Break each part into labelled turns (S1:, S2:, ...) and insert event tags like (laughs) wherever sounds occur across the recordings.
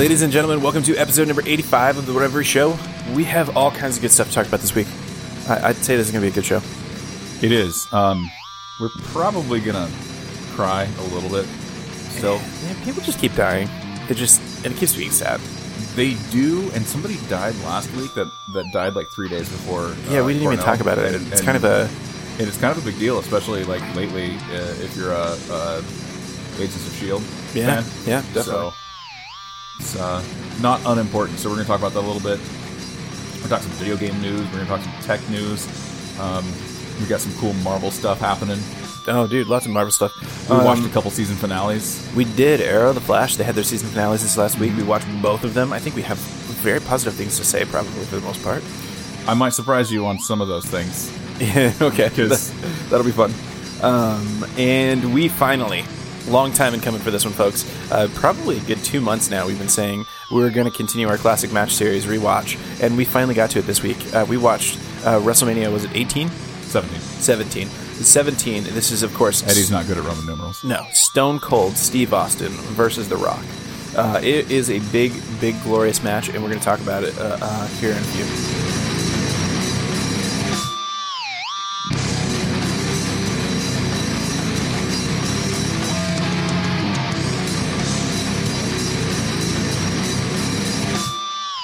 S1: Ladies and gentlemen, welcome to episode number 85 of the Whatever Show. We have all kinds of good stuff to talk about this week. I- I'd say this is going to be a good show.
S2: It is. Um, we're probably gonna cry a little bit. Still,
S1: Man, people just keep dying. It just, and it keeps being sad.
S2: they do. And somebody died last week. That that died like three days before.
S1: Yeah,
S2: uh,
S1: we didn't even talk about it.
S2: And-
S1: It's
S2: and-
S1: kind of a,
S2: and it's kind of a big deal, especially like lately. Uh, if you're a, a Agents of Shield
S1: yeah,
S2: fan.
S1: yeah, definitely.
S2: So it's uh, not unimportant. So we're going to talk about that a little bit. We're going to talk some video game news. We're going to talk some tech news. Um, we got some cool Marvel stuff happening.
S1: oh, dude, lots of Marvel stuff.
S2: We
S1: Um,
S2: watched a couple season finales.
S1: We did Arrow, The Flash. They had their season finales this last week. We watched both of them. I think we have very positive things to say, probably for the most part.
S2: I might surprise you on some of those things. (laughs)
S1: Yeah, okay. (laughs)
S2: 'Cause-
S1: that'll be fun. Um, and we finally, long time in coming for this one, folks. Uh, probably a good two months now. We've been saying we are going to continue our classic match series rewatch, and we finally got to it this week. Uh, we watched uh, WrestleMania. Was it 18?
S2: 17.
S1: 17. 17. This is, of course,
S2: Eddie's not good at Roman numerals.
S1: no, Stone Cold Steve Austin versus The Rock. Uh, it is a big, big, glorious match, and we're going to talk about it uh, uh, here in a few.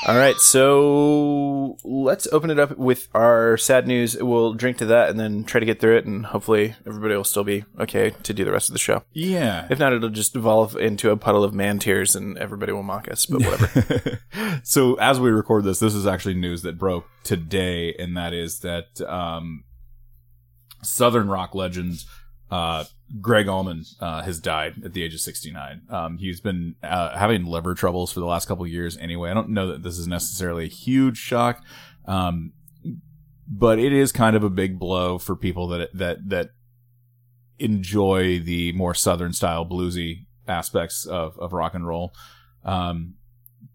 S1: All right, so let's open it up with our sad news. We'll drink to that and then try to get through it, and hopefully everybody will still be okay to do the rest of the show.
S2: Yeah.
S1: If not, it'll just evolve into a puddle of man tears and everybody will mock us, but whatever. (laughs)
S2: so as we record this, this is actually news that broke today, and that is that um, Southern rock legend uh, Gregg Allman uh, has died at the age of 69. Um, he's been uh, having liver troubles for the last couple years anyway. I don't know that this is necessarily a huge shock, um, but it is kind of a big blow for people that that that enjoy the more Southern style bluesy aspects of, of rock and roll. Um,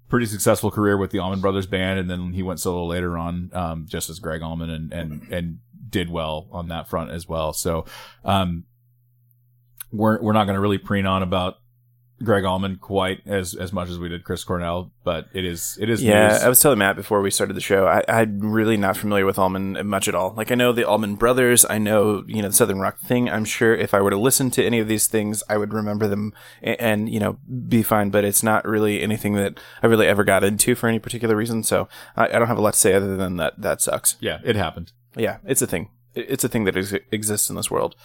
S2: pretty successful career with the Allman Brothers Band, and then he went solo later on, um, just as Gregg Allman, and and and did well on that front as well. So, um, we're we're not going to really preen on about Gregg Allman quite as as much as we did Chris Cornell, but it is it is
S1: yeah,
S2: news.
S1: I was telling Matt before we started the show, I, I'm really not familiar with Allman much at all. Like, I know the Allman Brothers, I know, you know, the Southern Rock thing. I'm sure if I were to listen to any of these things, I would remember them and, and, you know, be fine, but it's not really anything that I really ever got into for any particular reason. So I, I don't have a lot to say other than that that sucks.
S2: yeah, it happened.
S1: Yeah, it's a thing. It's a thing that ex- exists in this world.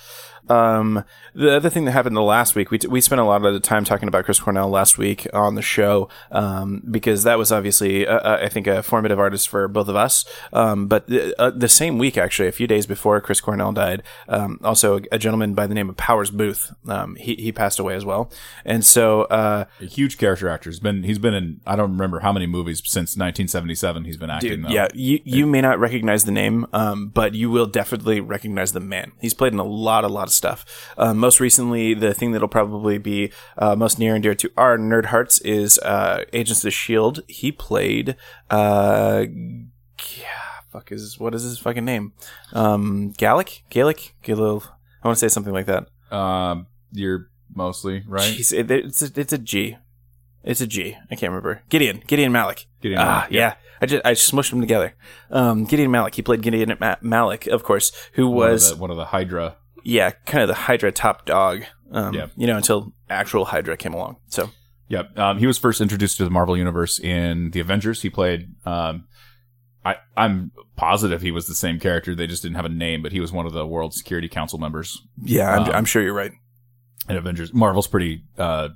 S1: Um, the other thing that happened the last week, we, t- we spent a lot of the time talking about Chris Cornell last week on the show, um, because that was obviously, uh, uh, I think, a formative artist for both of us. Um, but the, uh, the same week, actually, a few days before Chris Cornell died, um, also a, a gentleman by the name of Powers Boothe, um, he, he passed away as well. And so, uh,
S2: A huge character actor. He's been he's been in I don't remember how many movies since 1977 he's been acting.
S1: Dude, yeah, you you may not recognize the name, um, but you will definitely recognize the man. He's played in a lot, a lot of stuff. Um, most recently, the thing that'll probably be uh, most near and dear to our nerd hearts is uh, Agents of the Shield. He played, uh, yeah, fuck is what is his fucking name? Um, Gallic, Gallic, Galil. I want to say something like that.
S2: Um, you're mostly right.
S1: Jeez, it, it's a, it's a G. It's a G. I can't remember. Gideon. Gideon Malik.
S2: Gideon
S1: ah,
S2: Malik,
S1: yeah. I just I smushed them together. Um, Gideon Malik. He played Gideon Ma- Malik, of course, who
S2: One of
S1: was
S2: the- one of the Hydra.
S1: Yeah, kind of the Hydra top dog. Um,
S2: Yeah.
S1: You know, until actual Hydra came along. So
S2: Yep. Um, he was first introduced to the Marvel Universe in the Avengers. He played. Um, I I'm positive he was the same character. They just didn't have a name, but he was one of the World Security Council members
S1: yeah, I'm,
S2: Um,
S1: I'm sure you're right.
S2: And Avengers. Marvel's pretty uh,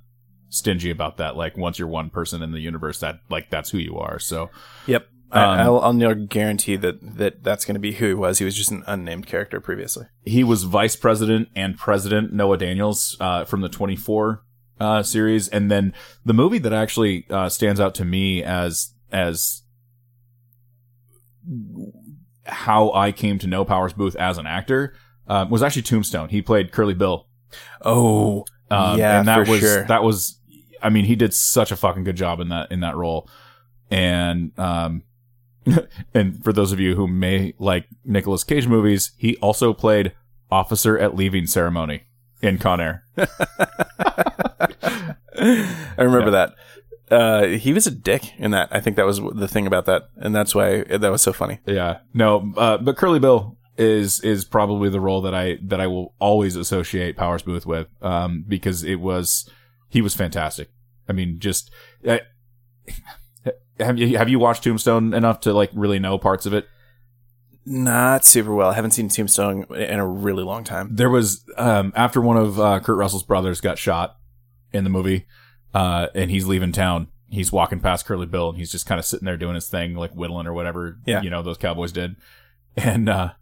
S2: stingy about that. Like once you're one person in the universe, that like that's who you are. So
S1: Yep.
S2: Um,
S1: I, I'll, I'll guarantee that, that that's going to be who he was. He was just an unnamed character previously.
S2: he was vice president and president Noah Daniels uh, from the 24 uh, series, and then the movie that actually uh, stands out to me as as how I came to know Powers Boothe as an actor uh, was actually Tombstone. He played Curly Bill.
S1: Oh,
S2: Um,
S1: yeah,
S2: and that
S1: for
S2: was
S1: sure.
S2: that was. I mean, he did such a fucking good job in that in that role, and um, (laughs) and for those of you who may like Nicolas Cage movies, he also played officer at leaving ceremony in Con Air. (laughs)
S1: I remember that. uh, he was a dick in that. I think that was the thing about that, and that's why that was so funny.
S2: Yeah, no, uh, but Curly Bill is is probably the role that I that I will always associate Powers Boothe with, um, because it was he was fantastic. I mean, just uh, have you have you watched Tombstone enough to like really know parts of it?
S1: Not super well. I haven't seen Tombstone in a really long time.
S2: There was um, after one of uh, Kurt Russell's brothers got shot in the movie, uh, and he's leaving town. He's walking past Curly Bill, and he's just kind of sitting there doing his thing, like whittling or whatever.
S1: Yeah.
S2: you know those cowboys did. And uh,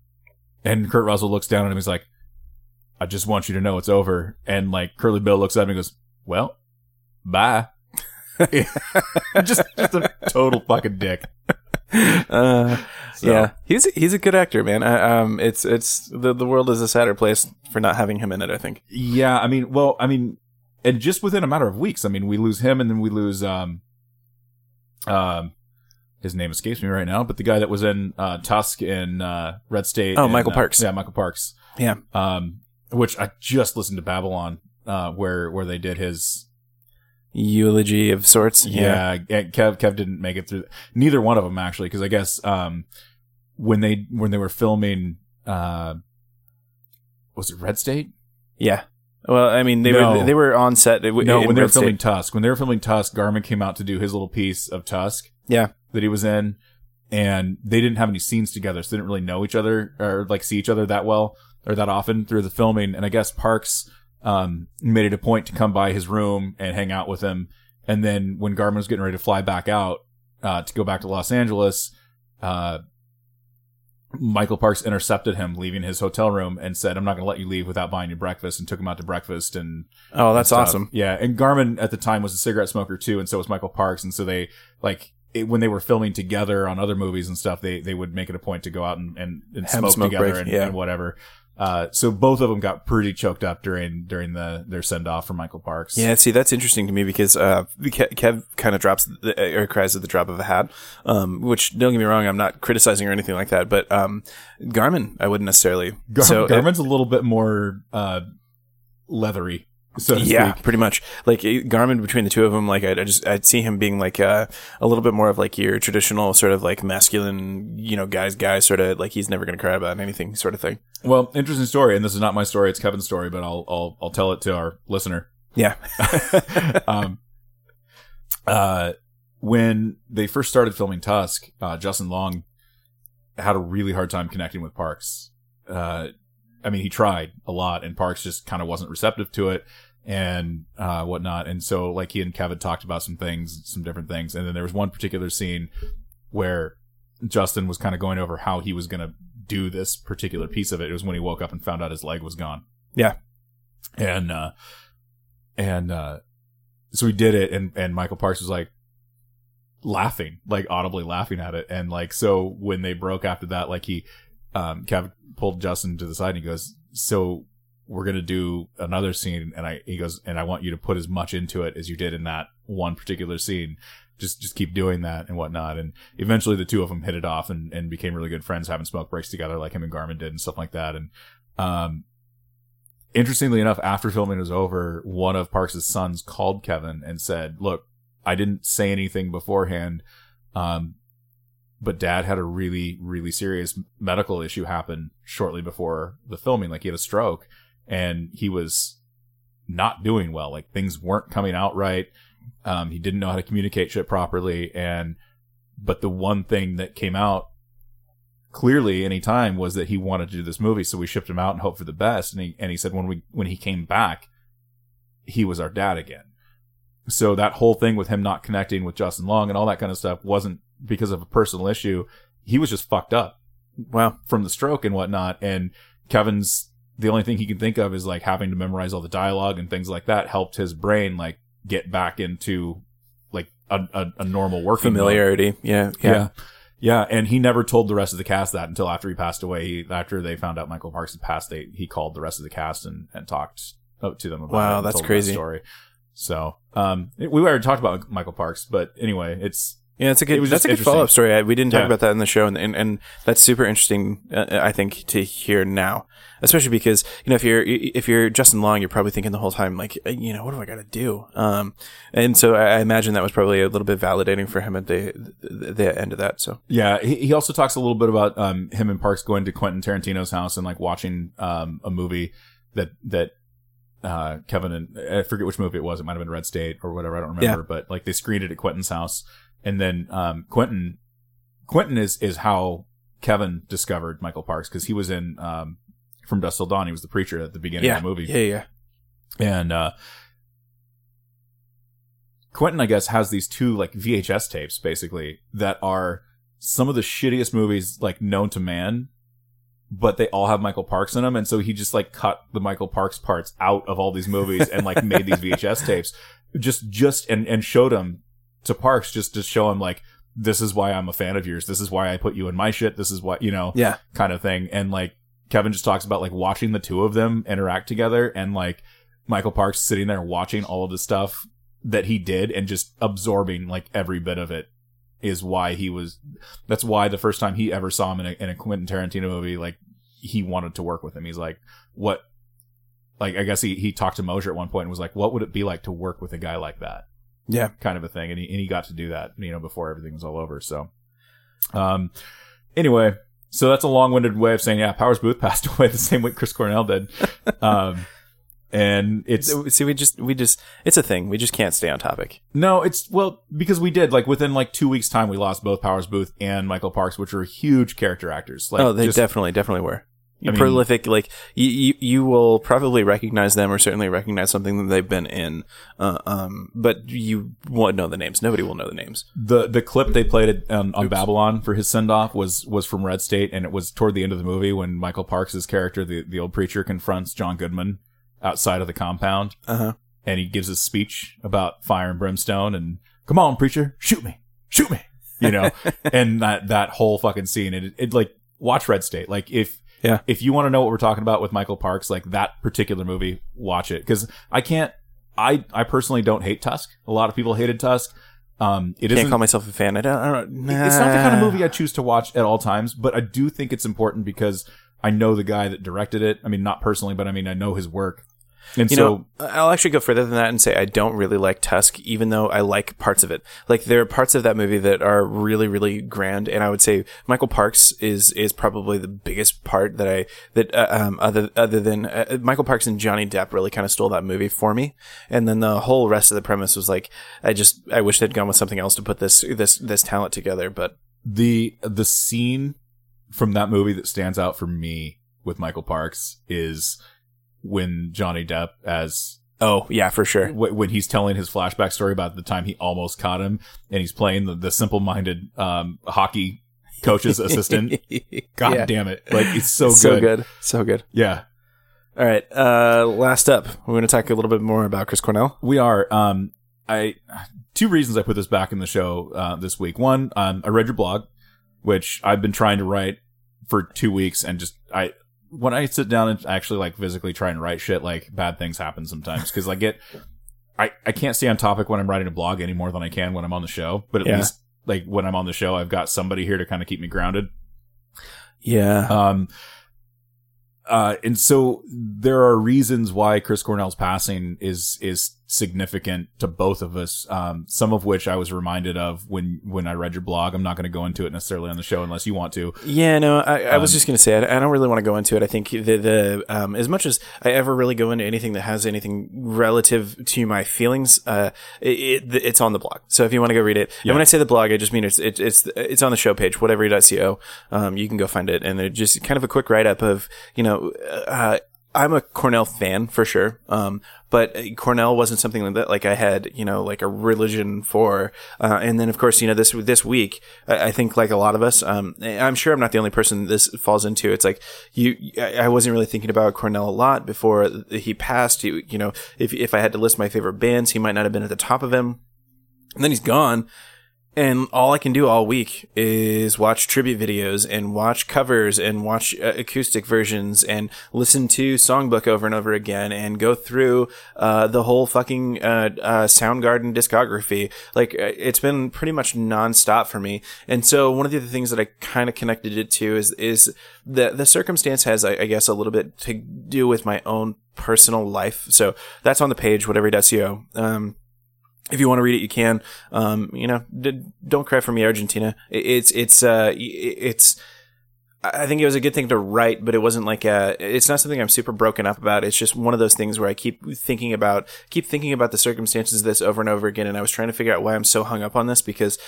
S2: and Kurt Russell looks down at him. He's like, "I just want you to know it's over." And like Curly Bill looks at him and goes, "Well, bye." (laughs) just just a total fucking dick. (laughs)
S1: Uh,
S2: So-
S1: Yeah, he's he's a good actor, man. I, um, it's it's the the world is a sadder place for not having him in it. I think.
S2: Yeah, I mean, well, I mean, and just within a matter of weeks, I mean, we lose him, and then we lose um, um, his name escapes me right now, but the guy that was in uh, Tusk in uh, Red State.
S1: Oh,
S2: and,
S1: Michael
S2: uh,
S1: Parks.
S2: yeah, Michael Parks.
S1: Yeah.
S2: Um, which I just listened to Babble-On, uh, where where they did his.
S1: Eulogy of sorts.
S2: Yeah, and Kev Kev didn't make it through. Neither one of them actually, because I guess um, when they when they were filming, uh, was it Red State?
S1: yeah. Well, I mean, they
S2: No.
S1: were they were on set.
S2: No, when they were
S1: State.
S2: filming Tusk, when they were filming Tusk, Garman came out to do his little piece of Tusk.
S1: Yeah.
S2: that he was in, and they didn't have any scenes together, so they didn't really know each other or like see each other that well or that often through the filming. And I guess Parks um, made it a point to come by his room and hang out with him. And then when Garman was getting ready to fly back out uh, to go back to Los Angeles, uh, Michael Parks intercepted him leaving his hotel room and said, "I'm not going to let you leave without buying you breakfast," and took him out to breakfast and
S1: Oh, that's awesome.
S2: Yeah, and Garman at the time was a cigarette smoker too, and so was Michael Parks, and so they like it, when they were filming together on other movies and stuff, they they would make it a point to go out and and, and smoke,
S1: smoke
S2: together
S1: break,
S2: and,
S1: yeah.
S2: and whatever. Uh, so both of them got pretty choked up during during the their send off from Michael Parks.
S1: Yeah, see, that's interesting to me because uh, Ke- Kev kind of drops the, or cries at the drop of a hat. Um, which don't get me wrong, I'm not criticizing or anything like that, but um, Garman, I wouldn't necessarily.
S2: Gar-
S1: so uh,
S2: Garman's a little bit more uh, leathery, so
S1: yeah,
S2: speak.
S1: pretty much. Like eh, Garman between the two of them, like I, I just I'd see him being like uh, a little bit more of like your traditional sort of like masculine, you know, guys, guys sort of like he's never going to cry about anything sort of thing.
S2: Well, interesting story, and this is not my story; it's Kevin's story, but I'll I'll I'll tell it to our listener.
S1: Yeah, (laughs) (laughs)
S2: um, uh, when they first started filming Tusk, uh, Justin Long had a really hard time connecting with Parks. Uh, I mean, he tried a lot, and Parks just kind of wasn't receptive to it and uh, whatnot. And so, like, he and Kevin talked about some things, some different things. And then there was one particular scene where Justin was kind of going over how he was going to do this particular piece of it. It was when he woke up and found out his leg was gone.
S1: Yeah.
S2: And, uh, and, uh, so we did it and, and Michael Parks was like laughing, like audibly laughing at it. And like, so when they broke after that, like he, um, Kev pulled Justin to the side and he goes, so we're going to do another scene. And I, he goes, and I want you to put as much into it as you did in that one particular scene. Just, just keep doing that and whatnot. And eventually the two of them hit it off and, and became really good friends, having smoke breaks together like him and Garman did and stuff like that. And, um, interestingly enough, after filming was over, one of Parks' sons called Kevin and said, look, I didn't say anything beforehand. Um, but dad had a really, really serious medical issue happen shortly before the filming. Like he had a stroke and he was not doing well. Like things weren't coming out right. Um, he didn't know how to communicate shit properly. And, but the one thing that came out clearly any time was that he wanted to do this movie. So we shipped him out and hoped for the best. And he, and he said when we, when he came back, he was our dad again. So that whole thing with him not connecting with Justin Long and all that kind of stuff wasn't because of a personal issue. He was just fucked up
S1: wow,
S2: from the stroke and whatnot. And Kevin's the only thing he can think of is like having to memorize all the dialogue and things like that helped his brain like get back into like a, a, a normal working
S1: familiarity. Yeah, yeah,
S2: Yeah. Yeah. And he never told the rest of the cast that until after he passed away. He, after they found out Michael Parks had passed, they, he called the rest of the cast and, and talked uh, to them about
S1: Wow, that's
S2: them that
S1: crazy.
S2: story. So, um, we already talked about Michael Parks, but anyway, it's,
S1: Yeah, it's a good.
S2: It
S1: that's a good follow up story. We didn't talk
S2: Yeah.
S1: about that in the show, and and, and that's super interesting. Uh, I think to hear now, especially because you know if you're if you're Justin Long, you're probably thinking the whole time like, uh, you know, what do I got to do? Um, and so I, I imagine that was probably a little bit validating for him at the the, the end of that. So
S2: Yeah, he, he also talks a little bit about um, him and Parks going to Quentin Tarantino's house and like watching um, a movie that that uh, Kevin and I forget which movie it was. It might have been Red State or whatever. I don't remember. But like they screened it at Quentin's house, and then um, Quentin Quentin is is how Kevin discovered Michael Parks because he was in um, From Dusk Till Dawn. He was the preacher at the beginning
S1: yeah,
S2: of the movie.
S1: yeah, yeah.
S2: And uh Quentin, I guess, has these two like VHS tapes basically that are some of the shittiest movies like known to man, but they all have Michael Parks in them. And so he just like cut the Michael Parks parts out of all these movies and like made these VHS tapes just, just, and, and showed them to Parks just to show him like, this is why I'm a fan of yours. This is why I put you in my shit. This is why, you know,
S1: Yeah.
S2: kind of thing. And like Kevin just talks about like watching the two of them interact together and like Michael Parks sitting there watching all of the stuff that he did and just absorbing like every bit of it is why he was that's why the first time he ever saw him in a, in a Quentin Tarantino movie like he wanted to work with him he's like what like I guess he he talked to Mosier at one point and was like what would it be like to work with a guy like that
S1: Yeah.
S2: kind of a thing and he, and he got to do that you know before everything was all over so um anyway so that's a long-winded way of saying yeah Powers Boothe (laughs) passed away the same way Chris Cornell did um and it's (laughs)
S1: See, we just we just it's a thing. We just can't stay on topic.
S2: no, it's well because we did like within like two weeks time we lost both Powers Boothe and Michael Parks, which were huge character actors. Like,
S1: oh, they
S2: just-
S1: definitely definitely were.
S2: Mean-
S1: prolific like you, you you will probably recognize them or certainly recognize something that they've been in uh, um but you won't know the names. Nobody will know the names.
S2: The the clip they played it on, on Babble-On for his send off was was from Red State, and it was toward the end of the movie when Michael Parks' character, the the old preacher, confronts John Goodman outside of the compound,
S1: uh-huh.
S2: And he gives a speech about fire and brimstone, and come on, preacher, shoot me, shoot me, you know, (laughs) and that that whole fucking scene, it, it like watch Red State, like if
S1: Yeah.
S2: if you want to know what we're talking about with Michael Parks, like that particular movie, watch it because I can't. I I personally don't hate Tusk. A lot of people hated Tusk. Um, it
S1: can't call myself a fan i don't, I don't
S2: It's not the kind of movie I choose to watch at all times, but I do think it's important because I know the guy that directed it. I mean, not personally, but I mean, I know his work. And
S1: you
S2: so,
S1: know, I'll actually go further than that and say I don't really like Tusk, even though I like parts of it. Like there are parts of that movie that are really, really grand, and I would say Michael Parks is is probably the biggest part that I that uh, um other other than uh, Michael Parks and Johnny Depp really kind of stole that movie for me, and then the whole rest of the premise was like I just I wish they'd gone with something else to put this this this talent together, but
S2: the the scene from that movie that stands out for me with Michael Parks is when Johnny Depp as
S1: oh yeah, for sure.
S2: wh- when he's telling his flashback story about the time he almost caught him and he's playing the, the simple-minded um, hockey coach's assistant. (laughs) God
S1: Yeah.
S2: damn it. Like it's so
S1: so
S2: good.
S1: So good, so good.
S2: Yeah.
S1: All right, uh, last up, we're going to talk a little bit more about Chris Cornell.
S2: We are. Um, I two reasons I put this back in the show uh, this week. One, um, I read your blog, which I've been trying to write for two weeks, and just I when I sit down and actually like physically try and write shit, like bad things happen sometimes because I get I I can't stay on topic when I'm writing a blog any more than I can when I'm on the show. But at
S1: Yeah.
S2: least like when I'm on the show, I've got somebody here to kind of keep me grounded.
S1: Yeah.
S2: Um, uh, and so there are reasons why Chris Cornell's passing is is significant to both of us. Um, some of which I was reminded of when when I read your blog. I'm not going to go into it necessarily on the show unless you want to.
S1: Yeah, no, I, I was
S2: Um,
S1: just going to say, I, I don't really want to go into it. I think the, the um, as much as I ever really go into anything that has anything relative to my feelings, uh, it, it, it's on the blog. So if you want to go read it,
S2: Yeah.
S1: and when I say the blog, I just mean it's, it, it's, it's on the show page, whatever.co. Um, you can go find it. And they're just kind of a quick write up of, you know, uh, I'm a Cornell fan for sure. Um, but Cornell wasn't something that, like I had, you know, like a religion for. Uh, and then of course, you know, this, this week, I, I think like a lot of us, um, I'm sure I'm not the only person this falls into. It's like you, I wasn't really thinking about Cornell a lot before he passed. You, you know, if, if I had to list my favorite bands, he might not have been at the top of them. And then he's gone. And all I can do all week is watch tribute videos and watch covers and watch uh, acoustic versions and listen to songbook over and over again and go through uh, the whole fucking uh, uh, Soundgarden discography. Like uh, it's been pretty much nonstop for me. And so one of the other things that I kind of connected it to is is the the circumstance has I, I guess a little bit to do with my own personal life. So that's on the page, whatever.co. Um, if you want to read it, you can. Um, you know, d- don't cry for me, Argentina. It's it's uh it's. I think it was a good thing to write, but it wasn't like a. It's not something I'm super broken up about. It's just one of those things where I keep thinking about, keep thinking about the circumstances of this over and over again, and I was trying to figure out why I'm so hung up on this because,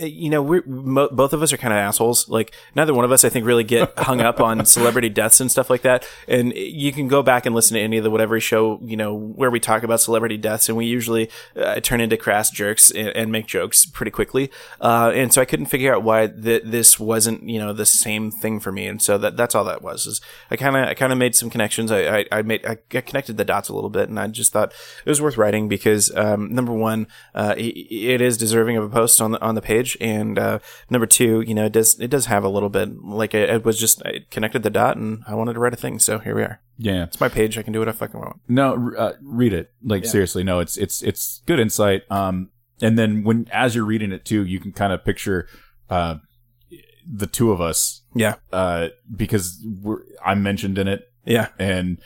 S1: you know, we're mo- both of us are kind of assholes. Like neither one of us, I think, really get (laughs) hung up on celebrity deaths and stuff like that. And you can go back and listen to any of the whatever show you know where we talk about celebrity deaths, and we usually uh, turn into crass jerks and, and make jokes pretty quickly. Uh, and so I couldn't figure out why th- this wasn't you know the same thing for me. And so that that's all that was. Is I kind of I kind of made some connections. I, I I made I connected the dots a little bit, and I just thought it was worth writing because um, number one, uh, it, it is deserving of a post on the on the page, and uh, number two, you know, it does it does have a little bit like it, it was just I connected the dot, and I wanted to write a thing, so here we are.
S2: Yeah.
S1: It's my page. I can do what I fucking want.
S2: No, uh, read it. Like
S1: Yeah.
S2: seriously, no, it's it's it's good insight. Um, and then when as you're reading it too, you can kind of picture uh the two of us
S1: Yeah,
S2: uh because we're I'm mentioned in it
S1: yeah,
S2: and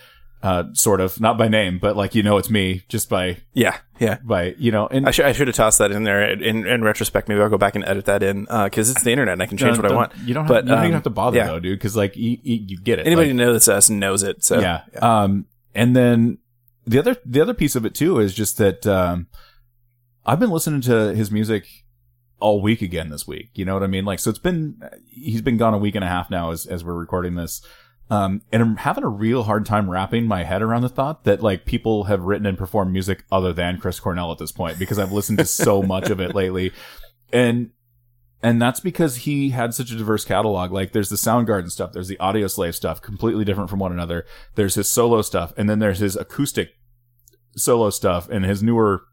S2: uh sort of not by name, but like you know it's me just by
S1: yeah, yeah.
S2: by you know and
S1: I should I should have tossed that in there. In in retrospect, maybe I'll go back and edit that in because it's the internet and I can change
S2: Don't-
S1: what I want.
S2: You don't have,
S1: But,
S2: you don't even
S1: um,
S2: have to bother
S1: yeah.
S2: though, dude, because like you, you, you get it.
S1: Anybody
S2: Like,
S1: who knows us knows it. So
S2: yeah. Um, and then the other the other piece of it too is just that um, I've been listening to his music all week again this week. You know what I mean? Like, so it's been he's been gone a week and a half now as as we're recording this. Um, and I'm having a real hard time wrapping my head around the thought that like people have written and performed music other than Chris Cornell at this point because I've listened to so (laughs) much of it lately. And and that's because he had such a diverse catalog. Like there's the Soundgarden stuff, there's the Audioslave stuff, completely different from one another. There's his solo stuff, and then there's his acoustic solo stuff and his newer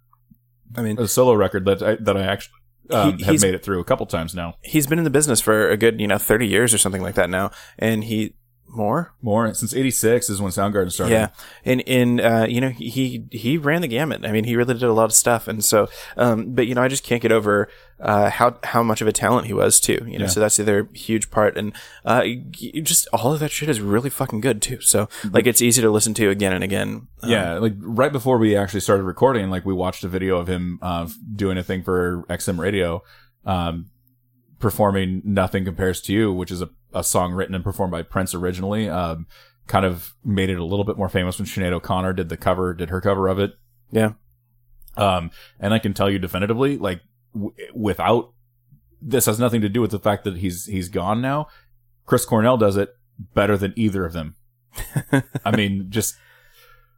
S1: I mean,
S2: uh, solo record that I, that I actually um,
S1: He-
S2: have
S1: he's-
S2: made it through a couple times now.
S1: he's been in the business for a good you know thirty years or something like that now, and he more
S2: More since '86 is when Soundgarden started.
S1: Yeah, and in uh, you know he he ran the gamut. I mean, he really did a lot of stuff, and so, um, but you know, I just can't get over uh, how how much of a talent he was too. You know,
S2: Yeah.
S1: so that's the other huge part, and uh, just all of that shit is really fucking good too. So like, it's easy to listen to again and again. Um,
S2: Yeah, like right before we actually started recording, like we watched a video of him uh, doing a thing for XM Radio, um, performing "Nothing Compares to You," which is a, a song written and performed by Prince originally. Um, kind of made it a little bit more famous when Sinead O'Connor did the cover, did her cover of it.
S1: yeah,
S2: Um, and I can tell you definitively, like w- without this has nothing to do with the fact that he's he's gone now. Chris Cornell does it better than either of them. (laughs) I mean, just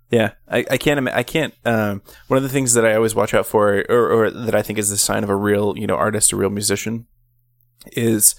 S1: Yeah, I, I can't. I can't. Um, one of the things that I always watch out for, or, or that I think is the sign of a real, you know, artist, a real musician, is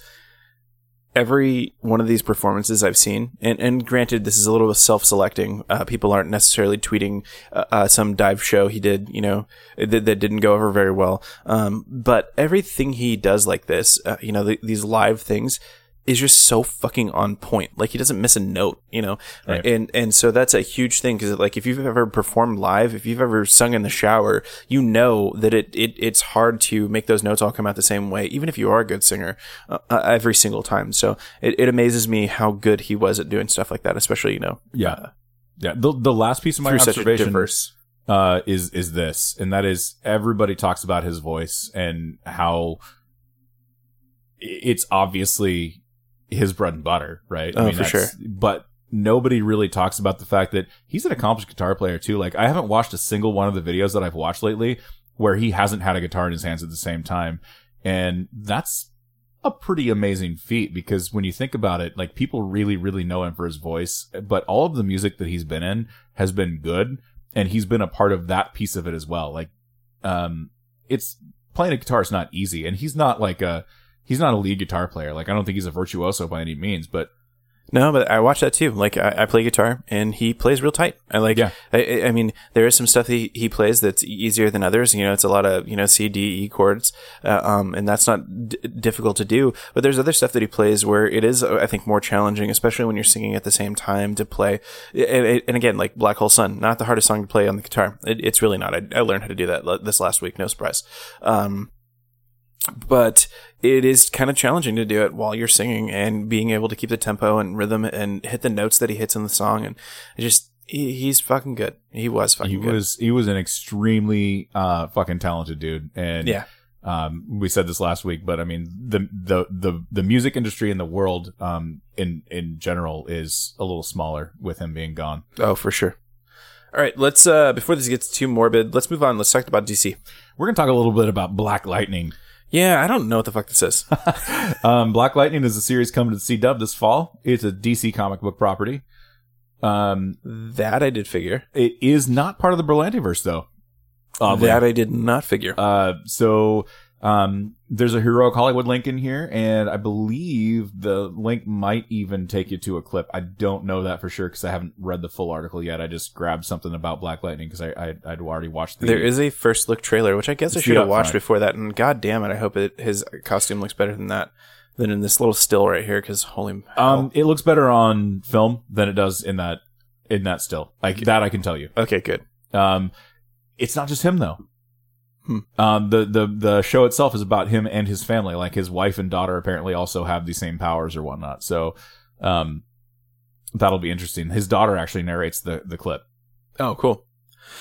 S1: every one of these performances I've seen. And, and granted, this is a little self-selecting. Uh, people aren't necessarily tweeting uh, uh, some dive show he did, you know, that, that didn't go over very well. Um, but everything he does like this, uh, you know, the, these live things. Is just so fucking on point. Like he doesn't miss a note, you know.
S2: Right.
S1: And and so that's a huge thing because like if you've ever performed live, if you've ever sung in the shower, you know that it, it it's hard to make those notes all come out the same way, even if you are a good singer, uh, uh, every single time. So it, it amazes me how good he was at doing stuff like that, especially you know
S2: yeah,
S1: uh,
S2: yeah. The the last piece of my
S1: through such a
S2: observation uh, is is this, and that is everybody talks about his voice and how it's obviously his bread and butter, right?
S1: Oh, for
S2: sure. But nobody really talks about the fact that he's an accomplished guitar player too. Like I haven't watched a single one of the videos that I've watched lately where he hasn't had a guitar in his hands at the same time, and that's a pretty amazing feat because when you think about it, like people really, really know him for his voice, but all of the music that he's been in has been good and he's been a part of that piece of it as well. Like, um, it's playing a guitar is not easy and he's not like a, he's not a lead guitar player. Like, I don't think he's a virtuoso by any means, but
S1: No, but I watch that too. Like I, I play guitar and he plays real tight. I like.
S2: Yeah.
S1: I, I mean, there is some stuff he, he plays that's easier than others. You know, it's a lot of you know C D E chords, uh, um, and that's not d- difficult to do. But there's other stuff that he plays where it is, I think, more challenging, especially when you're singing at the same time to play. And, and again, like Black Hole Sun, not the hardest song to play on the guitar. It, it's really not. I, I learned how to do that this last week. No surprise. Um, but it is kind of challenging to do it while you're singing and being able to keep the tempo and rhythm and hit the notes that he hits in the song and just he, he's fucking good. He was fucking
S2: He
S1: good.
S2: was he was an extremely uh fucking talented dude, and
S1: yeah.
S2: um, we said this last week, but I mean the the the the music industry in the world um in in general is a little smaller with him being gone.
S1: oh for sure. All right let's uh before this gets too morbid let's move on. Let's talk about dc
S2: We're gonna talk a little bit about Black Lightning.
S1: Yeah i don't know what the fuck this is (laughs)
S2: Um, Black Lightning is a series coming to C Dub this fall. It's a DC comic book property. Um,
S1: that i did figure
S2: it is not part of the Berlantiverse though. Oddly.
S1: that i did not figure
S2: Uh, so um, there's a heroic Hollywood link in here, and I believe the link might even take you to a clip. I don't know that for sure because I haven't read the full article yet. I just grabbed something about Black Lightning because I, I I'd already watched the.
S1: there is a first look trailer which i guess i should have watched
S2: upfront.
S1: before that and god damn it i hope it, his costume looks better than that than in this little still right here because holy hell.
S2: um, it looks better on film than it does in that in that still. Like that, I can tell you.
S1: okay good
S2: Um, it's not just him though.
S1: Hmm.
S2: Um, the, the, the show itself is about him and his family. Like his wife and daughter apparently also have the same powers or whatnot. So, um, that'll be interesting. His daughter actually narrates the, the clip.
S1: oh cool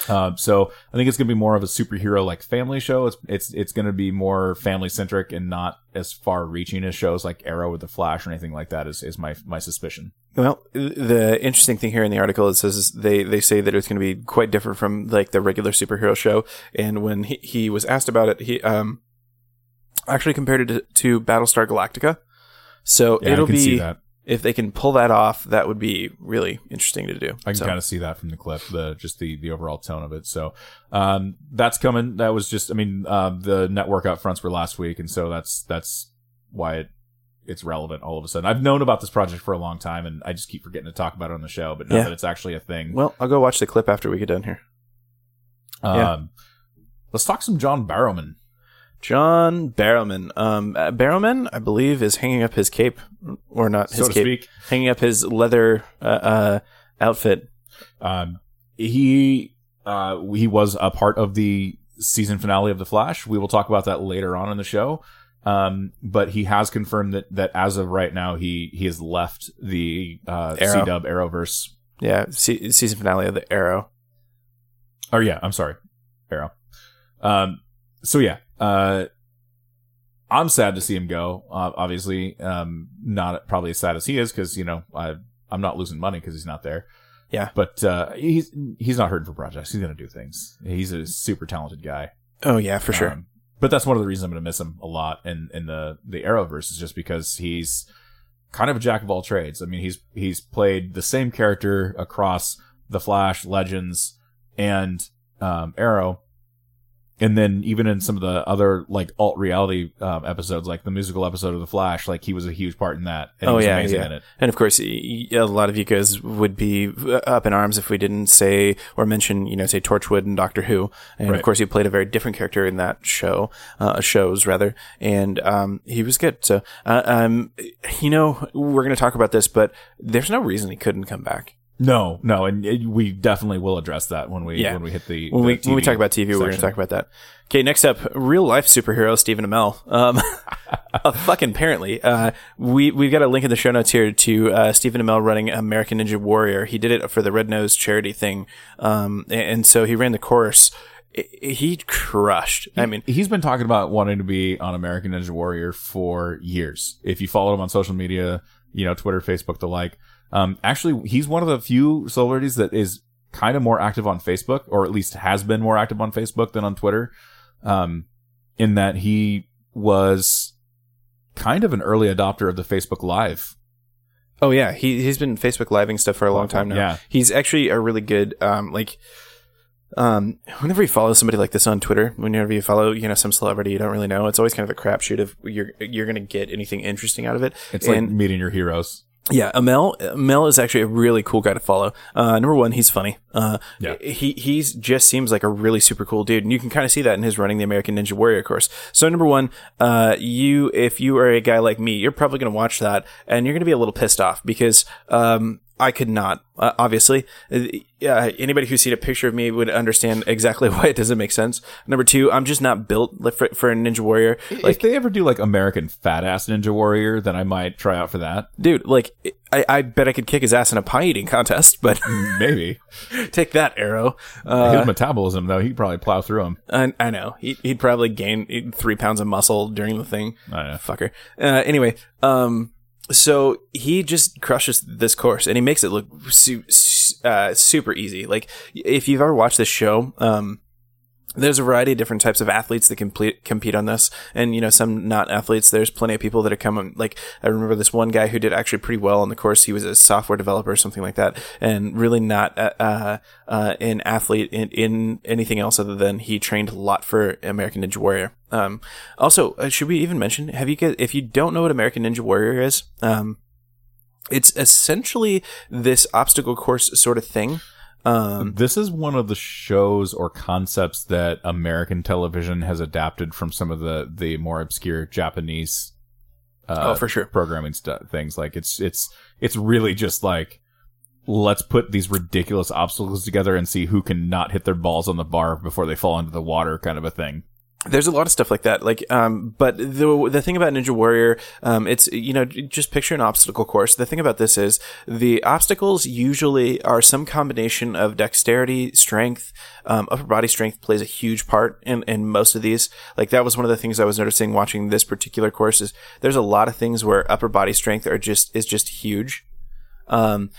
S2: Uh, so I think it's going to be more of a superhero like family show. It's, it's, it's going to be more family centric and not as far reaching as shows like Arrow or the Flash or anything like that is, is my, my suspicion.
S1: Well, the interesting thing here in the article it says they they say that it's going to be quite different from like the regular superhero show. And when he, he was asked about it, he um actually compared it to, to Battlestar Galactica. So
S2: Yeah,
S1: it'll
S2: I can see
S1: be
S2: that.
S1: If they can pull that off, that would be really interesting to do.
S2: I can
S1: So,
S2: kind of see that from the clip, the just the the overall tone of it. So um, that's coming. That was just, I mean, uh, the network up fronts were last week, and so that's that's why it it's relevant all of a sudden. I've known about this project for a long time, and I just keep forgetting to talk about it on the show. But now
S1: Yeah.
S2: that it's actually a thing,
S1: well, I'll go watch the clip after we get done here.
S2: um,
S1: yeah.
S2: let's talk some John Barrowman.
S1: John Barrowman. Um, uh, Barrowman, I believe, is hanging up his cape, or not his
S2: so
S1: cape,
S2: speak.
S1: hanging up his leather uh, uh, outfit.
S2: Um, he uh, he was a part of the season finale of The Flash. We will talk about that later on in the show. Um, but he has confirmed that that as of right now, he he has left the uh,
S1: Arrow.
S2: C Dub Arrowverse.
S1: Yeah, se- season finale of the Arrow.
S2: Or yeah, I'm sorry, Arrow. Um, so yeah, uh, I'm sad to see him go. Uh, obviously, um, not probably as sad as he is because you know I I'm not losing money because he's not there.
S1: Yeah.
S2: but uh, he's he's not hurting for projects. He's gonna do things. He's a super talented guy.
S1: Oh yeah, for sure.
S2: Um, but that's one of the reasons I'm going to miss him a lot in, in the, the Arrowverse is just because he's kind of a jack of all trades. I mean, he's, he's played the same character across the Flash, Legends, and, um, Arrow. And then even in some of the other like alt reality um, episodes, like the musical episode of The Flash, like he was a huge part in that. And
S1: Oh,
S2: he was
S1: yeah,
S2: amazing
S1: yeah.
S2: in it.
S1: And of course, a lot of you guys would be up in arms if we didn't say or mention, you know, say Torchwood and Doctor Who. And
S2: Right.
S1: of course, he played a very different character in that show, uh, shows rather, and um, he was good. So, uh, um, you know, we're going to talk about this, but there's no reason he couldn't come back.
S2: No, no, and it, we definitely will address that when we
S1: Yeah.
S2: when we hit the
S1: When
S2: the
S1: we when we talk about TV, we're going to talk about that. Okay, next up, real life superhero Stephen Amell. Um, (laughs) uh, fucking apparently, uh, we we've got a link in the show notes here to uh, Stephen Amell running American Ninja Warrior. He did it for the Red Nose charity thing, um, and, and so he ran the course. He crushed. I mean,
S2: he's been talking about wanting to be on American Ninja Warrior for years. If you follow him on social media, you know, Twitter, Facebook, the like. Um, actually, he's one of the few celebrities that is kind of more active on Facebook, or at least has been more active on Facebook than on Twitter. Um, in that he was kind of an early adopter of the Facebook Live.
S1: oh yeah, he he's been Facebook living stuff for a long time now.
S2: Yeah.
S1: he's actually a really good um like. Um, whenever you follow somebody like this on Twitter, whenever you follow, you know, some celebrity you don't really know, it's always kind of a crapshoot if you're you're gonna get anything interesting out of it.
S2: It's like meeting your heroes.
S1: Yeah, Amell Amell is actually a really cool guy to follow. Uh, number one, he's funny. Uh,
S2: Yeah.
S1: he he's just seems like a really super cool dude, and you can kind of see that in his running the American Ninja Warrior course. So number one, uh, you if you are a guy like me, you're probably going to watch that, and you're going to be a little pissed off because um, I could not. Uh, obviously, uh, yeah, anybody who's seen a picture of me would understand exactly (laughs) why it doesn't make sense. Number two, I'm just not built for, for a Ninja Warrior.
S2: if they ever do like American Fat Ass Ninja Warrior, then I might try out for that.
S1: Dude, like I, I bet I could kick his ass in a pie eating contest, but (laughs)
S2: Maybe (laughs)
S1: take that arrow. Uh,
S2: his metabolism though, he could probably plow through him.
S1: I, I know he, he'd probably gain three pounds of muscle during the thing. Fucker. Uh, anyway, um, so he just crushes this course and he makes it look su- uh, super easy. Like if you've ever watched this show, um, there's a variety of different types of athletes that complete, compete on this, and you know some not athletes. There's plenty of people that are coming. Like I remember this one guy who did actually pretty well on the course. He was a software developer or something like that, and really not uh, uh, uh, an athlete in, in anything else other than he trained a lot for American Ninja Warrior. Um, also, uh, should we even mention? Have you if you don't know what American Ninja Warrior is, um, it's essentially this obstacle course sort of thing. Um,
S2: This is one of the shows or concepts that American television has adapted from some of the the more obscure Japanese uh,
S1: oh, for sure.
S2: programming stuff things. Like it's it's it's really just like let's put these ridiculous obstacles together and see who can not hit their balls on the bar before they fall into the water, kind of a thing.
S1: There's a lot of stuff like that. Like, um, but the the thing about Ninja Warrior, um, it's you know just picture an obstacle course. The thing about this is the obstacles usually are some combination of dexterity, strength, um, upper body strength plays a huge part in in most of these. Like that was one of the things I was noticing watching this particular course is there's a lot of things where upper body strength are just is just huge. Um,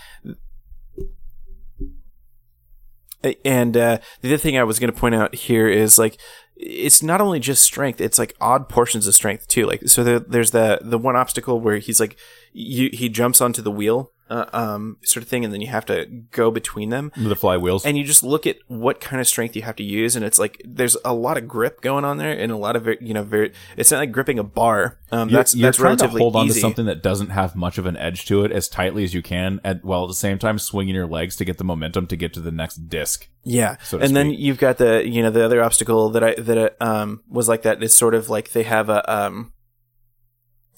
S1: and uh, the other thing I was going to point out here is like it's not only just strength; it's like odd portions of strength too. Like so, there, there's the the one obstacle where he's like you, he jumps onto the wheel, uh, um, sort of thing, and then you have to go between them.
S2: The flywheels.
S1: And you just look at what kind of strength you have to use, and it's like there's a lot of grip going on there, and a lot of you know, very. It's not like gripping a bar. Um,
S2: You're,
S1: that's
S2: you're
S1: that's
S2: trying to hold on
S1: easy.
S2: to something that doesn't have much of an edge to it as tightly as you can, at, while at the same time swinging your legs to get the momentum to get to the next disc.
S1: Yeah,
S2: so
S1: and then you've got the you know the other obstacle that I that um was like that. It's sort of like they have a um,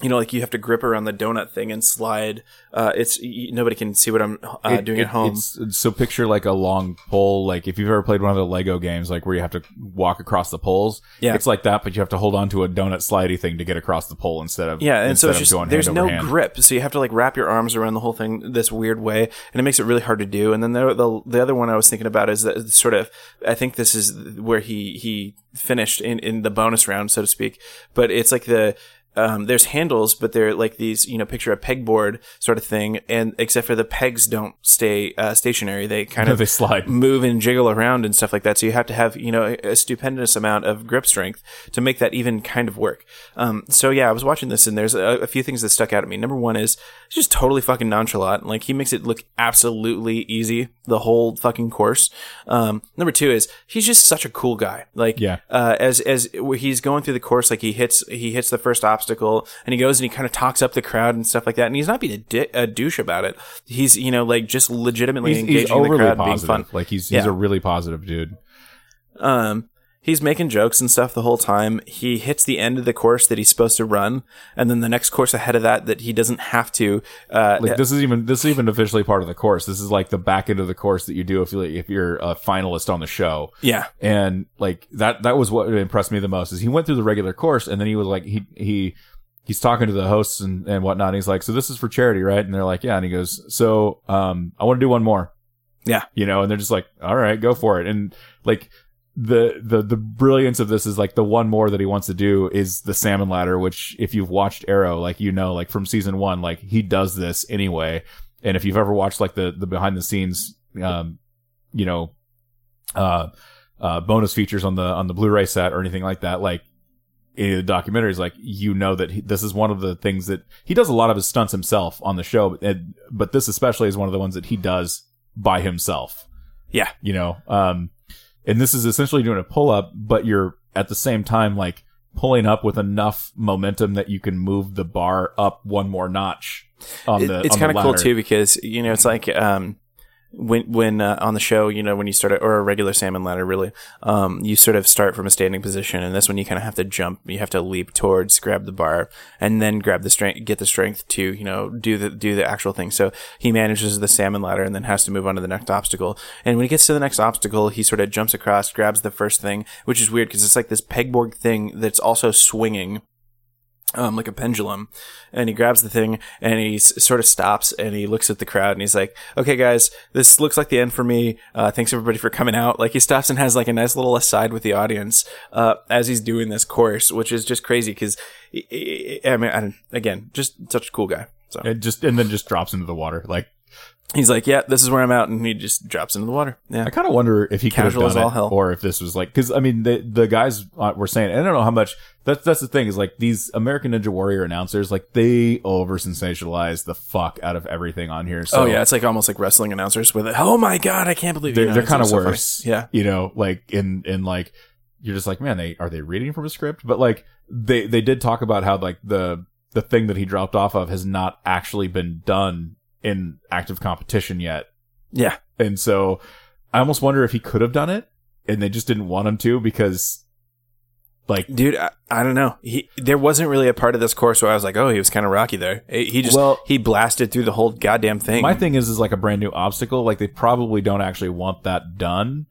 S1: you know, like you have to grip around the donut thing and slide. Uh, it's y- nobody can see what I'm uh,
S2: It-
S1: doing
S2: it-
S1: at home.
S2: it's- so picture like a long pole, like if you've ever played one of the Lego games, like where you have to walk across the poles.
S1: Yeah.
S2: it's like that, but you have to hold on to a donut slidey thing to get across the pole instead of
S1: Yeah, and so it's just
S2: going
S1: there's no
S2: hand.
S1: grip, so you have to like wrap your arms around the whole thing this weird way, and it makes it really hard to do. And then the the, the other one I was thinking about is that sort of I think this is where he he finished in in the bonus round, so to speak. But it's like the um, there's handles, but they're like these, you know, picture a pegboard sort of thing, and except for the pegs don't stay uh, stationary; they (laughs) kind of
S2: they slide.
S1: move and jiggle around and stuff like that. So you have to have, you know, a stupendous amount of grip strength to make that even kind of work. Um, so yeah, I was watching this and there's a, a few things that stuck out at me. Number one is it's just totally fucking nonchalant. Like he makes it look absolutely easy the whole fucking course. Um, number two is he's just such a cool guy. Like,
S2: Yeah.
S1: uh, as, as he's going through the course, like he hits, he hits the first obstacle and he goes and he kind of talks up the crowd and stuff like that. And he's not being a, di- a douche about it. He's, you know, like just legitimately
S2: He's,
S1: engaging
S2: he's
S1: the crowd, being fun.
S2: Like he's he's
S1: Yeah.
S2: a really positive dude.
S1: Um, he's making jokes and stuff the whole time. He hits the end of the course that he's supposed to run, and then the next course ahead of that that he doesn't have to. Uh,
S2: Like this is even this is even officially part of the course. This is like the back end of the course that you do if you if you're a finalist on the show.
S1: yeah,
S2: and like that that was what impressed me the most is he went through the regular course and then he was like he he he's talking to the hosts and and whatnot and he's like so this is for charity right and they're like yeah and he goes so um i want to do one more
S1: Yeah.
S2: you know and they're just like all right go for it and like the the the brilliance of this is like the one more that he wants to do is the salmon ladder which if you've watched arrow like you know like from season one like he does this anyway and if you've ever watched like the the behind the scenes um you know uh uh, bonus features on the on the Blu-ray set or anything like that. Like any of the documentaries, like you know that he, this is one of the things that he does a lot of his stunts himself on the show, and, but this especially is one of the ones that he does by himself.
S1: yeah,
S2: You know, um, and this is essentially doing a pull up, but you're at the same time like pulling up with enough momentum that you can move the bar up one more notch. On the,
S1: It- it's kind of cool too because you know it's like um, when when uh, on the show you know when you start a, or a regular salmon ladder really um, you sort of start from a standing position and this one you kind of have to jump you have to leap towards grab the bar and then grab the strength get the strength to you know do the do the actual thing. So he manages the salmon ladder and then has to move on to the next obstacle. And when he gets to the next obstacle he sort of jumps across grabs the first thing which is weird because it's like this pegboard thing that's also swinging um, like a pendulum, and he grabs the thing and he s- sort of stops and he looks at the crowd and he's like, "Okay, guys, this looks like the end for me. Uh, thanks everybody for coming out." Like he stops and has like a nice little aside with the audience uh, as he's doing this course, which is just crazy because I mean, I again, just such a cool guy. So
S2: It just and then just drops into the water. Like
S1: he's like, "Yeah, this is where I'm out," and he just drops into the water. Yeah,
S2: I kind of wonder if he could have
S1: Casual
S2: done
S1: as
S2: it,
S1: all hell.
S2: or if this was like because I mean the the guys uh, were saying I don't know how much that's that's the thing is like these American Ninja Warrior announcers like they over sensationalize the fuck out of everything on here. So
S1: oh yeah, it's like almost like wrestling announcers with it. Oh my god, I can't believe
S2: they're
S1: you know,
S2: they're kind of
S1: so funny.
S2: worse.
S1: Yeah,
S2: you know, like in in like you're just like man, they are they reading from a script? But like they they did talk about how like the the thing that he dropped off of has not actually been done in active competition yet.
S1: yeah.
S2: And so I almost wonder if he could have done it and they just didn't want him to because like
S1: Dude, I, I don't know. He there wasn't really a part of this course where I was like, oh, he was kind of rocky there. He just
S2: Well-
S1: he blasted through the whole goddamn thing.
S2: my thing is is like a brand new obstacle like they probably don't actually want that done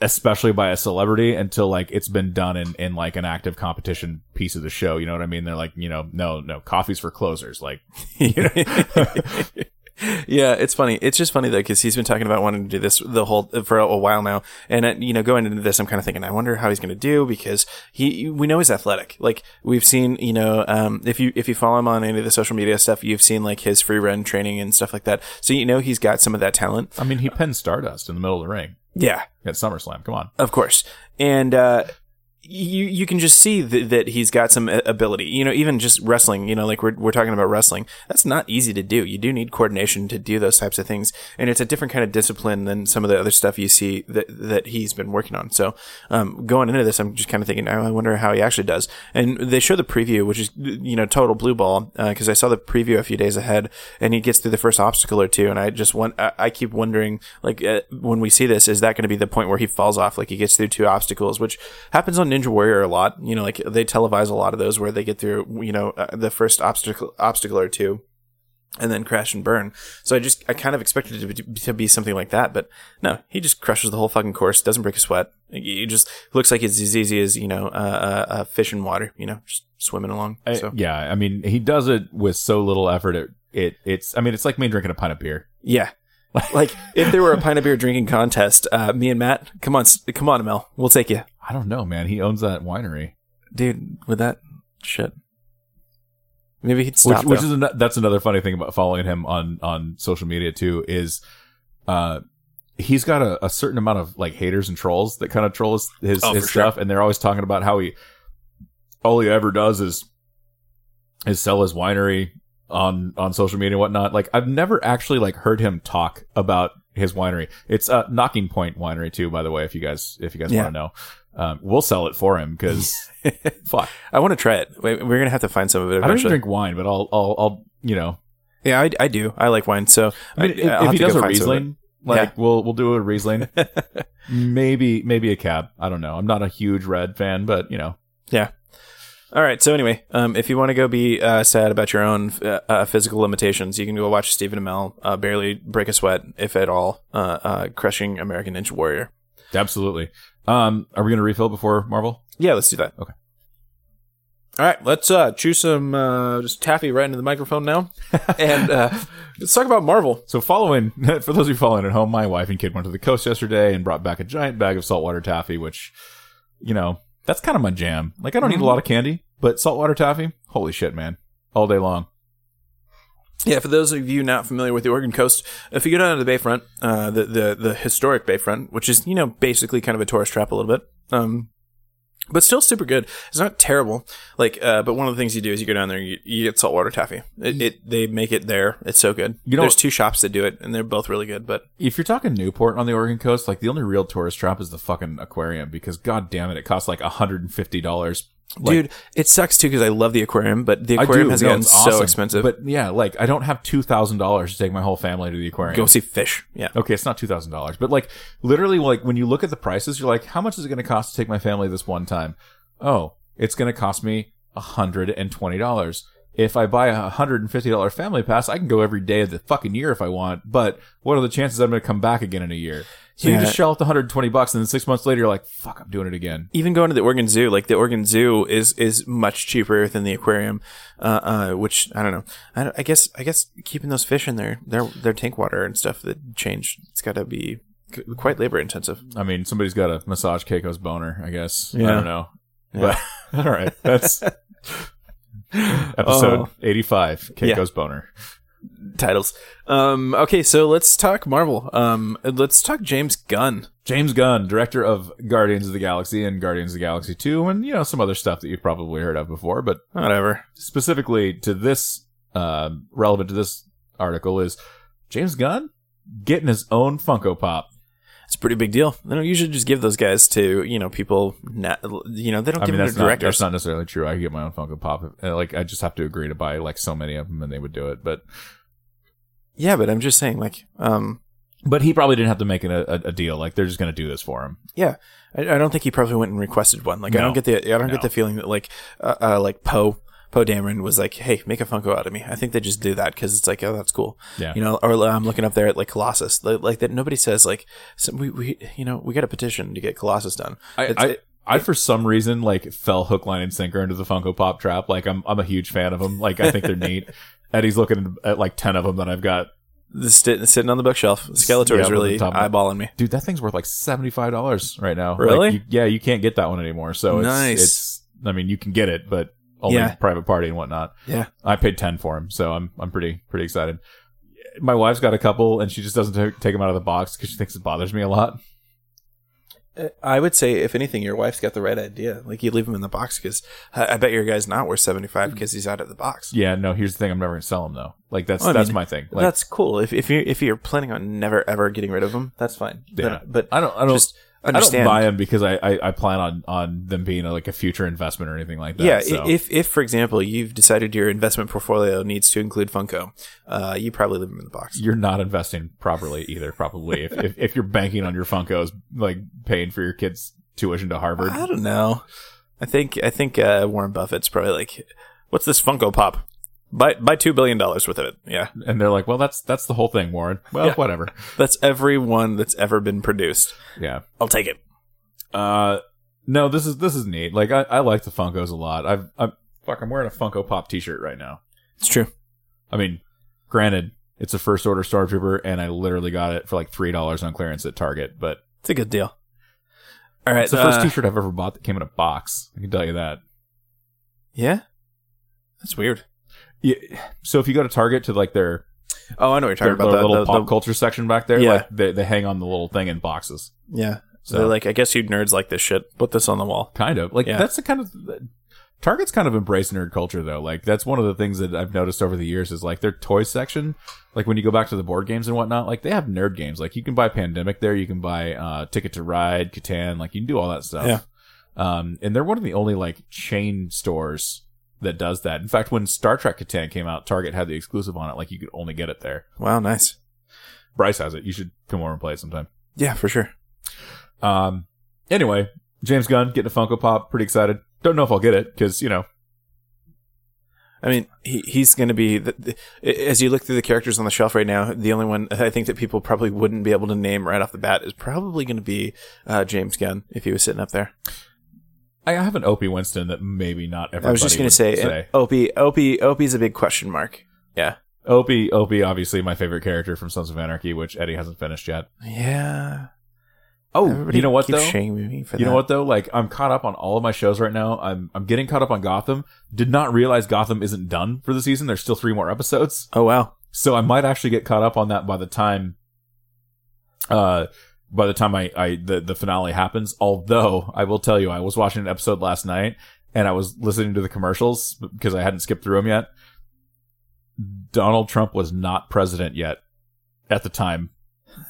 S2: especially by a celebrity until like it's been done in in like an active competition piece of the show you know what i mean they're like you know no no coffee's for closers like (laughs) (laughs)
S1: yeah, it's funny. It's just funny though because he's been talking about wanting to do this the whole for a, a while now. And uh, you know, going into this, I'm kind of thinking, I wonder how he's going to do because he we know he's athletic. Like we've seen, you know, um, if you if you follow him on any of the social media stuff, you've seen like his free run training and stuff like that. So you know he's got some of that talent.
S2: i mean he pinned stardust in the middle of the ring
S1: Yeah,
S2: at SummerSlam. Come on.
S1: Of course. And uh, you you can just see th- that he's got some ability. You know, even just wrestling. You know, like we're we're talking about wrestling. That's not easy to do. You do need coordination to do those types of things, and it's a different kind of discipline than some of the other stuff you see that that he's been working on. So, um, going into this, I'm just kind of thinking, oh, I wonder how he actually does. And they show the preview, which is you know total blue ball, because I saw the preview a few days ahead, and he gets through the first obstacle or two, and I just want I, I keep wondering, like uh, when we see this, is that going to be the point where he falls off, like he gets through two obstacles, which happens on Ninja Warrior a lot. You know, like they televise a lot of those where they get through, you know, uh, the first obstacle obstacle or two. And then crash and burn. So I just, I kind of expected it to be, to be something like that, but no, he just crushes the whole fucking course, doesn't break a sweat. He just looks like it's as easy as, you know, uh, uh, uh, fish in water, you know, just swimming along.
S2: I-
S1: So,
S2: yeah, I mean he does it with so little effort. It, it it's I mean it's like me drinking a pint of beer.
S1: yeah. (laughs) like if there were a pint of beer drinking contest, uh, me and Matt, come on, come on, Mel, we'll take you.
S2: I don't know, man. He owns that winery.
S1: Dude, with that shit. Maybe he'd stop.
S2: which, which is an, that's another funny thing about following him on on social media too is uh he's got a, a certain amount of like haters and trolls that kind of troll his his,
S1: Oh,
S2: his
S1: for sure.
S2: stuff and they're always talking about how he all he ever does is is sell his winery on on social media and whatnot like i've never actually like heard him talk about his winery it's uh Nocking Point winery too by the way if you guys if you guys
S1: Yeah.
S2: want to know um, we'll sell it for him because (laughs) fuck
S1: I want to try it. We're gonna have to find some of it
S2: i don't even drink wine but i'll i'll, I'll you know
S1: yeah, I, I do. I like wine, so
S2: I mean, if,
S1: I'll
S2: if
S1: have
S2: he does a
S1: find some of it.
S2: Riesling, like we'll we'll do a Riesling. (laughs) maybe maybe a cab. I don't know. I'm not a huge red fan, but you know,
S1: Yeah. All right. So anyway, um, if you want to go be uh, sad about your own uh, uh, physical limitations, you can go watch Stephen Amell uh, barely break a sweat, if at all, uh, uh, crushing American Ninja Warrior.
S2: absolutely. Um, are we gonna refill before Marvel?
S1: Yeah, let's do that.
S2: Okay.
S1: All right, let's uh, chew some uh, just taffy right into the microphone now, (laughs) and uh, let's talk about Marvel.
S2: So following (laughs) for those of you following at home, my wife and kid went to the coast yesterday and brought back a giant bag of saltwater taffy, which you know that's kind of my jam. Like I don't
S1: Mm-hmm.
S2: eat a lot of candy, but saltwater taffy, holy shit, man, all day long.
S1: Yeah, for those of you not familiar with the Oregon coast, if you go down to the Bayfront, uh, the, the the historic Bayfront, which is you know basically kind of a tourist trap a little bit, um, but still super good. It's not terrible. Like, uh, but one of the things you do is you go down there, and you, you get saltwater taffy. It, it they make it there. It's so good.
S2: You know-
S1: there's two shops that do it, and they're both really good. But
S2: If you're talking Newport on the Oregon coast, like the only real tourist trap is the fucking aquarium because god damn it, it costs like $150. Like,
S1: dude, it sucks too because I love the aquarium, but the aquarium
S2: do.
S1: has
S2: No,
S1: gotten
S2: it's
S1: so expensive.
S2: But yeah, like I don't have $2,000 to take my whole family to the aquarium.
S1: go see fish. Yeah.
S2: Okay, it's not two thousand dollars, but like literally, like when you look at the prices, you're like, how much is it going to cost to take my family this one time? Oh, it's going to cost me a hundred and twenty dollars. If I buy a hundred and fifty dollar family pass, I can go every day of the fucking year if I want. But what are the chances I'm going to come back again in a year? So you just shell out the hundred and twenty bucks, and then six months later, you're like, fuck, I'm doing it again.
S1: even going to the Oregon Zoo, like the Oregon Zoo is is much cheaper than the aquarium, uh, uh, which I don't know. I, don't- I guess I guess keeping those fish in their their their tank water and stuff that change, it's got to be c- quite labor intensive.
S2: I mean, somebody's got to massage Keiko's boner. I guess. I don't know. But (laughs) all right, that's (laughs) episode
S1: Oh.
S2: eighty-five. Keiko's boner.
S1: Titles. Um, okay, so let's talk Marvel. Um, let's talk James Gunn.
S2: James Gunn, director of Guardians of the Galaxy and Guardians of the Galaxy 2, and you know some other stuff that you've probably heard of before, but
S1: Whatever.
S2: specifically to this, uh, relevant to this article is James Gunn getting his own Funko Pop.
S1: It's a pretty big deal. They don't usually just give those guys to you know people. Na- you know they don't
S2: I
S1: give
S2: mean,
S1: them to
S2: not,
S1: directors.
S2: that's not necessarily true. I get my own Funko Pop. Uh, Like, I just have to agree to buy like so many of them, and they would do it. But
S1: yeah, but I'm just saying, like, um,
S2: but he probably didn't have to make it a, a, deal. Like, they're just going to do this for him.
S1: Yeah, I, I don't think he probably went and requested one. Like I don't get the I don't
S2: No.
S1: get the feeling that like uh, uh like Poe Poe Dameron was like, hey, make a Funko out of me. I think they just do that because it's like, oh, that's cool.
S2: Yeah.
S1: You know, or uh, I'm looking up there at like Colossus, like, like that. Nobody says like, so we we you know we got a petition to get Colossus done.
S2: I,
S1: It's-
S2: I,
S1: it-
S2: I for some reason like fell hook, line, and sinker into the Funko Pop trap. Like I'm I'm a huge fan of them. Like I think they're neat. (laughs) Eddie's looking at like ten of them that I've got.
S1: st- sitting on the bookshelf. Skeletor
S2: Yeah,
S1: is really eyeballing me.
S2: Dude, that thing's worth like seventy five dollars right now.
S1: Really?
S2: Like, you, yeah, you can't get that one anymore. So it's,
S1: Nice.
S2: it's I mean, you can get it, but only
S1: Yeah.
S2: private party and whatnot.
S1: Yeah.
S2: I paid ten for him, so I'm I'm pretty pretty excited. My wife's got a couple, and she just doesn't ta- take them out of the box because she thinks it bothers me a lot.
S1: Uh, I would say, if anything, your wife's got the right idea. Like you leave him in the box because I, I bet your guy's not worth seventy five because he's out of the box.
S2: Yeah, no. Here's the thing: I'm never gonna sell them though. Like that's
S1: Well,
S2: that's
S1: mean,
S2: my thing. Like,
S1: that's cool. If if you if you're planning on never ever getting rid of them, that's fine.
S2: Yeah.
S1: But, but
S2: I don't I don't
S1: just
S2: I don't buy them because I, I, I plan on, on them being a, like a future investment or anything like that.
S1: yeah,
S2: so.
S1: if if for example you've decided your investment portfolio needs to include Funko, uh, you probably leave them in the box.
S2: you're not investing properly either. Probably if, if if you're banking on your Funkos, like paying for your kids' tuition to Harvard.
S1: I don't know. I think I think uh, Warren Buffett's probably like, "What's this Funko Pop? Buy buy two billion dollars worth of it." Yeah,
S2: And they're like, well, that's that's the whole thing, Warren. Well,
S1: Yeah.
S2: whatever.
S1: that's every one that's ever been produced.
S2: Yeah.
S1: I'll take it.
S2: Uh, no, this is this is neat. Like I, I like the Funkos a lot. I've I'm fuck. I'm wearing a Funko Pop T-shirt right now.
S1: It's true.
S2: I mean, granted, it's a first order Stormtrooper, and I literally got it for like three dollars on clearance at Target. But
S1: It's a good deal. All right,
S2: it's the first
S1: uh,
S2: T-shirt I've ever bought that came in a box. I can tell you that.
S1: Yeah, that's weird.
S2: Yeah. So if you go to Target to like their
S1: Oh, I know what you're talking about. The-
S2: little
S1: the-
S2: pop
S1: the-
S2: culture section back there,
S1: Yeah.
S2: like they, they hang on the little thing in boxes.
S1: yeah. So
S2: So
S1: they're like, I guess you nerds like this shit. Put this on the wall.
S2: kind of like
S1: Yeah.
S2: that's the kind of Target's kind of embraced nerd culture though. Like that's one of the things that I've noticed over the years is like their toy section. Like when you go back to the board games and whatnot, like they have nerd games. Like you can buy Pandemic there, you can buy uh, Ticket to Ride, Catan, like you can do all that stuff.
S1: Yeah.
S2: Um, and they're one of the only like chain stores that does that. In fact, when Star Trek Catan came out, Target had the exclusive on it. Like you could only get it there.
S1: Wow, nice.
S2: Bryce has it. You should come over and play it sometime.
S1: Yeah, for sure.
S2: Um, anyway, James Gunn getting a Funko Pop. Pretty excited. Don't know if I'll get it because you know
S1: I mean, he, he's going to be the, the, as you look through the characters on the shelf right now. The only one I think that people probably wouldn't be able to name right off the bat is probably going to be uh, James Gunn if he was sitting up there.
S2: I have an Opie Winston that maybe not everybody.
S1: I was just going to say, uh, Opie, Opie, Opie's a big question mark. Yeah,
S2: Opie, Opie, obviously my favorite character from Sons of Anarchy, which Eddie hasn't finished yet.
S1: yeah.
S2: Oh,
S1: Everybody
S2: you know what though?
S1: Shaming me for
S2: You
S1: that.
S2: know what though? Like I'm caught up on all of my shows right now. I'm I'm getting caught up on Gotham. Did not realize Gotham isn't done for the season. There's still three more episodes.
S1: Oh wow.
S2: So I might actually get caught up on that by the time uh by the time I, I the, the finale happens. Although I will tell you, I was watching an episode last night and I was listening to the commercials because I hadn't skipped through them yet. Donald Trump was not president yet at the time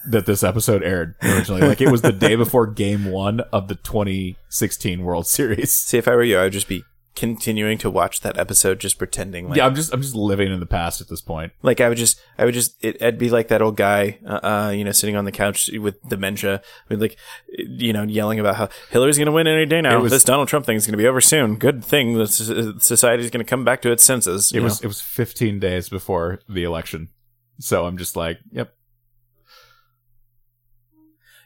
S2: that this episode aired originally. Like it was the day (laughs) before game one of the 2016 World Series.
S1: See, if I were you, I would just be continuing to watch that episode, just pretending like
S2: yeah, I'm just I'm just living in the past at this point.
S1: Like I would just, I would just, it, I'd be like that old guy, uh, uh, you know, sitting on the couch with dementia, with like, you know, yelling about how Hillary's going to win any day now.
S2: Was-
S1: this Donald Trump thing is going to be over soon. Good thing that society's going to come back to its senses.
S2: It was
S1: know?
S2: it was 15 days before the election, so I'm just like, yep,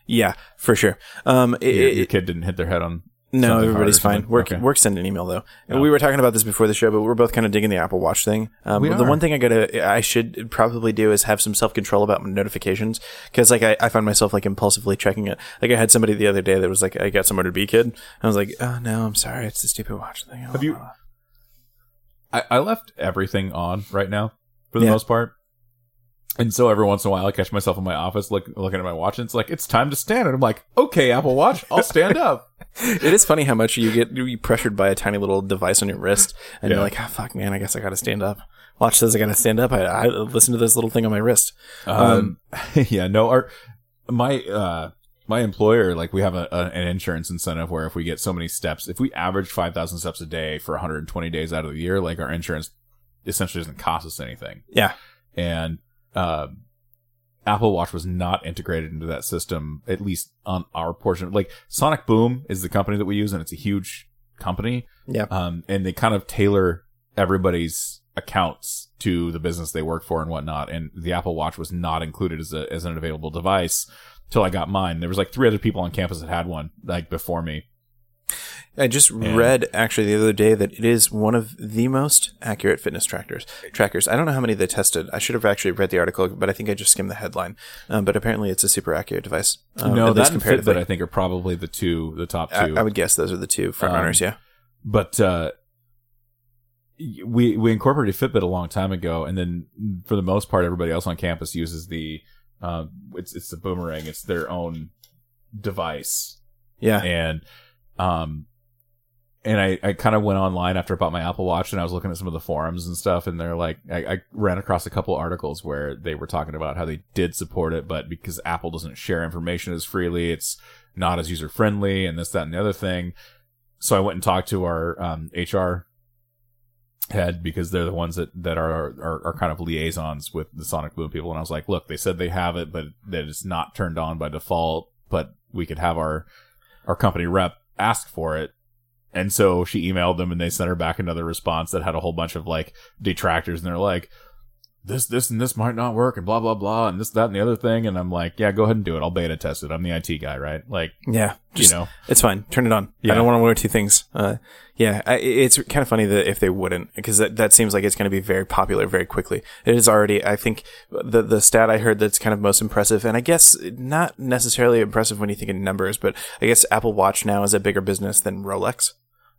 S1: yeah, for sure. Um, it,
S2: your,
S1: it-
S2: your kid didn't hit their head on.
S1: No, everybody's fine. Work,
S2: Okay.
S1: work, send an email though. And
S2: Oh.
S1: we were talking about this before the show, but we're both kind of digging the Apple Watch thing. Um, the one thing I gotta, I should probably do is have some self control about my notifications because like I, I find myself like impulsively checking it. Like I had somebody the other day that was like, I got somewhere to be, kid. I was like, oh no, I'm sorry, it's the stupid watch thing.
S2: Have you- I, I left everything on right now for the
S1: Yeah.
S2: most part. And so every once in a while, I catch myself in my office look, looking at my watch, and it's like it's time to stand. And I'm like, okay, Apple Watch, I'll stand up. (laughs)
S1: It is funny how much you get you pressured by a tiny little device on your wrist, and
S2: Yeah.
S1: you're like, oh, fuck, man, I guess I gotta stand up. Watch says I gotta stand up. I, I listen to this little thing on my wrist.
S2: Um, (laughs) yeah, no, our my uh my employer like we have a, a an insurance incentive where if we get so many steps, if we average five thousand steps a day for 120 days out of the year, like our insurance essentially doesn't cost us anything.
S1: Yeah.
S2: and um, Apple Watch was not integrated into that system, at least on our portion. Like Sonic Boom is the company that we use, and it's a huge company.
S1: Yeah.
S2: Um, and they kind of tailor everybody's accounts to the business they work for and whatnot. And the Apple Watch was not included as a as an available device till I got mine. There was like three other people on campus that had one like before me.
S1: I just read actually the other day that it is one of the most accurate fitness trackers. Trackers. I don't know how many they tested. I should have actually read the article, but I think I just skimmed the headline. Um, but apparently, it's a super accurate device. Um,
S2: no,
S1: at
S2: that
S1: least
S2: and. Fitbit I think are probably the two, the top two.
S1: I would guess those are the two front
S2: Um,
S1: runners. Yeah.
S2: but uh we we incorporated Fitbit a long time ago, and then for the most part, everybody else on campus uses the uh, it's it's the boomerang. It's their own device,
S1: Yeah.
S2: and um, and I I kind of went online after I bought my Apple Watch, and I was looking at some of the forums and stuff, and they're like, I, I ran across a couple articles where they were talking about how they did support it, but because Apple doesn't share information as freely, it's not as user friendly, and this, that, and the other thing. So I went and talked to our um, HR head because they're the ones that that are, are are kind of liaisons with the Sonic Boom people, and I was like, look, they said they have it, but that it's not turned on by default, but we could have our our company rep ask for it. And so she emailed them and they sent her back another response that had a whole bunch of like detractors and they're like, this, this, and this might not work and blah, blah, blah, and this, that, and the other thing. And I'm like, yeah, go ahead and do it. I'll beta test it. I'm the IT guy, right? Like,
S1: Yeah. Just,
S2: you know,
S1: It's fine. Turn it on.
S2: Yeah.
S1: I don't want to wear two things. Uh, yeah, I, it's kind of funny that if they wouldn't, because that, that seems like it's going to be very popular very quickly. It is already, I think, the the stat I heard that's kind of most impressive, and I guess not necessarily impressive when you think in numbers, but I guess Apple Watch now is a bigger business than Rolex.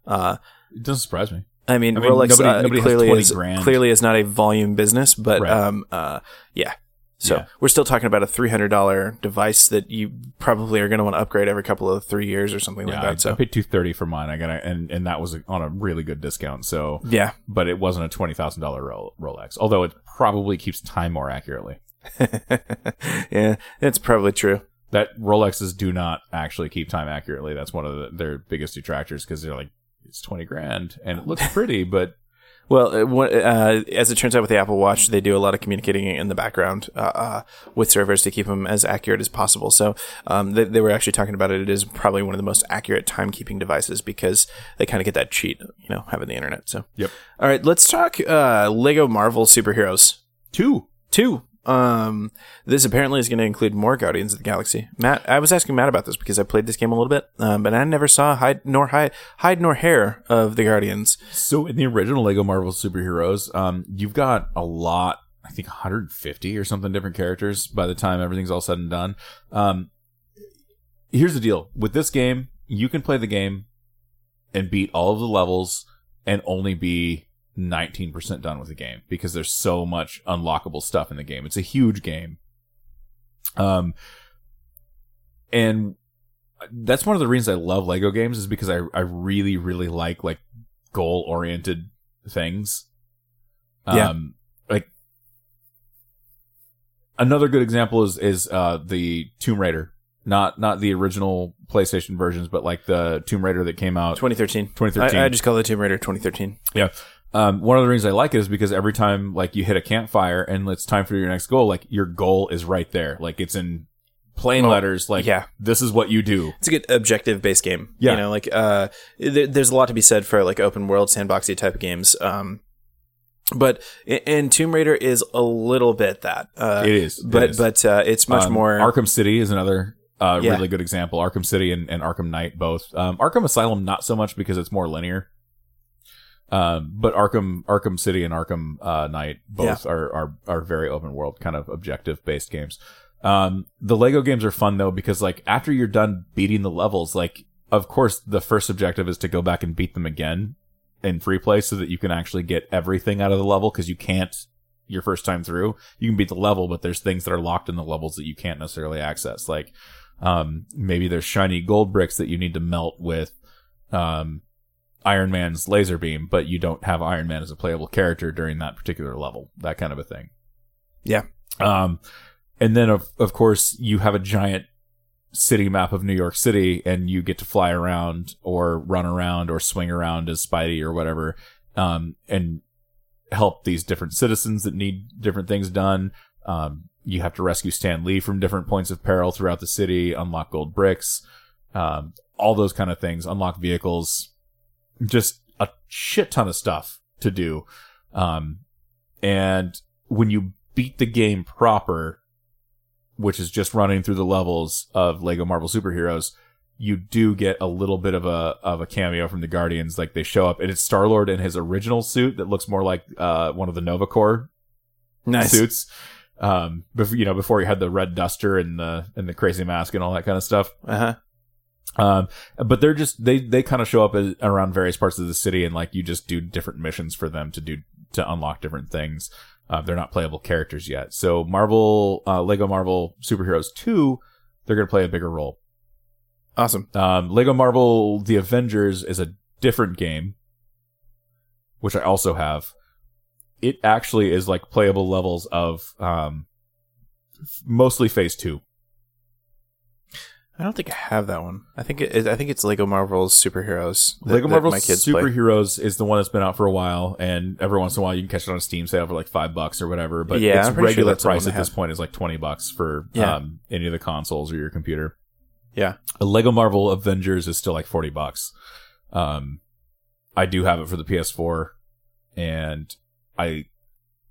S1: Uh,
S2: it doesn't surprise me.
S1: I mean,
S2: I mean,
S1: Rolex
S2: nobody-
S1: uh,
S2: nobody
S1: clearly
S2: 20
S1: is
S2: grand.
S1: clearly is not a volume business, but
S2: Right.
S1: um, uh, yeah. So
S2: Yeah.
S1: we're still talking about a three hundred dollar device that you probably are going to want to upgrade every couple of three years or something
S2: Yeah,
S1: like
S2: I,
S1: that. So
S2: I paid two thirty for mine. I got a, and and that was on a really good discount. So,
S1: yeah,
S2: but it wasn't a twenty thousand dollar Rolex, although it probably keeps time more accurately. (laughs)
S1: yeah, it's probably true.
S2: That Rolexes do not actually keep time accurately. That's one of the, their biggest detractors because they're like, it's twenty grand and it looks (laughs) pretty, but
S1: Well, uh, uh, as it turns out with the Apple Watch, they do a lot of communicating in the background uh, uh, with servers to keep them as accurate as possible. So um, they, they were actually talking about it. It is probably one of the most accurate timekeeping devices because they kind of get that cheat, you know, having the internet. So
S2: Yep.
S1: All right, let's talk uh, Lego Marvel superheroes.
S2: two.
S1: Two. Um, this apparently is going to include more Guardians of the Galaxy. Matt, I was asking Matt about this because I played this game a little bit, um, but I never saw hide nor hide, hide nor hair of the Guardians.
S2: So in the original Lego Marvel superheroes, um, you've got a lot. I think 150 or something different characters by the time everything's all said and done. Um, here's the deal with this game: you can play the game and beat all of the levels and only be 19% done with the game because there's so much unlockable stuff in the game. It's a huge game. Um, and that's one of the reasons I love Lego games is because I I really really like like goal oriented things.
S1: Yeah.
S2: Um, like another good example is is uh the Tomb Raider, not not the original PlayStation versions, but like the Tomb Raider that came out
S1: 2013.
S2: 2013.
S1: I, I just call it Tomb Raider 2013.
S2: Yeah. Um, one of the reasons I like it is because every time like you hit a campfire and it's time for your next goal, like your goal is right there. Like it's in plain
S1: Well,
S2: letters. Like
S1: yeah.
S2: this is what you do.
S1: It's a good objective based game.
S2: Yeah.
S1: You know, like uh there, there's a lot to be said for like open world sandboxy type of games. Um but and Tomb Raider is a little bit that. Uh
S2: It is.
S1: But
S2: is.
S1: but uh it's much
S2: Um,
S1: more
S2: Arkham City is another uh,
S1: Yeah.
S2: really good example. Arkham City and, and Arkham Knight both. Um, Arkham Asylum not so much because it's more linear. Um, but Arkham Arkham City and Arkham uh, Knight both are, are are very open world kind of objective based games. Um, the Lego games are fun though because like after you're done beating the levels, like of course the first objective is to go back and beat them again in free play so that you can actually get everything out of the level because you can't your first time through. You can beat the level, but there's things that are locked in the levels that you can't necessarily access. Like, um, maybe there's shiny gold bricks that you need to melt with, um, Iron Man's laser beam, but you don't have Iron Man as a playable character during that particular level. That kind of a thing.
S1: Yeah.
S2: Um, and then of, of course you have a giant city map of New York City and you get to fly around or run around or swing around as Spidey or whatever. Um, and help these different citizens that need different things done. Um, you have to rescue Stan Lee from different points of peril throughout the city, unlock gold bricks, um, all those kind of things, unlock vehicles, just a shit ton of stuff to do. Um, and when you beat the game proper, which is just running through the levels of Lego Marvel Superheroes, you do get a little bit of a of a cameo from the Guardians. Like they show up, and it's Star Lord in his original suit that looks more like uh, one of the Nova Corps
S1: nice.
S2: suits. Um, before you know, before he had the red duster and the and the crazy mask and all that kind of stuff.
S1: Uh-huh.
S2: Um, but they're just they they kind of show up as, around various parts of the city, and like you just do different missions for them to do to unlock different things. Uh, they're not playable characters yet. So Marvel, uh, Lego Marvel Superheroes two, they're gonna play a bigger role.
S1: Awesome.
S2: Um, Lego Marvel The Avengers is a different game, which I also have. It actually is like playable levels of um, mostly Phase Two.
S1: I don't think I have that one. I think it, I think it's Lego Marvel's superheroes. that-
S2: Lego
S1: Marvel's play.
S2: Superheroes is the one that's been out for a while, and every once in a while you can catch it on a Steam sale for like five bucks or whatever. But
S1: Yeah,
S2: its
S1: sure
S2: regular
S1: one
S2: price at this point is like twenty bucks for
S1: Yeah.
S2: um, any of the consoles or your computer.
S1: Yeah.
S2: A Lego Marvel Avengers is still like forty bucks. Um, I do have it for the PS4, and I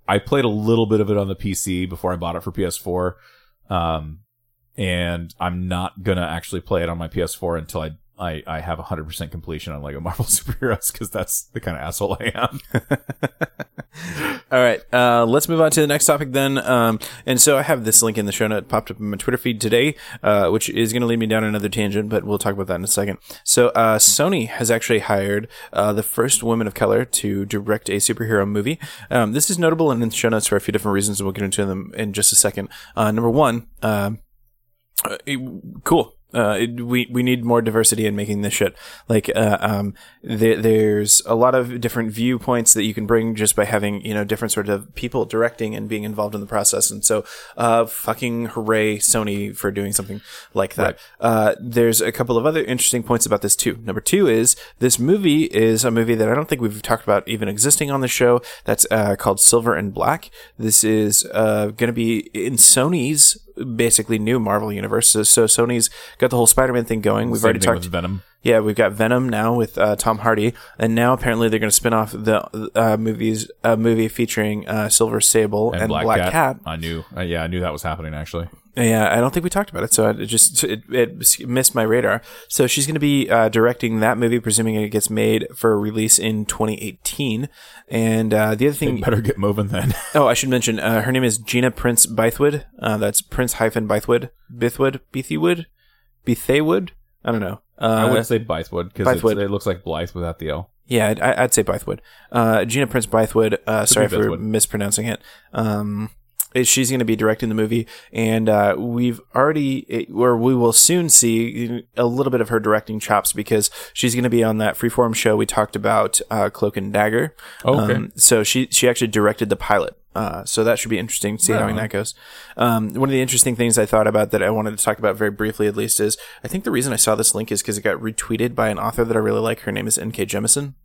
S2: I played a little bit of it on the PC before I bought it for PS4. Um, and I'm not gonna actually play it on my PS4 until I I, I have 100% completion on Lego Marvel (laughs) Superheroes because that's the kind of asshole I am. (laughs)
S1: All right, uh, let's move on to the next topic then. Um, and so I have this link in the show note popped up in my Twitter feed today, uh, which is going to lead me down another tangent, but we'll talk about that in a second. So uh, Sony has actually hired uh, the first woman of color to direct a superhero movie. Um, this is notable and in the show notes for a few different reasons, and we'll get into them in just a second. Uh, number one, um, uh, cool. Uh, it, we we need more diversity in making this shit. Like, uh, um, there, there's a lot of different viewpoints that you can bring just by having you know different sort of people directing and being involved in the process. And so, uh, fucking hooray, Sony for doing something like that.
S2: Right.
S1: Uh, there's a couple of other interesting points about this too. Number two is this movie is a movie that I don't think we've talked about even existing on the show. That's uh, called Silver and Black. This is uh, going to be in Sony's basically new Marvel universe. So, so Sony's got the whole Spider-Man thing going. We've
S2: Same
S1: already talked.
S2: with Venom.
S1: Yeah, we've got Venom now with uh, Tom Hardy, and now apparently they're going to spin off the uh, movies, a movie featuring uh, Silver Sable and, Black, Cat.
S2: I knew. Uh, yeah, I knew that was happening actually.
S1: Yeah, I don't think we talked about it, so it just it, it missed my radar. So she's going to be uh, directing that movie, presuming it gets made for release in 2018. And uh, the other thing,
S2: Better get moving then. (laughs)
S1: oh, I should mention, uh, her name is Gina Prince Bythewood. Uh, that's Prince hyphen Bythewood, Bithwood, Beathywood, Bethaywood. I don't know. Uh,
S2: I would say Bythewood because it looks like Blythe without the L.
S1: Yeah, I'd, I'd say Bythewood. Uh, Gina Prince Bythewood. Uh, sorry for mispronouncing it. Um, she's going to be directing the movie, and uh, we've already, or we will soon see a little bit of her directing chops because she's going to be on that freeform show we talked about, uh, Cloak and Dagger.
S2: Oh, okay.
S1: Um, so she she actually directed the pilot. Uh, so that should be interesting to see how that goes. Um, one of the interesting things I thought about that I wanted to talk about very briefly, at least, is I think the reason I saw this link is because it got retweeted by an author that I really like. Her name is N.K. Jemisin.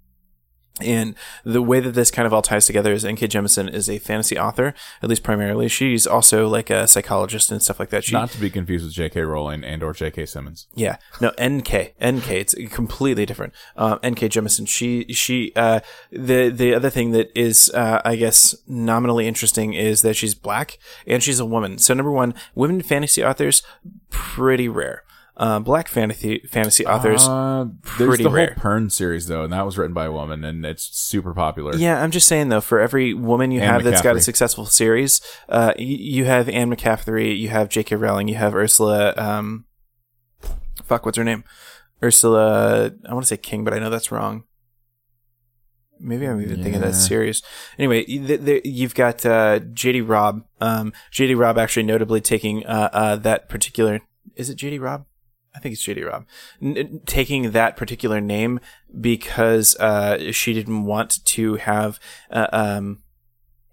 S1: And the way that this kind of all ties together is N.K. Jemisin is a fantasy author, at least primarily. She's also like a psychologist and stuff like that. She,
S2: Not to be confused with J.K. Rowling and or J.K. Simmons.
S1: yeah, no, NK, NK. It's completely different. Um, NK Jemisin. She, she. Uh, the the other thing that is, uh, I guess, nominally interesting is that she's black and she's a woman. So number one, women fantasy authors pretty rare. Uh, black fantasy fantasy authors.
S2: Uh, there's the
S1: rare.
S2: whole Pern series though, and that was written by a woman, and it's super popular.
S1: Yeah, I'm just saying though, for every woman you
S2: Anne
S1: have that's got a successful series, uh, y- you have Anne McCaffrey, you have J.K. Rowling, you have Ursula. Um, fuck, what's her name? Ursula. I want to say King, but I know that's wrong. Maybe I'm even thinking that
S2: Yeah.
S1: series. Anyway, th- th- you've got uh, J.D. Robb. Um, J.D. Robb actually notably taking uh, uh, that particular. Is it J.D. Robb? I think it's J.D. Robb. N- taking that particular name because uh, she didn't want to have uh, um,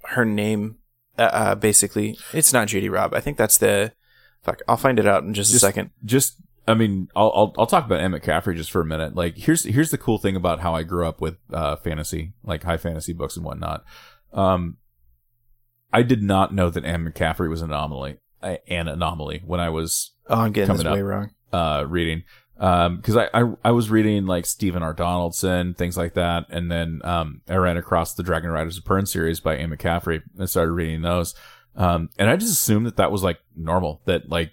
S1: her name. Uh, uh, basically, it's not J.D. Robb. I think that's the. Fuck, I'll find it out in just,
S2: Just-
S1: a second.
S2: just I mean, I'll, I'll I'll talk about Anne McCaffrey just for a minute. Like, here's here's the cool thing about how I grew up with uh, fantasy, like high fantasy books and whatnot. Um, I did not know that Anne McCaffrey was an anomaly, an anomaly when I was
S1: Oh, I'm getting this way
S2: up.
S1: wrong.
S2: Uh, reading. Um, cause I, I, I was reading like Stephen R. Donaldson, things like that. And then, um, I ran across the Dragon Riders of Pern series by Anne McCaffrey and started reading those. Um, and I just assumed that that was like normal, that like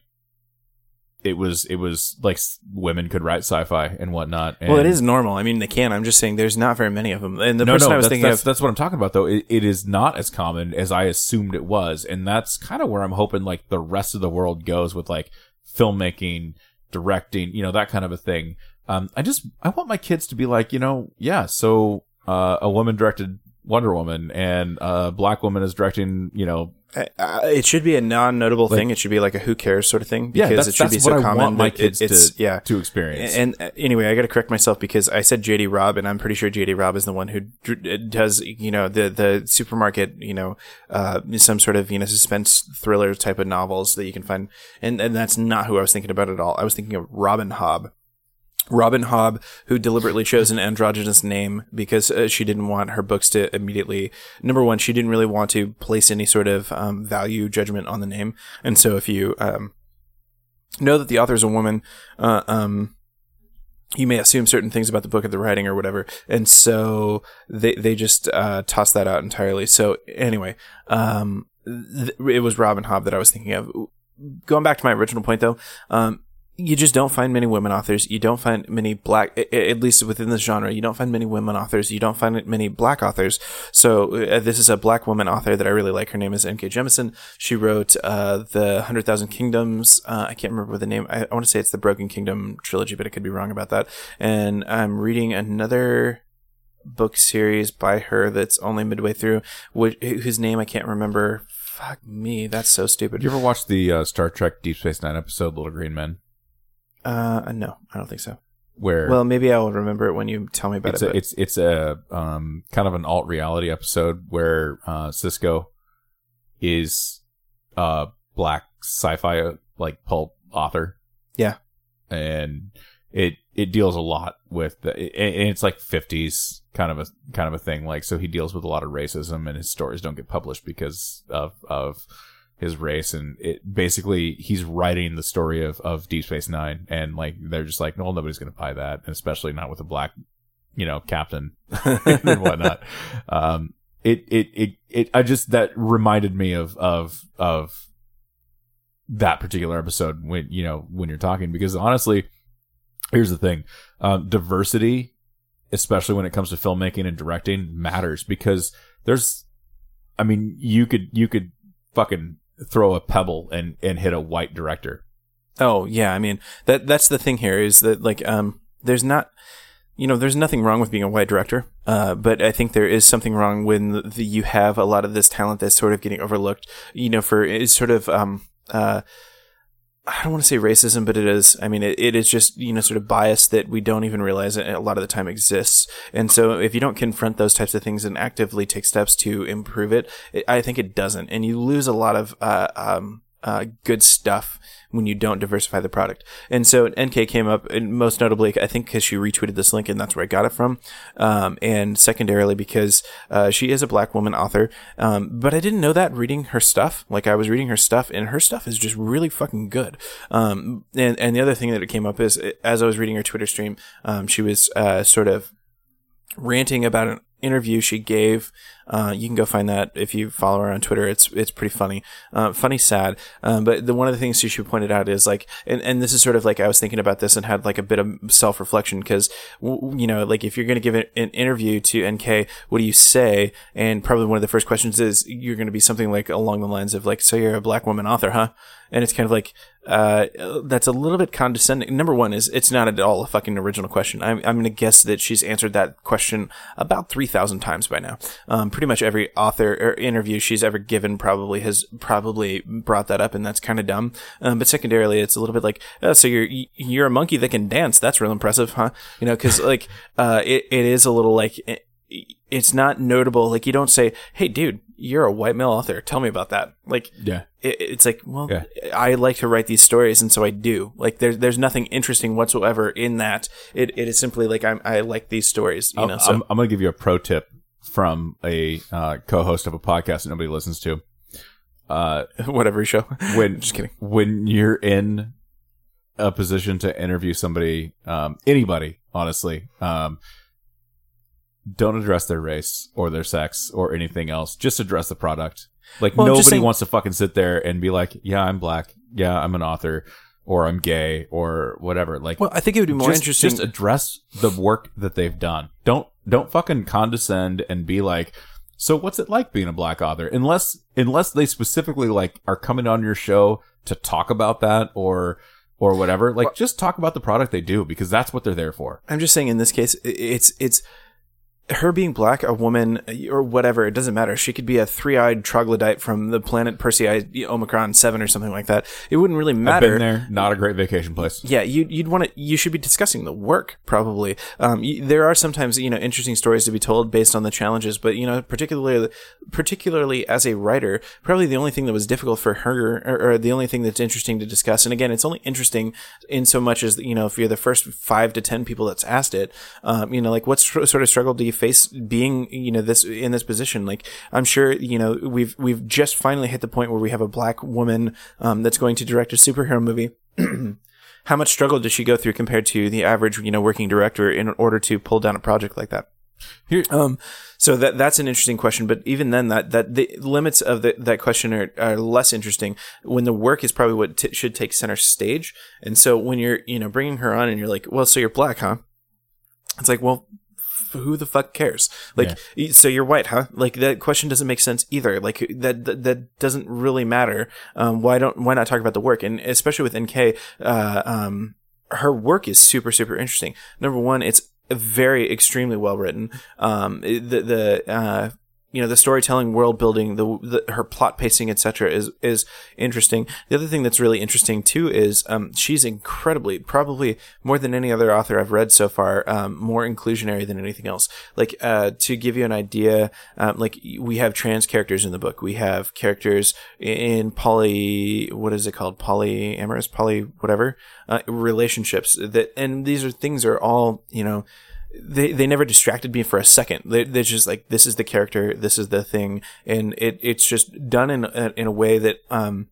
S2: it was, it was like women could write sci-fi and whatnot. And
S1: Well, it is normal. I mean, they can. I'm just saying there's not very many of them. And the
S2: no,
S1: person
S2: no,
S1: I was
S2: that's,
S1: thinking
S2: that's,
S1: of.
S2: that's what I'm talking about though. It, it is not as common as I assumed it was. And that's kind of where I'm hoping like the rest of the world goes with like filmmaking, directing, you know, that kind of a thing. Um, I just, I want my kids to be like, you know, yeah, so, uh, a woman directed Wonder Woman and a black woman is directing, you know,
S1: Uh, uh, it should be a non-notable
S2: Like-
S1: thing. It should be like a who cares sort of thing
S2: yeah,
S1: because
S2: that's,
S1: it should be so
S2: I
S1: common.
S2: want my
S1: that it-
S2: kids
S1: it's
S2: to,
S1: yeah.
S2: to experience.
S1: And uh, anyway, I got to correct myself because I said JD Robb, and I'm pretty sure JD Robb is the one who dr- does, you know, the the supermarket, you know, uh, some sort of you know suspense thriller type of novels that you can find, and and that's not who I was thinking about at all. I was thinking of Robin Hobb. Robin Hobb, who deliberately chose an androgynous name because uh, she didn't want her books to immediately. Number one, she didn't really want to place any sort of um, value judgment on the name, and so if you um, know that the author is a woman, uh, um, you may assume certain things about the book or the writing or whatever, and so they they just uh, toss that out entirely. So anyway, um, th- it was Robin Hobb that I was thinking of. Going back to my original point, though, um, you just don't find many women authors. You don't find many black, at least within this genre. You don't find many women authors. You don't find many black authors. So uh, this is a black woman author that I really like. Her name is N.K. Jemisin. She wrote uh, the Hundred Thousand Kingdoms. Uh, I can't remember the name. I, I want to say it's the Broken Kingdom trilogy, but I could be wrong about that. And I'm reading another book series by her that's only midway through, which, whose name I can't remember. Fuck me, that's so stupid.
S2: you ever watch the uh, Star Trek Deep Space Nine episode Little Green Men?
S1: Uh, no, I don't think so.
S2: Where
S1: Well, maybe I'll remember it when you tell me about
S2: it's
S1: it.
S2: a,
S1: but-
S2: it's it's a um kind of an alt reality episode where uh Sisko is a black sci-fi like pulp author.
S1: Yeah.
S2: And it it deals a lot with the it, and it's like 50s kind of a kind of a thing like so he deals with a lot of racism and his stories don't get published because of of his race and it basically he's writing the story of of Deep Space 9 and like they're just like no nobody's going to buy that and especially not with a black you know captain (laughs) (laughs) and whatnot. Um it, it it it I just that reminded me of of of that particular episode when you know when you're talking because honestly here's the thing um, diversity especially when it comes to filmmaking and directing matters because there's i mean you could you could fucking throw a pebble and and hit a white director
S1: oh yeah, I mean that that's the thing here is that like um there's not you know, there's nothing wrong with being a white director, uh, but I think there is something wrong when the, you have a lot of this talent that's sort of getting overlooked. You know, for is sort of um, uh, I don't want to say racism, but it is. I mean, it, it is just, you know, sort of bias that we don't even realize it a lot of the time exists. And so if you don't confront those types of things and actively take steps to improve it, it I think it doesn't. And you lose a lot of, uh, um, uh, good stuff when you don't diversify the product. And so NK came up, and most notably, I think because she retweeted this link, and that's where I got it from. Um, and secondarily, because uh, she is a black woman author. Um, but I didn't know that reading her stuff. Like I was reading her stuff, and her stuff is just really fucking good. Um, and and the other thing that it came up is as I was reading her Twitter stream, um, she was uh, sort of ranting about an interview she gave. Uh, you can go find that if you follow her on Twitter. It's it's pretty funny, uh, funny, sad. Um, but the one of the things she pointed out is like, and, and this is sort of like I was thinking about this and had like a bit of self reflection because you know like if you're going to give an interview to NK, what do you say? And probably one of the first questions is you're going to be something like along the lines of like, so you're a black woman author, huh? And it's kind of like, uh, that's a little bit condescending. Number one is it's not at all a fucking original question. I'm, I'm going to guess that she's answered that question about 3,000 times by now. Um, pretty much every author or interview she's ever given probably has probably brought that up and that's kind of dumb. Um, but secondarily, it's a little bit like, oh, so you're, you're a monkey that can dance. That's real impressive, huh? You know, cause like, uh, it, it is a little like, it, it's not notable. Like you don't say, "Hey, dude, you're a white male author. Tell me about that." Like,
S2: yeah,
S1: it, it's like, well, yeah. I like to write these stories, and so I do. Like, there's there's nothing interesting whatsoever in that. It it is simply like I'm I like these stories. You know,
S2: so I'm, I'm gonna give you a pro tip from a uh, co-host of a podcast that nobody listens to.
S1: Uh, (laughs) whatever show. (laughs)
S2: When just kidding. When you're in a position to interview somebody, um, anybody, honestly, um don't address their race or their sex or anything else. Just address the product. Like well, nobody saying- wants to fucking sit there and be like, "Yeah, I'm black. Yeah, I'm an author." Or I'm gay, or whatever. Like,
S1: well, I think it would be more
S2: just,
S1: interesting.
S2: Just address the work that they've done. Don't don't fucking condescend and be like, so what's it like being a black author? Unless unless they specifically like are coming on your show to talk about that or or whatever. Like, well, just talk about the product they do because that's what they're there for.
S1: I'm just saying in this case, it's it's her being black, a woman, or whatever, it doesn't matter. She could be a three-eyed troglodyte from the planet Persei Omicron Seven or something like that. It wouldn't really matter.
S2: I've been there. Not a great vacation place.
S1: Yeah, you, would want to. You should be discussing the work probably. Um, you, there are sometimes you know interesting stories to be told based on the challenges, but you know particularly particularly as a writer, probably the only thing that was difficult for her, or, or the only thing that's interesting to discuss. And again, it's only interesting in so much as you know if you're the first five to ten people that's asked it. Um, you know, like what sort of struggle do you face being, you know, this in this position. Like I'm sure, you know, we've we've just finally hit the point where we have a black woman um, that's going to direct a superhero movie. (clears throat) How much struggle does she go through compared to the average, you know, working director in order to pull down a project like that? Here, um, so that that's an interesting question, but even then, that that the limits of the, that question are, are less interesting when the work is probably what t- should take center stage. And so when you're, you know, bringing her on and you're like, well, so you're black, huh? It's like, well, who the fuck cares? Like, yeah. so you're white, huh? Like that question doesn't make sense either. Like that that, that doesn't really matter. Um, why don't why not talk about the work? And especially with NK, uh, um, her work is super super interesting. Number one, it's very extremely well written. Um, the the uh, you know the storytelling world building the, the her plot pacing etc is is interesting. The other thing that's really interesting too is um, she's incredibly probably more than any other author i've read so far um, more inclusionary than anything else. Like uh, to give you an idea um, like we have trans characters in the book. We have characters in poly what is it called? Polyamorous? Poly whatever uh, relationships that and these are things are all you know they they never distracted me for a second. They, they're just like this is the character, this is the thing, and it it's just done in a, in a way that um.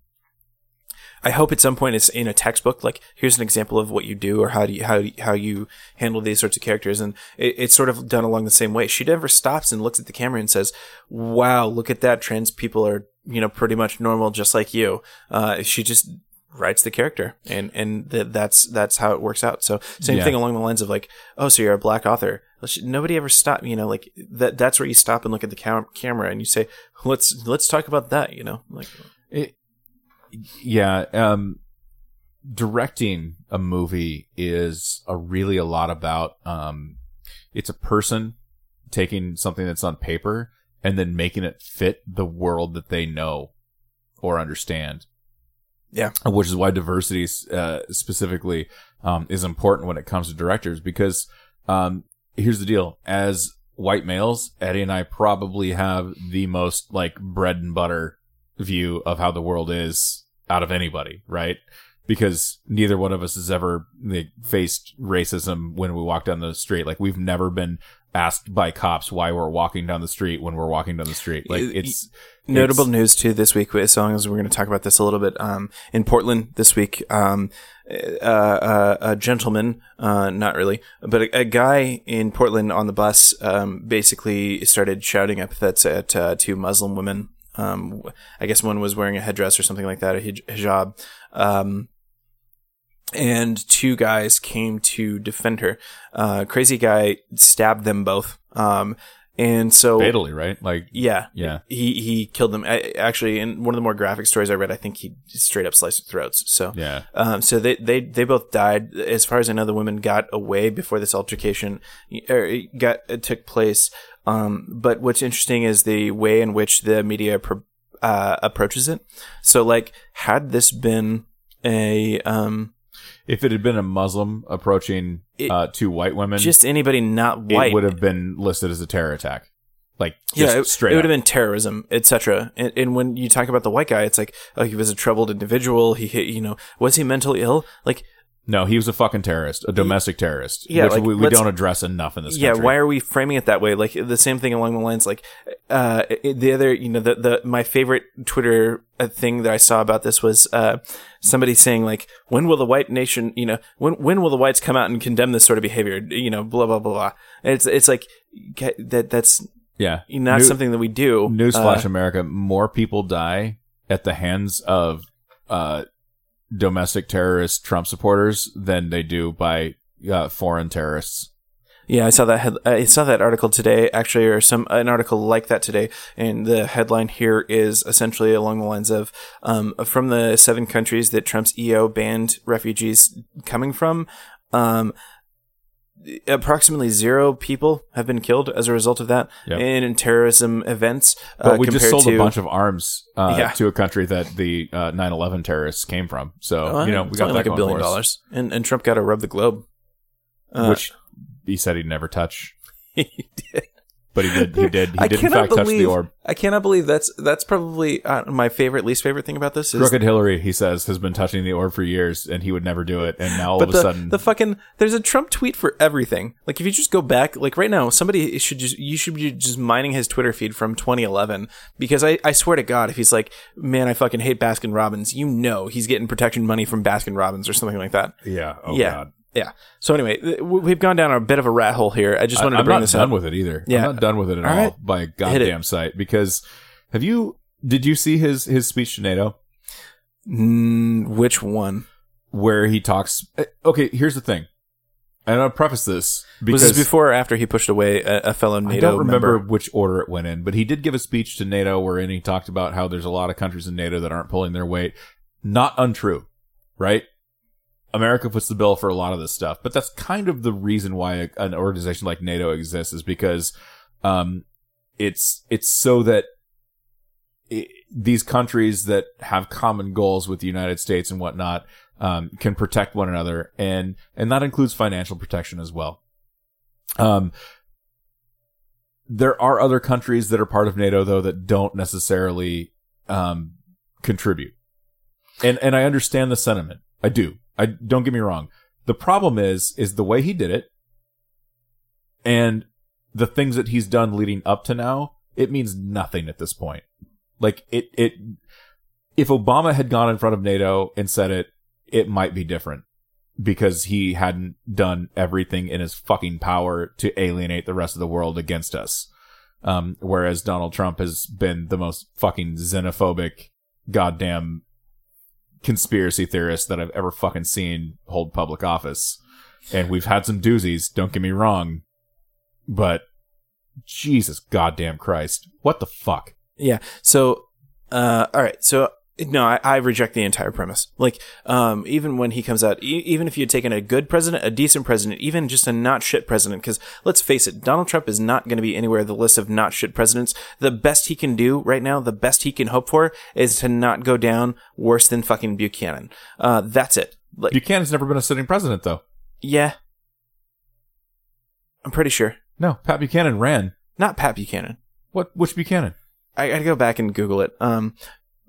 S1: I hope at some point it's in a textbook. Like, here's an example of what you do or how do you, how, how you handle these sorts of characters. And it, it's sort of done along the same way. She never stops and looks at the camera and says, wow, look at that. Trans people are, you know, pretty much normal, just like you. Uh, she just writes the character and and th- that's that's how it works out so same yeah. thing along the lines of like oh so you're a black author nobody ever stop you know like that that's where you stop and look at the cam- camera and you say let's let's talk about that you know like it,
S2: yeah um directing a movie is a really a lot about um it's a person taking something that's on paper and then making it fit the world that they know or understand.
S1: Yeah.
S2: Which is why diversity uh, specifically um, is important when it comes to directors because um, here's the deal. As white males, Eddie and I probably have the most like bread and butter view of how the world is out of anybody, right? Because neither one of us has ever like, faced racism when we walk down the street. Like we've never been asked by cops why we're walking down the street when we're walking down the street. Like it's
S1: Notable
S2: it's-
S1: news too this week, as long as we're going to talk about this a little bit. Um, in Portland this week, um, uh, uh, a gentleman, uh, not really, but a, a guy in Portland on the bus, um, basically started shouting epithets at uh, two Muslim women. Um, I guess one was wearing a headdress or something like that, a hijab. Um, and two guys came to defend her. Uh, crazy guy stabbed them both. Um, and so
S2: fatally, right? Like
S1: yeah,
S2: Yeah.
S1: He he killed them. I, actually, in one of the more graphic stories I read, I think he straight up sliced their throats. So
S2: yeah.
S1: um, so they, they they both died. As far as I know, the women got away before this altercation er, got it took place. Um, but what's interesting is the way in which the media pro- uh, approaches it. So like, had this been a um,
S2: If it had been a Muslim approaching
S1: It-
S2: uh, two white women,
S1: just anybody not white,
S2: it would have been listed as a terror attack. Like
S1: yeah, it,
S2: straight
S1: it would
S2: up.
S1: have been terrorism, etc. And, and when you talk about the white guy, it's like, oh, he was a troubled individual. He hit, you know, was he mentally ill? Like,
S2: No, he was a fucking terrorist, a domestic terrorist.
S1: Yeah,
S2: which
S1: like,
S2: we, we don't address enough in this
S1: yeah,
S2: country.
S1: why are we framing it that way? Like the same thing along the lines, like uh, the other, you know, the the my favorite Twitter uh, thing that I saw about this was uh, somebody saying like, when will the white nation, you know, when when will the whites come out and condemn this sort of behavior? You know, blah blah blah blah. It's it's like that that's
S2: Yeah,
S1: not
S2: New-
S1: something that we do.
S2: Newsflash,
S1: Uh,
S2: America: more people die at the hands of uh, domestic terrorist Trump supporters than they do by uh, foreign terrorists.
S1: Yeah, I saw that. I saw that article today, actually, or some an article like that today. And the headline here is essentially along the lines of um, from the seven countries that Trump's EO banned refugees coming from. Um, approximately zero people have been killed as a result of that
S2: Yep.
S1: in, in terrorism events.
S2: But
S1: uh,
S2: we just sold
S1: to,
S2: a bunch of arms uh,
S1: Yeah.
S2: to a country that the uh, 9/11 terrorists came from. So
S1: Uh,
S2: you know we got
S1: like a billion dollars, and and Trump got to rub the globe. Uh,
S2: which he said he'd never touch, (laughs)
S1: he did.
S2: But he did. He did. He
S1: I
S2: did in fact touch the orb.
S1: I cannot believe that's that's probably uh, my favorite, least favorite thing about this is
S2: Crooked Hillary, he says, has been touching the orb for years, and he would never do it. And now all of
S1: the,
S2: a sudden,
S1: the fucking there's a Trump tweet for everything. Like if you just go back, like right now, somebody should just you should be just mining his Twitter feed from 2011 because I, I swear to God, if he's like, man, I fucking hate Baskin Robbins, you know he's getting protection money from Baskin Robbins or something like that.
S2: yeah, oh
S1: yeah,
S2: god,
S1: yeah. So anyway, we've gone down a bit of a rat hole here. I just wanted
S2: am
S1: to bring this up.
S2: I'm not done with it either.
S1: Yeah.
S2: I'm not done with it at
S1: All
S2: all,
S1: right.
S2: by a goddamn sight. Because have you? Did you see his his speech to NATO
S1: Mm, which one
S2: where he talks? eh, Okay, here's the thing. And I'll preface this because
S1: was this before or after he pushed away a, a fellow NATO
S2: I don't remember
S1: member?
S2: which order it went in, but he did give a speech to NATO wherein he talked about how there's a lot of countries in NATO that aren't pulling their weight. Not untrue, right? America puts the bill for a lot of this stuff, but that's kind of the reason why a, an organization like NATO exists is because um, it's it's so that i these countries that have common goals with the United States and whatnot um, can protect one another, and and that includes financial protection as well. Um, there are other countries that are part of NATO though that don't necessarily um, contribute, and and I understand the sentiment. I do. I don't get me wrong. The problem is is the way he did it, and the things that he's done leading up to now. It means nothing at this point. Like it it if Obama had gone in front of NATO and said it, it might be different because he hadn't done everything in his fucking power to alienate the rest of the world against us. Um, whereas Donald Trump has been the most fucking xenophobic, goddamn conspiracy theorist that I've ever fucking seen hold public office. And we've had some doozies, don't get me wrong, but Jesus goddamn Christ. What the fuck?
S1: Yeah. So, uh, all right. So No, I, I reject the entire premise. Like, um, even when he comes out, e- even if you had taken a good president, a decent president, even just a not shit president, because let's face it, Donald Trump is not going to be anywhere on the list of not shit presidents. The best he can do right now, the best he can hope for, is to not go down worse than fucking Buchanan. Uh, that's it. Like,
S2: Buchanan's never been a sitting president, though.
S1: yeah, I'm pretty sure.
S2: No, Pat Buchanan ran.
S1: Not Pat Buchanan.
S2: What? Which Buchanan?
S1: I gotta go back and Google it. Um,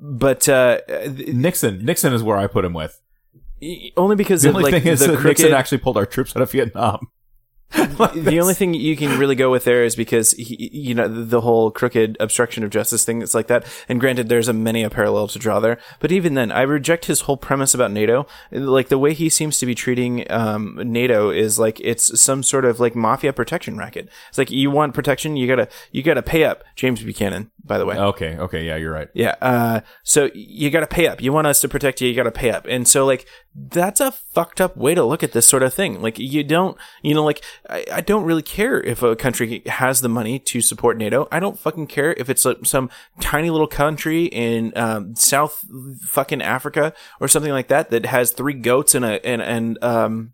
S1: but uh,
S2: Nixon. Nixon is where I put him with.
S1: only because
S2: The
S1: of,
S2: only
S1: like
S2: thing is
S1: the
S2: that
S1: crooked,
S2: Nixon actually pulled our troops out of Vietnam. (laughs)
S1: the only thing you can really go with there is because he, you know the whole crooked obstruction of justice thing that's like that. And granted, there's a many a parallel to draw there, but even then, I reject his whole premise about NATO. Like the way he seems to be treating um, NATO is like it's some sort of like mafia protection racket. It's like you want protection, you gotta you gotta pay up. James Buchanan, by the way.
S2: Okay. Okay. Yeah, you're right.
S1: Yeah. Uh, so you got to pay up. You want us to protect you. You got to pay up. And so like that's a fucked up way to look at this sort of thing. Like you don't, you know, like I, I don't really care if a country has the money to support NATO. I don't fucking care if it's some tiny little country in um, South fucking Africa or something like that that has three goats and a and and um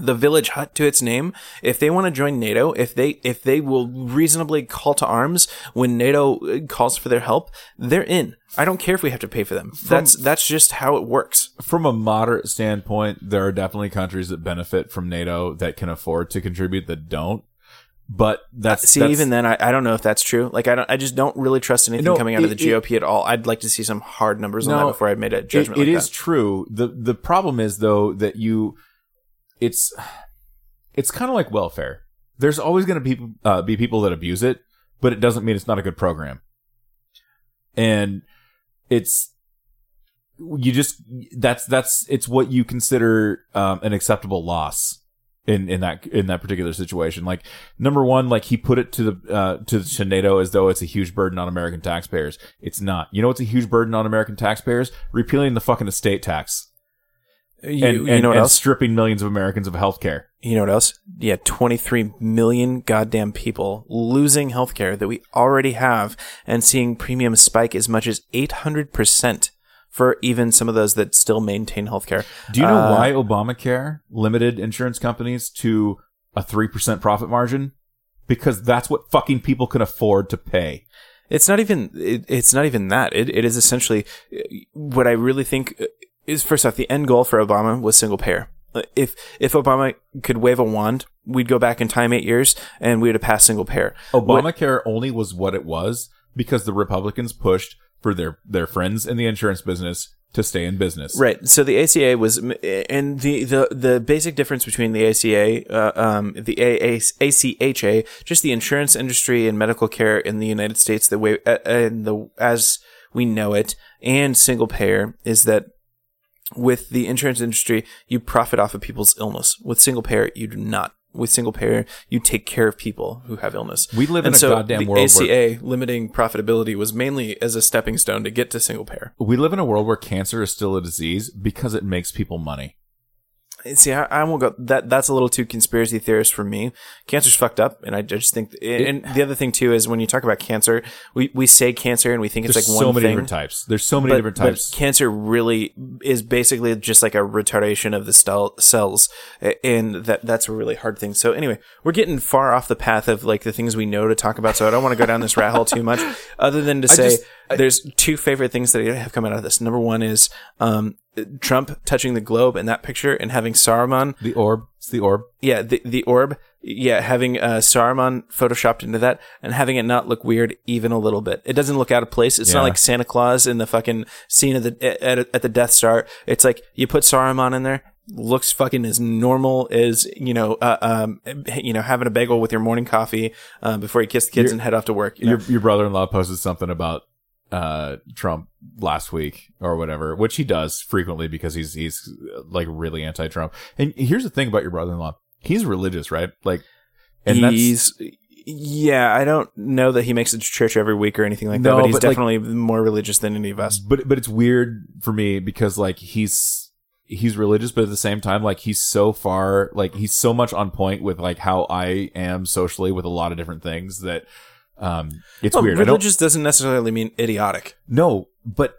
S1: the village hut to its name if they want to join nato if they if they will reasonably call to arms when nato uh, calls for their help they're in i don't care if we have to pay for them that's that's just how it works
S2: From a moderate standpoint, there are definitely countries that benefit from NATO that can afford to contribute that don't. But that's
S1: see
S2: that's-
S1: even then I, I don't know if that's true like i don't i just don't really trust anything
S2: No,
S1: coming out of the
S2: it- it-
S1: gop at all i'd like to see some hard numbers on that before i made a
S2: It-
S1: judgment
S2: it
S1: like
S2: is
S1: that.
S2: true. the The problem is though that you, it's, it's kind of like welfare. There's always going to be uh, be people that abuse it, but it doesn't mean it's not a good program. And it's you just that's that's it's what you consider um, an acceptable loss in in that in that particular situation. Like number one, like he put it to the uh, to, to NATO as though it's a huge burden on American taxpayers. It's not. You know, what's a huge burden on American taxpayers? Repealing the fucking estate tax
S1: you,
S2: and,
S1: you
S2: and,
S1: know what
S2: and
S1: else
S2: stripping millions of Americans of health care.
S1: You know what else? Yeah, 23 million goddamn people losing healthcare that we already have and seeing premiums spike as much as 800% for even some of those that still maintain healthcare.
S2: Do you know
S1: Uh,
S2: why Obamacare limited insurance companies to a three percent profit margin? Because that's what fucking people can afford to pay.
S1: It's not even it, it's not even that. It, it is essentially uh, what I really think uh, is first off the end goal for Obama was single payer. Uh, If if Obama could wave a wand, we'd go back in time 8 years and we'd have passed single payer. What-
S2: Obamacare only was what it was because the Republicans pushed for their their friends in the insurance business to stay in business.
S1: Right. So the ACA was, and the the the basic difference between the ACA, uh, um, the ACHA, just the insurance industry and medical care in the United States, the way uh, and the as we know it, and single payer is that with the insurance industry, you profit off of people's illness. With single payer, you do not. With single payer, you take care of people who have illness.
S2: We live in
S1: and
S2: a
S1: so
S2: goddamn
S1: the
S2: world
S1: ACA
S2: where-
S1: limiting profitability was mainly as a stepping stone to get to single payer.
S2: We live in a world where cancer is still a disease because it makes people money.
S1: See, I, I won't go. That that's a little too conspiracy theorist for me. Cancer's fucked up, and I just think. And the other thing too is when you talk about cancer, we, we say cancer and we think it's
S2: There's
S1: like one thing.
S2: so many
S1: thing.
S2: different types. There's so many
S1: but,
S2: different
S1: but
S2: types.
S1: cancer really is basically just like a retardation of the stel- cells, and that that's a really hard thing. So anyway, we're getting far off the path of like the things we know to talk about. So I don't want to go down this rat hole too much, (laughs) other than to say
S2: just- I-
S1: there's two favorite things that have come out of this. Number one is um, Trump touching the globe in that picture and having Saruman
S2: the orb. It's the orb.
S1: yeah, the the orb. Yeah, having uh, Saruman photoshopped into that and having it not look weird even a little bit. It doesn't look out of place. It's
S2: Yeah.
S1: not like Santa Claus in the fucking scene of the at, at the Death Star. It's like you put Saruman in there, looks fucking as normal as you know, uh, um, you know, having a bagel with your morning coffee uh, before you kiss the kids
S2: Your-
S1: and head off to work. You know?
S2: Your your brother-in-law posted something about uh Trump last week or whatever, which he does frequently because he's he's like really anti-Trump. And here's the thing about your brother-in-law: he's religious, right? Like, and that's
S1: He's yeah, I don't know that he makes it to church every week or anything like
S2: No,
S1: that, but he's
S2: but, like-
S1: definitely more religious than any of us.
S2: but but it's weird for me because like he's he's religious but at the same time like he's so far like he's so much on point with like how I am socially with a lot of different things that um it's
S1: Well,
S2: weird.
S1: Religious doesn't necessarily mean idiotic.
S2: no, but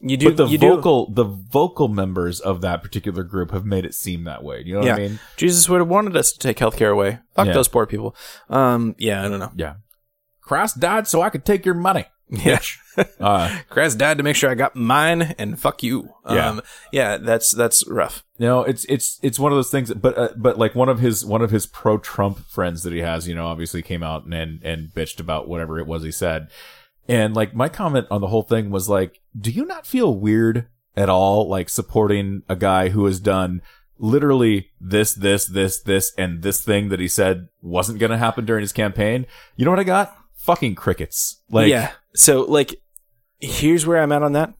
S1: You do.
S2: but the
S1: you do.
S2: vocal the vocal members of that particular group have made it seem that way. You know what I mean?
S1: Jesus would have wanted us to take healthcare away. Fuck
S2: Yeah.
S1: those poor people. Um. Yeah. I don't know.
S2: Yeah. Christ died so I could take your money.
S1: Yeah. (laughs)
S2: Uh,
S1: Christ died to make sure I got mine, and fuck you.
S2: Yeah.
S1: Um. Yeah. That's that's rough.
S2: you know, it's it's it's one of those things. But uh, but like one of his one of his pro Trump friends that he has, you know, obviously came out and, and and bitched about whatever it was he said. And like my comment on the whole thing was like, do you not feel weird at all, like supporting a guy who has done literally this, this, this, this, and this thing that he said wasn't going to happen during his campaign? You know what I got? Fucking crickets. Like,
S1: yeah. So like, here's where I'm at on that.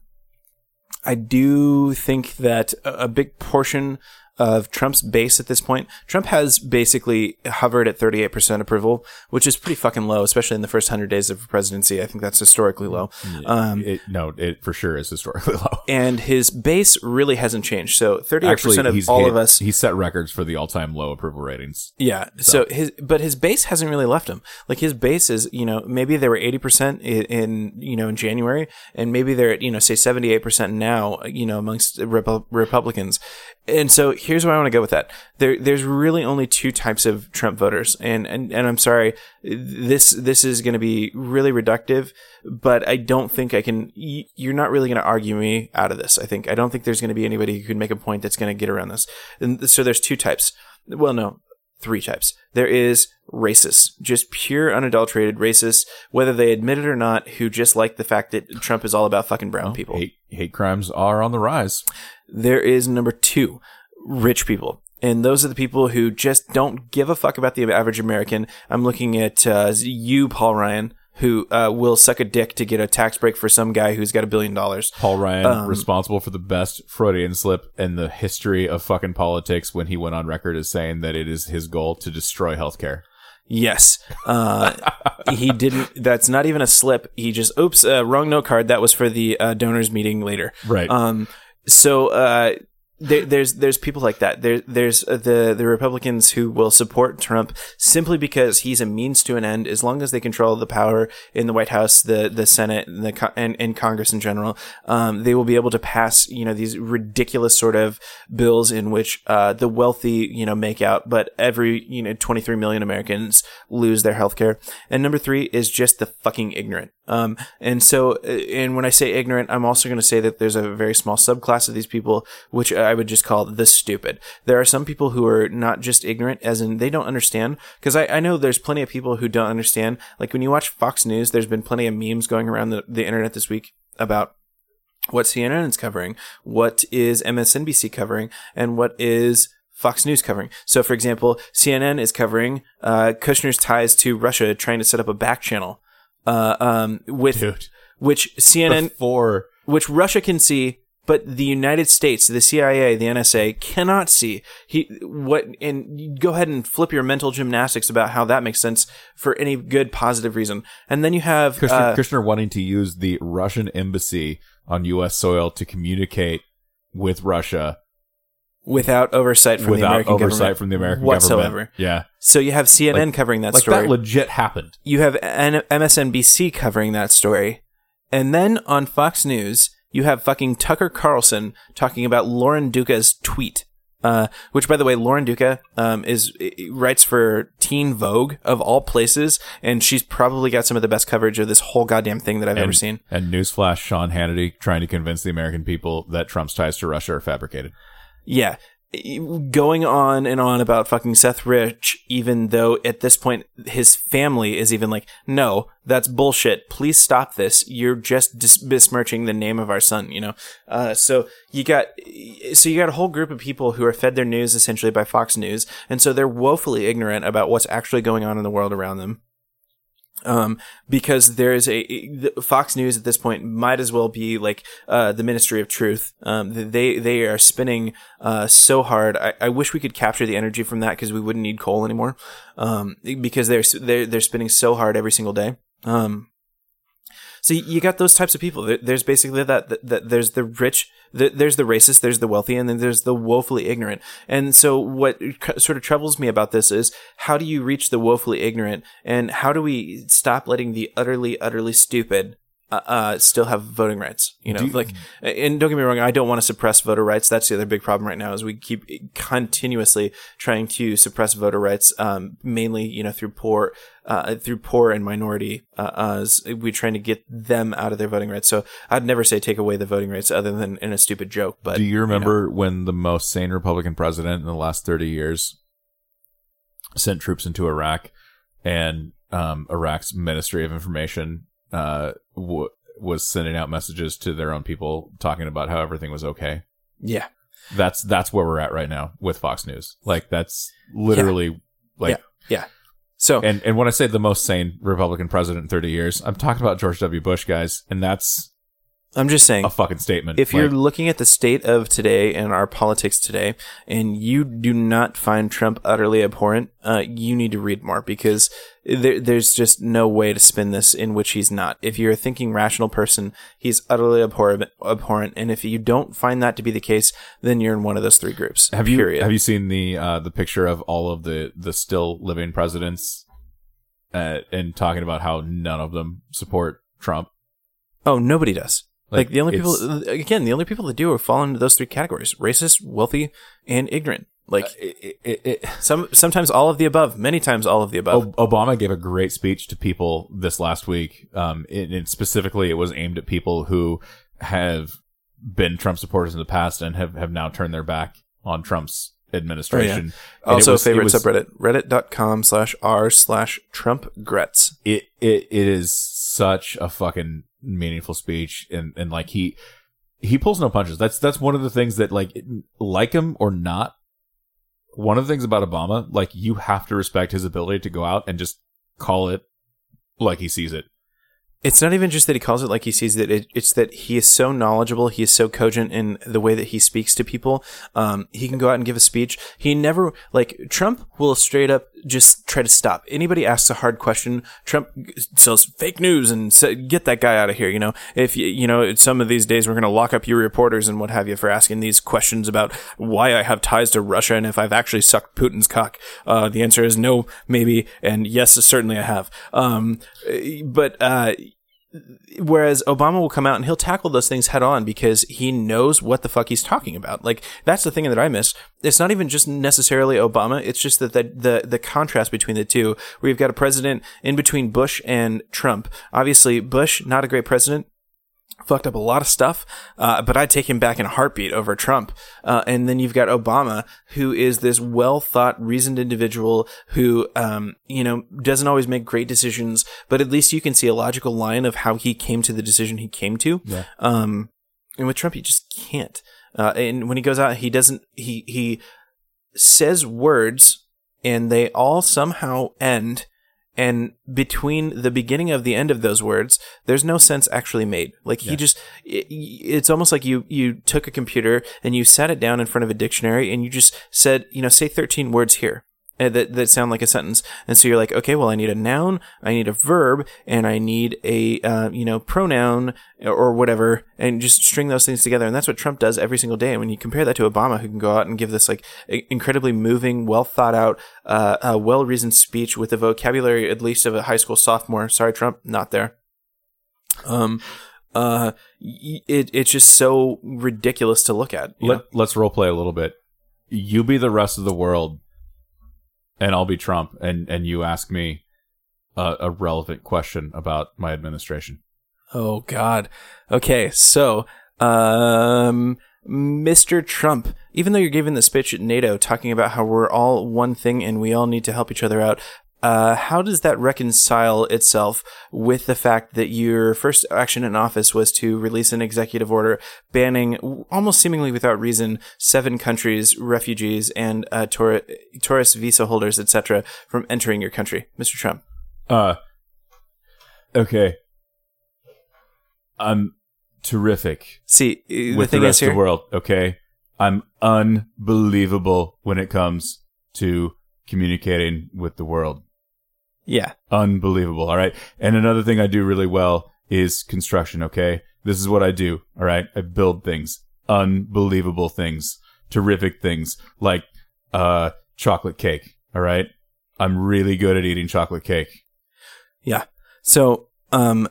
S1: I do think that a a big portion of Trump's base at this point, Trump has basically hovered at 38% approval, which is pretty fucking low, especially in the first 100 days of presidency. I think that's historically low. Um,
S2: it, no, it for sure is historically (laughs) low.
S1: and his base really hasn't changed. So 38%
S2: Actually,
S1: of all
S2: hit-
S1: of us
S2: He set records for the all-time low approval ratings.
S1: Yeah. So. his, but his base hasn't really left him. Like his base is, you know, maybe they were eighty percent in, in, you know, in January, and maybe they're at, you know, say seventy eight percent now, you know, amongst Repu- Republicans. And so here's where I want to go with that. There, there's really only two types of Trump voters, and and, and I'm sorry, this this is going to be really reductive, but I don't think I can. You're not really going to argue me out of this. I think I don't think there's going to be anybody who can make a point that's going to get around this. And so there's two types. Well, no, three types. There is racists, just pure unadulterated racists, whether they admit it or not, who just like the fact that Trump is all about fucking brown people.
S2: Hate hate crimes are on the rise.
S1: There is number two, rich people. And those are the people who just don't give a fuck about the average American. I'm looking at uh, you, Paul Ryan, who uh, will suck a dick to get a tax break for some guy who's got a billion dollars.
S2: Paul Ryan
S1: Um,
S2: responsible for the best Freudian slip in the history of fucking politics when he went on record as saying that it is his goal to destroy healthcare.
S1: Yes. Uh, (laughs) he didn't. That's not even a slip. He just, oops, uh, wrong note card. That was for the uh, donors meeting later.
S2: Right.
S1: Um, so uh, there, there's there's people like that. There there's uh, the the Republicans who will support Trump simply because he's a means to an end. As long as they control the power in the White House, the the Senate, and the and, and Congress in general, um, they will be able to pass you know these ridiculous sort of bills in which uh, the wealthy you know make out, but every you know 23 million Americans lose their health care. And number three is just the fucking ignorant. Um, and so, uh, and when I say ignorant, I'm also going to say that there's a very small subclass of these people, which I would just call the stupid. There are some people who are not just ignorant, as in they don't understand. Because I, I know there's plenty of people who don't understand. Like when you watch Fox News, there's been plenty of memes going around the, the internet this week about what CNN is covering, what is MSNBC covering, and what is Fox News covering. So, for example, CNN is covering uh, Kushner's ties to Russia, trying to set up a back channel, uh, um, with
S2: Dude.
S1: which CNN,
S2: Before
S1: which Russia can see, but the United States, the CIA, the NSA cannot see. He what and go ahead and flip your mental gymnastics about how that makes sense for any good positive reason, and then you have
S2: Kushner,
S1: uh,
S2: Kushner wanting to use the Russian embassy on U.S. soil to communicate with Russia
S1: without oversight from the
S2: without
S1: American
S2: oversight
S1: government
S2: from the American
S1: whatsoever.
S2: government. Yeah,
S1: So you have CNN
S2: Like-
S1: covering that
S2: like
S1: story.
S2: that legit happened.
S1: you have N- MSNBC covering that story. And then on Fox News, you have fucking Tucker Carlson talking about Lauren Duca's tweet. Uh, which, by the way, Lauren Duca um, is writes for Teen Vogue of all places, and she's probably got some of the best coverage of this whole goddamn thing that I've ever seen.
S2: and newsflash: Sean Hannity trying to convince the American people that Trump's ties to Russia are fabricated.
S1: Yeah. Going on and on about fucking Seth Rich, even though at this point his family is even like, no, that's bullshit. Please stop this. You're just dis- besmirching the name of our son, you know? Uh, so you got, so you got a whole group of people who are fed their news essentially by Fox News. And so they're woefully ignorant about what's actually going on in the world around them. Um, because there is a Fox News at this point might as well be like uh, the Ministry of Truth. Um, they they are spinning uh, so hard. I, I wish we could capture the energy from that because we wouldn't need coal anymore. Um, because they're they're they're spinning so hard every single day. Um, so you got those types of people. There's basically that, that, there's the rich, the, there's the racist, there's the wealthy, and then there's the woefully ignorant. And so what sort of troubles me about this is how do you reach the woefully ignorant and how do we stop letting the utterly, utterly stupid uh, uh, still have voting rights. You know,
S2: you-
S1: like, and don't get me wrong, I don't want to suppress voter rights. That's the other big problem right now is we keep continuously trying to suppress voter rights, um, mainly you know through poor, uh, through poor and minority. Uh, us. we're trying to get them out of their voting rights. So I'd never say take away the voting rights, other than in a stupid joke. But
S2: Do you remember when the most sane Republican president in the last 30 years sent troops into Iraq and um, Iraq's Ministry of Information uh, w- was sending out messages to their own people talking about how everything was okay?
S1: yeah,
S2: That's that's where we're at right now with Fox News. Like that's literally like yeah. yeah.
S1: so
S2: and and when I say the most sane Republican president in 30 years, I'm talking about George W. Bush, guys, and that's
S1: I'm just saying
S2: a fucking statement.
S1: if you're looking at the state of today and our politics today, and you do not find Trump utterly abhorrent, uh, you need to read more because there, there's just no way to spin this in which he's not. If you're a thinking, rational person, he's utterly abhorrent. abhorrent and if you don't find that to be the case, then you're in one of those three groups.
S2: Have you
S1: Period.
S2: have you seen the uh, the picture of all of the the still living presidents, uh, and talking about how none of them support Trump?
S1: oh, nobody does. Like,
S2: Like,
S1: the only people, again, the only people that do are fall into those three categories: racist, wealthy, and ignorant. Like
S2: It, it, it, (laughs)
S1: some, sometimes all of the above, many times all of the above.
S2: Obama gave a great speech to people this last week. Um, and, specifically, it was aimed at people who have been Trump supporters in the past and have, have now turned their back on Trump's administration. And it
S1: Also,
S2: was- it
S1: favorite
S2: was-
S1: subreddit, reddit.com slash r slash Trump grets.
S2: it it it is such a fucking meaningful speech and and like he he pulls no punches that's that's one of the things that like like him or not one of the things about obama like you have to respect his ability to go out and just call it like he sees it
S1: It's not even just that he calls it like he sees it. it it's that he is so knowledgeable. He is so cogent in the way that he speaks to people. Um, he can go out and give a speech. He never, like, Trump will straight up just try to stop. Anybody asks a hard question, Trump sells fake news and say, get that guy out of here. You know, if you, you know, some of these days we're going to lock up your reporters and what have you for asking these questions about why I have ties to Russia and if I've actually sucked Putin's cock. Uh, the answer is no, maybe, and yes, certainly I have. Um, but, uh, Whereas Obama will come out and he'll tackle those things head on because he knows what the fuck he's talking about. Like that's the thing that I miss. It's not even just necessarily Obama. It's just that the the, the contrast between the two, you've got a president in between Bush and Trump. Obviously, Bush not a great president. Fucked up a lot of stuff, uh, but I'd take him back in a heartbeat over Trump. Uh, and then you've got Obama, who is this well thought, reasoned individual who, um, you know, doesn't always make great decisions, but at least you can see a logical line of how he came to the decision he came to.
S2: Yeah.
S1: Um, and with Trump, you just can't. Uh, and when he goes out, he doesn't, he, he says words and they all somehow end. And between the beginning of the end of those words, there's no sense actually made. Like he
S2: Yeah.
S1: just, it, it's almost like you, you took a computer and you sat it down in front of a dictionary and you just said, you know, say 13 words here. Uh, That, that sound like a sentence. And so you're like, okay, well, I need a noun, I need a verb, and I need a, uh, you know, pronoun or whatever, and just string those things together. And that's what Trump does every single day. And when you compare that to Obama, who can go out and give this like incredibly moving, well thought out, uh, uh well reasoned speech with the vocabulary at least of a high school sophomore. Sorry, Trump, not there. Um, uh, it it's just so ridiculous to look at. know?
S2: Let, let's role play a little bit you be the rest of the world and i'll be trump and and you ask me a, a relevant question about my administration
S1: Oh God. Okay, so um Mr. Trump, even though you're giving the speech at NATO talking about how we're all one thing and we all need to help each other out, uh, how does that reconcile itself with the fact that your first action in office was to release an executive order banning, almost seemingly without reason, seven countries, refugees, and uh, tour- tourist visa holders, etc., from entering your country, Mr. Trump?
S2: uh okay i'm terrific
S1: See, uh, the
S2: with the
S1: thing
S2: rest
S1: is here.
S2: of the world okay i'm unbelievable when it comes to communicating with the world
S1: yeah,
S2: unbelievable. All right. And another thing I do really well is construction. Okay. This is what I do. All right. I build things, unbelievable things, terrific things like, uh, chocolate cake. All right. I'm really good at eating chocolate cake.
S1: Yeah. So, um,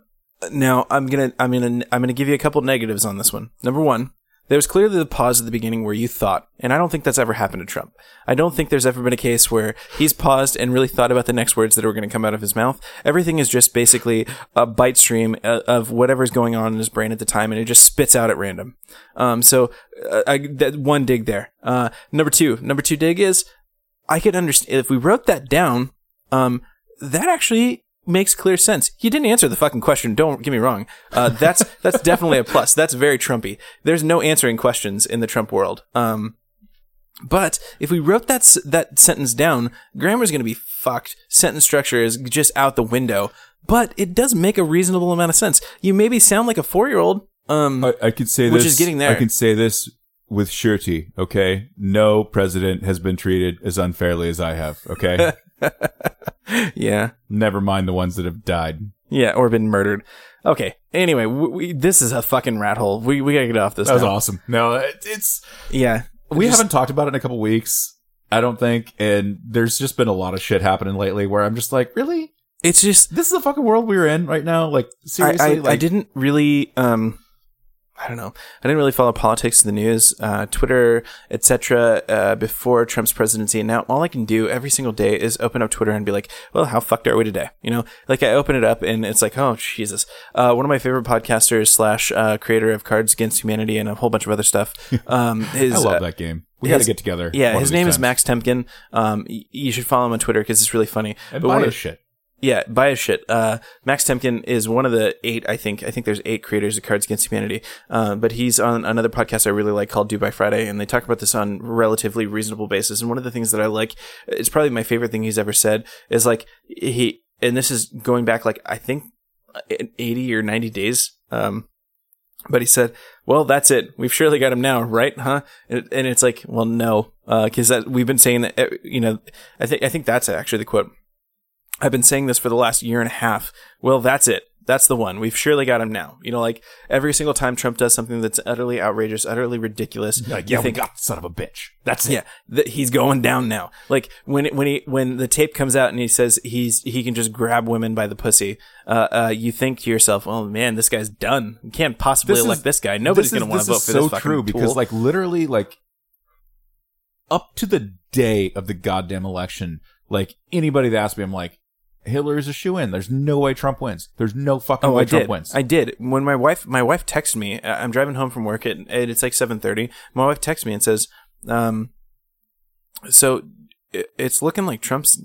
S1: Now I'm gonna I'm gonna I'm gonna give you a couple negatives on this one. Number one, there was clearly the pause at the beginning where you thought, and I don't think that's ever happened to Trump. I don't think there's ever been a case where he's paused and really thought about the next words that are going to come out of his mouth. Everything is just basically a bite stream uh, of whatever's going on in his brain at the time, and it just spits out at random. Um, so uh, I, that one dig there. Uh, number two, number two dig is I could understand if we wrote that down. Um, that actually makes clear sense. He didn't answer the fucking question. Don't get me wrong. Uh, that's (laughs) that's definitely a plus. That's very Trumpy. There's no answering questions in the Trump world. Um, but if we wrote that that sentence down, grammar's going to be fucked. Sentence structure is just out the window. But it does make a reasonable amount of sense. You maybe sound like a four year old. Um,
S2: I, I could say
S1: Which
S2: this.
S1: is getting there.
S2: I can say this with surety. Okay, no president has been treated as unfairly as I have. Okay, (laughs) (laughs)
S1: yeah.
S2: never mind the ones that have died.
S1: Yeah, or been murdered. Okay. Anyway, we, we, this is a fucking rat hole. We we gotta get off this.
S2: That was
S1: now.
S2: awesome. No, it, it's
S1: Yeah,
S2: we
S1: Just-
S2: haven't talked about it in a couple weeks. I don't think, and there's just been a lot of shit happening lately where I'm just like, really,
S1: It's just
S2: this is the fucking world we're in right now. Like
S1: I,
S2: seriously,
S1: I,
S2: like,
S1: I didn't really um I don't know. I didn't really follow politics, in the news, uh, Twitter, etc. Uh, before Trump's presidency. And now all I can do every single day is open up Twitter and be like, "Well, how fucked are we today?" You know, like I open it up and it's like, "Oh Jesus!" Uh, one of my favorite podcasters slash uh, creator of Cards Against Humanity and a whole bunch of other stuff. (laughs) Um, his,
S2: I love
S1: uh,
S2: that game. We
S1: his-
S2: got to get together.
S1: Yeah, his name is. Max Temkin. Um, y- you should follow him on Twitter because it's really funny.
S2: And
S1: But
S2: buy
S1: one of
S2: shit.
S1: Yeah, buy a shit. Uh, Max Temkin is one of the eight, I think. I think there's eight creators of Cards Against Humanity. Uh, but he's on another podcast I really like called Do by Friday, and they talk about this on relatively reasonable basis. And one of the things that I like, it's probably my favorite thing he's ever said, is like he, and this is going back like I think uh, 80 or 90 days. Um, but he said, "Well, that's it. We've surely got him now, right? Huh?" And, and it's like, "Well, no, because that we've been saying that. uh, You know, I think I think that's actually the quote. I've been saying this for the last year and a half. Well, that's it. That's the one. We've surely got him now. You know, like every single time Trump does something that's utterly outrageous, utterly ridiculous,
S2: Like,
S1: you
S2: yeah,
S1: think,
S2: we got son of a bitch. That's it.
S1: yeah, that he's going down now. Like when it, when he when the tape comes out and he says he's he can just grab women by the pussy, uh, uh, you think to yourself, oh man, this guy's done. You can't possibly
S2: This is-
S1: elect this guy. Nobody's gonna want to vote
S2: is
S1: for
S2: so
S1: this fucking So
S2: true because
S1: tool.
S2: like literally like up to the day of the goddamn election, like anybody that asked me, I'm like, Hillary's a shoe in. There's no way Trump wins. There's no fucking
S1: Oh,
S2: way
S1: I
S2: Trump
S1: did.
S2: wins.
S1: I did. When my wife, my wife texted me. I'm driving home from work at, and it's like 7:30. My wife texts me and says, um, "So it- it's looking like Trump's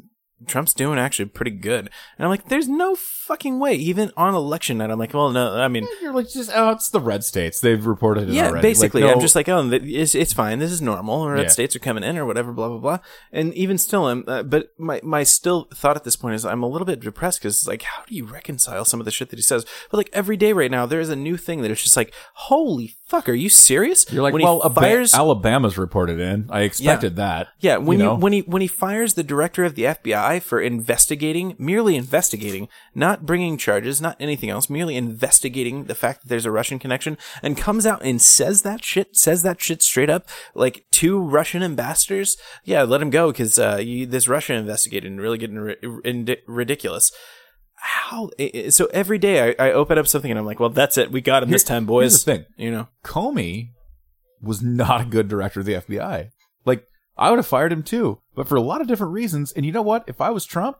S1: Trump's doing actually pretty good." And I'm like, "There's no fucking way." Even on election night, I'm like, "Well, no. I mean,
S2: You're like just oh, it's the red states. They've reported it
S1: yeah,
S2: already.
S1: basically,
S2: Like,
S1: I'm just like, oh, it's, it's fine. This is normal. Red
S2: Yeah.
S1: states are coming in or whatever, blah blah blah. And even still, I'm. Uh, but my my still thought at this point is I'm a little bit depressed because it's like, how do you reconcile some of the shit that he says? But like every day right now, there is a new thing that it's just like, holy fuck, are you serious?
S2: you're like
S1: when
S2: well,
S1: fires.
S2: Alabama's reported in. I expected that.
S1: yeah, when you,
S2: know?
S1: when he when he fires the director of the FBI for investigating, merely investigating, not bringing charges, not anything else, merely investigating the fact that there's a Russian connection, and comes out and says that shit, says that shit straight up, like two Russian ambassadors. Yeah, let him go because uh, you, this Russian investigating really getting ri- ridiculous. How? So every day I, I open up something and I'm like, well, that's it. We got him this
S2: Here-
S1: time,
S2: here's the thing.
S1: You know.
S2: Comey was not a good director of the FBI. I would have fired him too, but for a lot of different reasons. And you know what? If I was Trump,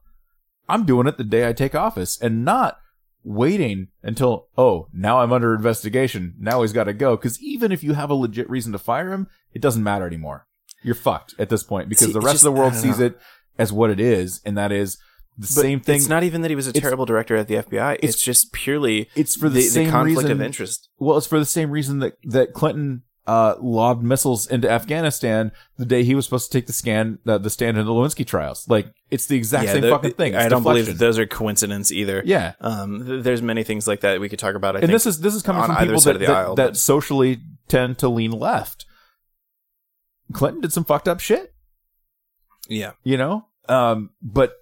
S2: I'm doing it the day I take office and not waiting until, oh, now I'm under investigation. Now he's got to go. Because even if you have a legit reason to fire him, it doesn't matter anymore. You're fucked at this point because
S1: See,
S2: the rest
S1: just-
S2: of the world sees
S1: know.
S2: it as what it is, and that is the
S1: But
S2: same thing.
S1: It's not even that he was a terrible director at the FBI. It's,
S2: it's-
S1: just purely
S2: it's for the,
S1: the,
S2: same
S1: the conflict
S2: reason,
S1: of interest.
S2: Well, it's for the same reason that that Clinton uh, lobbed missiles into Afghanistan the day he was supposed to take the scan uh, the stand in the Lewinsky trials. Like it's the exact same
S1: the-
S2: fucking thing. It's
S1: I don't believe
S2: deflection.
S1: those are coincidence either.
S2: Yeah,
S1: Um, th- there's many things like that we could talk about. I
S2: and
S1: think.
S2: this is this is coming from people that
S1: the
S2: that,
S1: aisle,
S2: that socially tend to lean left. Clinton did some fucked up shit,
S1: yeah.
S2: you know. Um, but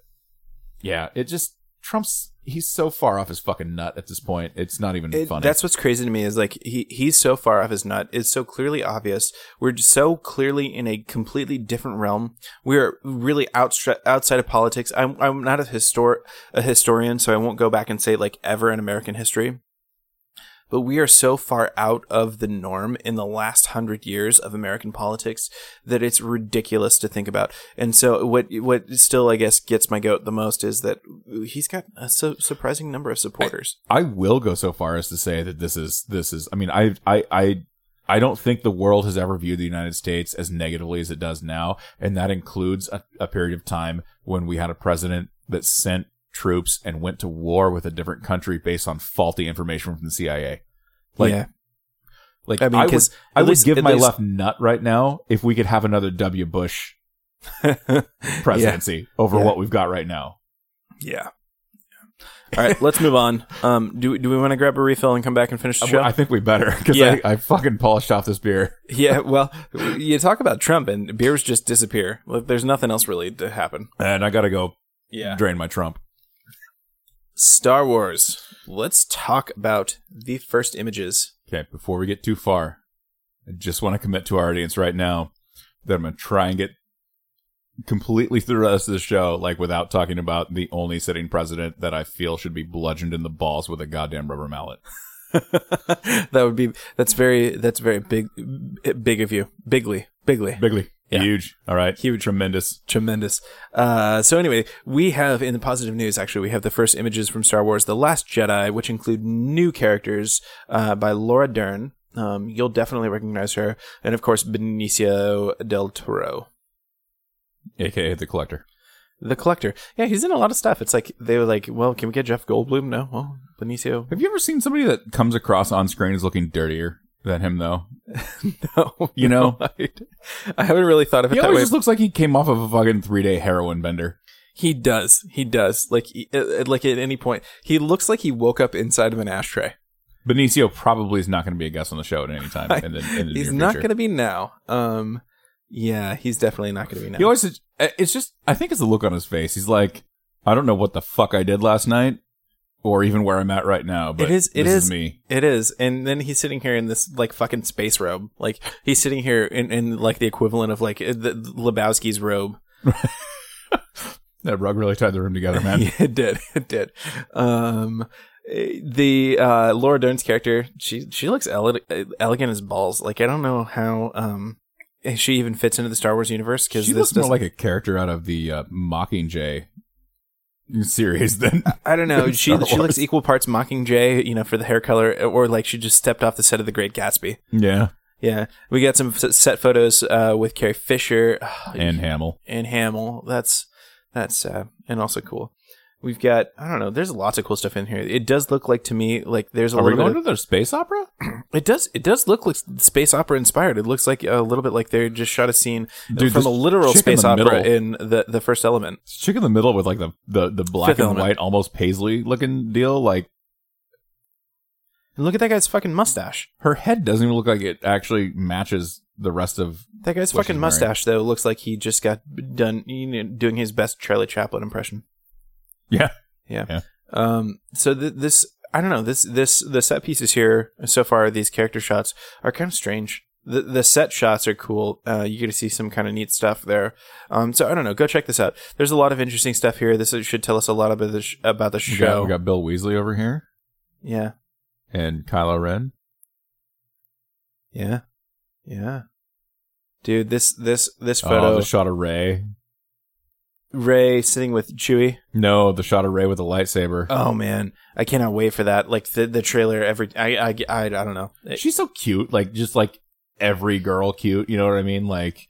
S2: yeah, it just Trump's he's so far off his fucking nut at this point. It's not even
S1: It-
S2: funny.
S1: that's what's crazy to me is like he he's so far off his nut. It's so clearly obvious. We're so clearly in a completely different realm. We're really outstra- outside of politics. I'm I'm not a histor a historian, so I won't go back and say like ever in American history. But we are so far out of the norm in the last hundred years of American politics that it's ridiculous to think about. And so, what what still I guess gets my goat the most is that he's got a su- surprising number of supporters.
S2: I will go so far as to say that this is this is. I mean, I I I I don't think the world has ever viewed the United States as negatively as it does now, and that includes a, a period of time when we had a president that sent troops and went to war with a different country based on faulty information from the CIA. Like,
S1: yeah,
S2: like
S1: I
S2: I
S1: mean,
S2: I would
S1: least-
S2: give my
S1: least-
S2: left nut right now if we could have another W. Bush (laughs) presidency over
S1: Yeah.
S2: what we've got right now.
S1: yeah. All right, let's move on. Um, do do we want to grab a refill and come back and finish the show?
S2: I think we better because
S1: Yeah.
S2: I, I fucking polished off this beer. (laughs)
S1: Yeah, well, you talk about Trump and beers just disappear. Like, There's nothing else really to happen.
S2: And I gotta go
S1: Yeah.
S2: drain my Trump.
S1: Star Wars. Let's talk about the first images.
S2: Okay, before we get too far, I just want to commit to our audience right now that I'm gonna try and get completely through the rest of the show, like without talking about the only sitting president that I feel should be bludgeoned in the balls with a goddamn rubber mallet. (laughs)
S1: that would be that's very that's very big big of you. Bigly. Bigly.
S2: Bigly.
S1: Yeah.
S2: Huge. All right.
S1: Huge.
S2: Tremendous.
S1: Tremendous. Uh, so anyway, we have in the positive news. Actually, we have the first images from Star Wars: The Last Jedi, which include new characters uh, by Laura Dern. Um, you'll definitely recognize her, and of course Benicio del Toro,
S2: AKA the collector.
S1: the collector. Yeah, he's in a lot of stuff. It's like they were like, well, can we get Jeff Goldblum? No, well, Benicio.
S2: Have you ever seen somebody that comes across on screen as looking dirtier than him though? (laughs)
S1: No,
S2: You know?
S1: no, I, I haven't really thought of it
S2: He
S1: that
S2: always
S1: way.
S2: just looks like he came off of a fucking three day heroin bender.
S1: He does. He does. Like, he- uh, like at any point, he looks like he woke up inside of an ashtray.
S2: Benicio probably is not going to be a guest on the show at any time in the, in the
S1: He's not going to be now. Um, yeah, he's definitely not going to be now.
S2: He always, it's just, I think it's the look on his face. He's like, I don't know what the fuck I did last night, or even where I'm at right now. But
S1: It is- it
S2: this
S1: is-
S2: me.
S1: It is, and then he's sitting here in this like fucking space robe. Like he's sitting here in, in like the equivalent of like the Lebowski's robe. (laughs)
S2: That rug really tied the room together, man. (laughs)
S1: Yeah, it did. It did. Um, the uh, Laura Dern's character, she she looks ele- elegant as balls. Like I don't know how um she even fits into the Star Wars universe because
S2: She
S1: this
S2: looks more like a character out of the uh, Mockingjay series then.
S1: I don't know. She she looks equal parts Mockingjay, you know, for the hair color, or like she just stepped off the set of The Great Gatsby.
S2: yeah,
S1: Yeah, we got some set photos uh, with Carrie Fisher (sighs)
S2: and Hamill.
S1: and Hamill. That's that's sad and also cool. We've got I don't know. There's lots of cool stuff in here. It does look like to me like there's a
S2: Are we going
S1: bit.
S2: to their space opera? (clears throat)
S1: It does it does look like space opera inspired. It looks like a little bit like they just shot a scene
S2: Dude,
S1: from
S2: this
S1: a literal
S2: chick in
S1: space opera
S2: middle-
S1: in the the Fifth Element.
S2: Chick in the middle with like the the, the black
S1: Fifth
S2: and
S1: Element.
S2: white, almost paisley looking deal. Like
S1: And look at that guy's fucking mustache.
S2: her head doesn't even look like it actually matches the rest of.
S1: That guy's fucking mustache though looks like he just got done you know, doing his best Charlie Chaplin impression.
S2: Yeah,
S1: Yeah.
S2: Yeah.
S1: Um. So th- this, I don't know. This this the set pieces here so far. These character shots are kind of strange. The the set shots are cool. Uh, you get to see some kind of neat stuff there. Um. So I don't know. Go check this out. There's a lot of interesting stuff here. This should tell us a lot about the sh- about the
S2: we got,
S1: show.
S2: we got Bill Weasley over here
S1: Yeah.
S2: and Kylo Ren.
S1: Yeah. Yeah. Dude, this this this
S2: Oh,
S1: photo,
S2: the shot of Rey.
S1: Rey sitting with Chewie.
S2: No, the shot of Rey with a lightsaber.
S1: Oh man, I cannot wait for that. Like the the trailer. Every I I I, I don't know.
S2: She's so cute, like just like every girl cute. You know what I mean? Like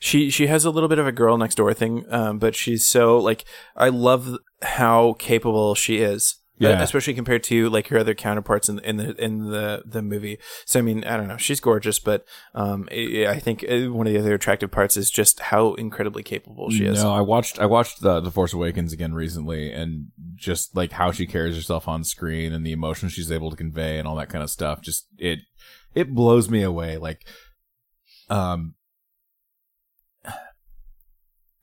S1: She she has a little bit of a girl next door thing, um, but she's so like I love how capable she is.
S2: Yeah.
S1: Especially compared to like her other counterparts in in the in the the movie. So I mean, I don't know, she's gorgeous, but um, I I think uh, one of the other attractive parts is just how incredibly capable she is.
S2: No, I watched I watched the the Force Awakens again recently, and just like how she carries herself on screen and the emotion she's able to convey and all that kind of stuff. Just it it blows me away. Like, um,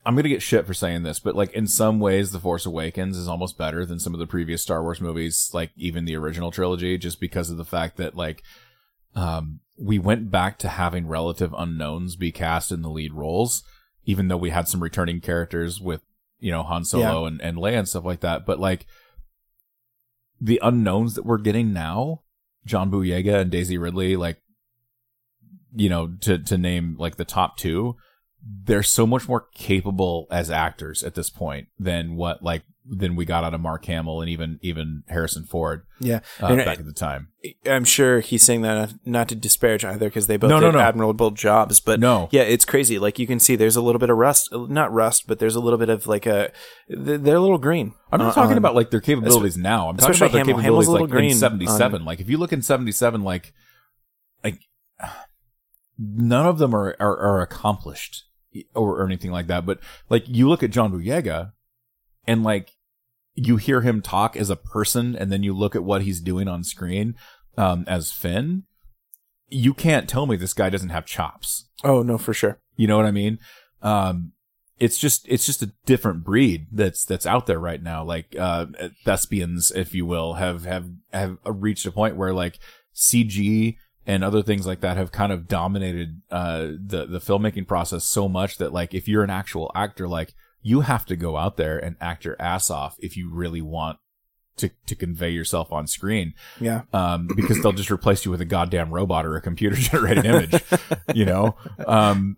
S2: I'm gonna get shit for saying this, but like in some ways, the Force Awakens is almost better than some of the previous Star Wars movies, like even the original trilogy, just because of the fact that like um, we went back to having relative unknowns be cast in the lead roles, even though we had some returning characters with, you know, Han Solo and, and Leia and stuff like that. But like the unknowns that we're getting now John Boyega and Daisy Ridley, like you know, to to name like the top two, they're so much more capable as actors at this point than what like than we got out of Mark Hamill and even even Harrison Ford
S1: Yeah,
S2: uh,
S1: And
S2: back at the time.
S1: I'm sure he's saying that not to disparage either because they both
S2: No, no,
S1: did
S2: no.
S1: admirable jobs. But
S2: No.
S1: yeah, it's crazy. Like you can see, there's a little bit of rust, not rust, but there's a little bit of like a. They're a little green.
S2: I'm not
S1: uh,
S2: talking
S1: on-
S2: about like their capabilities now. I'm talking about their
S1: Hamill.
S2: Capabilities like in
S1: green
S2: 77. Like if you look in 77, like like none of them are are, are accomplished or, or anything like that. But like you look at John Boyega, and like you hear him talk as a person, and then you look at what he's doing on screen um, as Finn. You can't tell me this guy doesn't have chops.
S1: Oh no, for sure.
S2: You know what I mean? Um, it's just it's just a different breed that's that's out there right now. Like uh, thespians, if you will, have have have reached a point where like CG and other things like that have kind of dominated uh, the the filmmaking process so much that like if you're an actual actor, like you have to go out there and act your ass off if you really want to to convey yourself on screen
S1: Yeah,
S2: um, because they'll just replace you with a goddamn robot or a computer (laughs) generated image, you know? Um,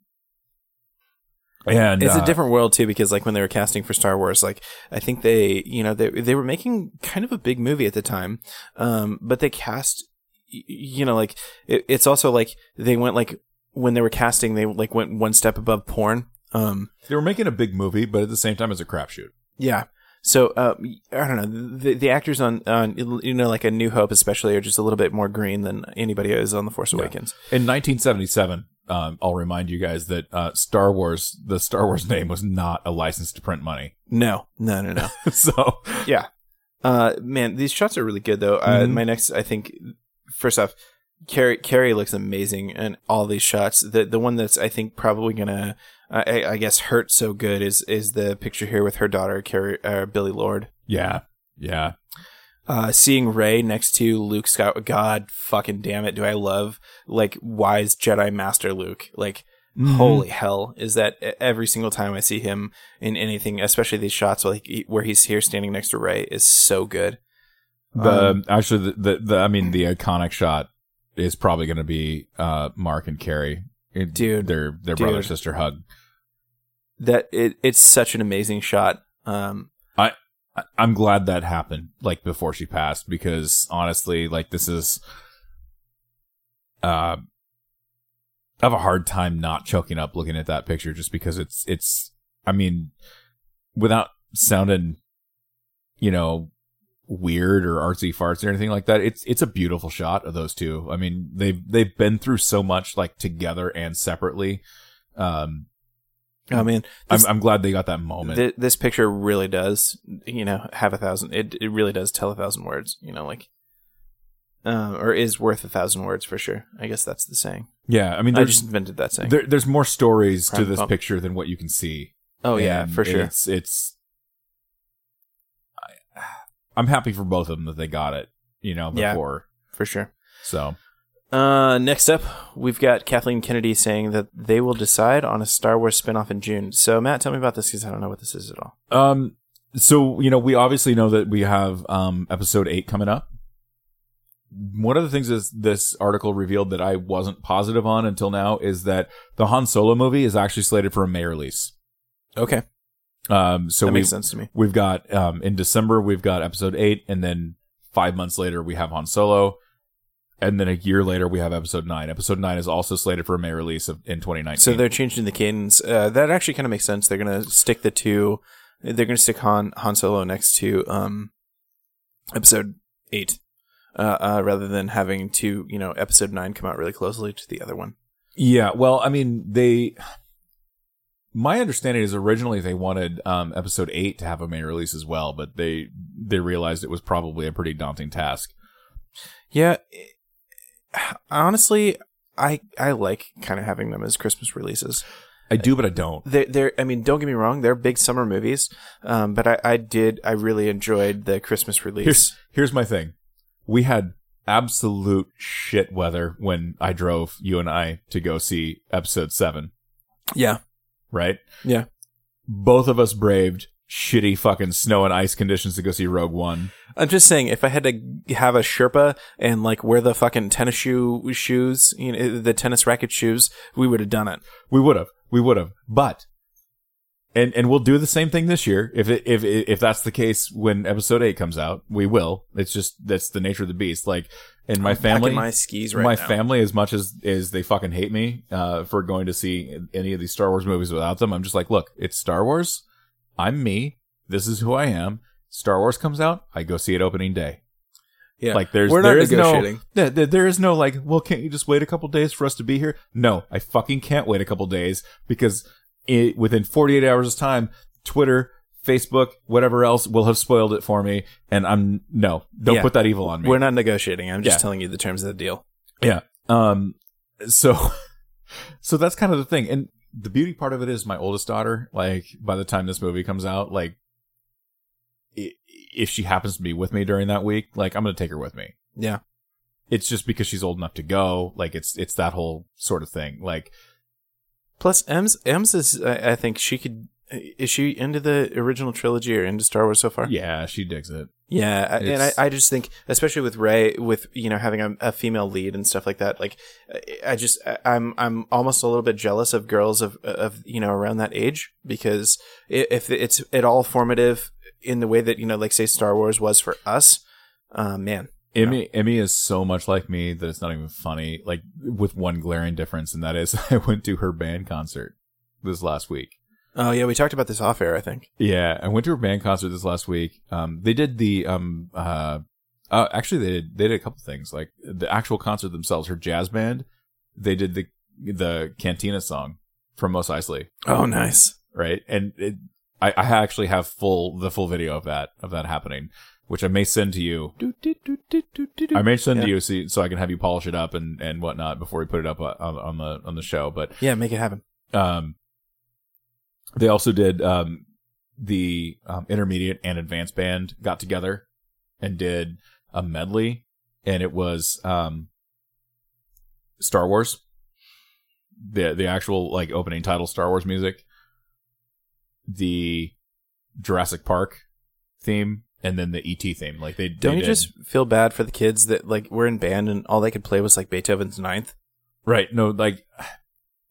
S2: and
S1: it's
S2: uh,
S1: a different world too because like when they were casting for Star Wars, like I think they, you know, they they were making kind of a big movie at the time, um, but they cast, you know, like it, it's also like they went like when they were casting, they like went one step above porn. Um,
S2: they were making a big movie, but at the same time, it's a crapshoot.
S1: Yeah. So uh, I don't know. The the actors on on you know like a New Hope especially are just a little bit more green than anybody is on the Force Awakens.
S2: In 1977, um, I'll remind you guys that uh, Star Wars, the Star Wars name was not a license to print money.
S1: No, no, no, no. (laughs)
S2: so
S1: yeah. Uh, man, these shots are really good though. Uh,
S2: Mhm.
S1: my next, I think, first off, Carrie Carrie looks amazing in all these shots. The the one that's I think probably gonna, I, I guess, hurt so good is is the picture here with her daughter Carrie uh, Billie Lourd.
S2: yeah, yeah,
S1: uh, seeing Rey next to Luke Scott, God fucking damn it, do I love like wise Jedi Master Luke? Like,
S2: Mm-hmm.
S1: holy hell, is that every single time I see him in anything, especially these shots like where he's here standing next to Rey, is so good.
S2: The
S1: Um,
S2: actually, the, the the I mean, the iconic shot is probably going to be uh, Mark and Carrie, It-
S1: Dude,
S2: their their
S1: dude.
S2: brother sister hug.
S1: that it, it's such an amazing shot. Um,
S2: I- I'm glad that happened like before she passed because honestly, like this is uh I have a hard time not choking up looking at that picture just because it's it's I mean without sounding you know weird or artsy farts or anything like that it's it's a beautiful shot of those two i mean they've they've been through so much like together and separately um
S1: I mean,
S2: i'm, I'm glad they got that moment
S1: thi- this picture really does, you know, have a thousand. It it really does tell a thousand words. You know, like, uh, or is worth a thousand words for sure. I guess that's the saying.
S2: yeah i mean
S1: I just invented that saying.
S2: There, there's more stories to this
S1: bump.
S2: picture than what you can see.
S1: oh yeah, for sure.
S2: It's it's. I'm happy for both of them that they got it. You know,
S1: Yeah.
S2: before
S1: for sure.
S2: so
S1: Uh, next up, we've got Kathleen Kennedy saying that they will decide on a Star Wars spinoff in June. So, Matt, tell me about this because I don't know what this is at all.
S2: um so you know we obviously know that we have um episode eight coming up. One of the things is this article revealed that I wasn't positive on until now is that the Han Solo movie is actually slated for a May release.
S1: Okay,
S2: Um, so
S1: that
S2: we
S1: makes sense to me.
S2: We've got um, in December we've got episode eight, and then five months later we have Han Solo, and then a year later we have episode nine. Episode nine is also slated for a May release of, in 2019.
S1: So they're changing the cadence. Uh, that actually kind of makes sense. They're gonna stick the two. They're gonna stick Han Han Solo next to um, episode eight, uh, uh, rather than having to you know episode nine come out really closely to the other one.
S2: yeah, well, I mean they. My understanding is originally they wanted um, episode eight to have a May release as well, but they they realized it was probably a pretty daunting task.
S1: Yeah, it- honestly, I I like kind of having them as Christmas releases.
S2: I do, but I don't.
S1: They're, they're, I mean, don't get me wrong, they're big summer movies, um, but I, I did, I really enjoyed the Christmas release.
S2: Here's here's my thing. We had absolute shit weather when I drove you and I to go see episode seven,
S1: yeah,
S2: right?
S1: Yeah.
S2: Both of us braved shitty fucking snow and ice conditions to go see Rogue One.
S1: I'm just saying, if I had to have a Sherpa and like wear the fucking tennis shoe shoes, you know, the tennis racket shoes, we would have done it.
S2: We would have. We would have. But and and we'll do the same thing this year if it, if if that's the case when episode 8 comes out. We will. It's just that's the nature of the beast. Like in my
S1: I'm
S2: family
S1: my skis right
S2: my
S1: now.
S2: family as much as as they fucking hate me uh for going to see any of these Star Wars movies without them. I'm just like, look, it's Star Wars. I'm me. This is who I am. Star Wars comes out, I go see it opening day.
S1: yeah,
S2: Like there's
S1: we're
S2: there is
S1: negotiating.
S2: no there- there is no like well can't you just wait a couple days for us to be here? No, I fucking can't wait a couple days because it, within 48 hours of time, Twitter, Facebook, whatever else will have spoiled it for me, and I'm no, don't
S1: Yeah.
S2: put that evil on me.
S1: We're not negotiating. I'm just
S2: Yeah.
S1: telling you the terms of the deal.
S2: Yeah. Um. So, (laughs) so that's kind of the thing, and the beauty part of it is my oldest daughter. Like by the time this movie comes out, like if she happens to be with me during that week, like I'm gonna take her with me.
S1: Yeah.
S2: It's just because she's old enough to go. Like it's it's that whole sort of thing. Like
S1: Plus, Ems, Ems is, I, I think she could. Is she into the original trilogy or into Star Wars so far?
S2: yeah, she digs it.
S1: Yeah, I- and I, I just think, especially with Rey, with you know having a, a female lead and stuff like that, like I just I'm I'm almost a little bit jealous of girls of of you know around that age because if it's at all formative in the way that you know like say Star Wars was for us, uh, man,
S2: Emmy Emmy is so much like me that it's not even funny. Like with one glaring difference, and that is (laughs) I went to her band concert this last week.
S1: oh yeah, we talked about this off air, I think.
S2: Yeah, I went to her band concert this last week. Um, they did the um uh, uh actually they did they did a couple things like the actual concert themselves. Her jazz band, they did the the Cantina song from Mos Eisley,
S1: Oh, nice.
S2: right? And it, I I actually have full the full video of that of that happening, which I may send to you. I may send to
S1: Yeah.
S2: you so, so I can have you polish it up and and whatnot before we put it up on on the on the show. But
S1: Yeah, make it happen.
S2: um, they also did um, the um, intermediate and advanced band got together and did a medley, and it was um, Star Wars, the the actual like opening title Star Wars music, the Jurassic Park theme, and then the ET theme. Like they
S1: Don't
S2: they
S1: you
S2: did-
S1: just feel bad for the kids that like were in band and all they could play was like Beethoven's Ninth?
S2: Right. No, like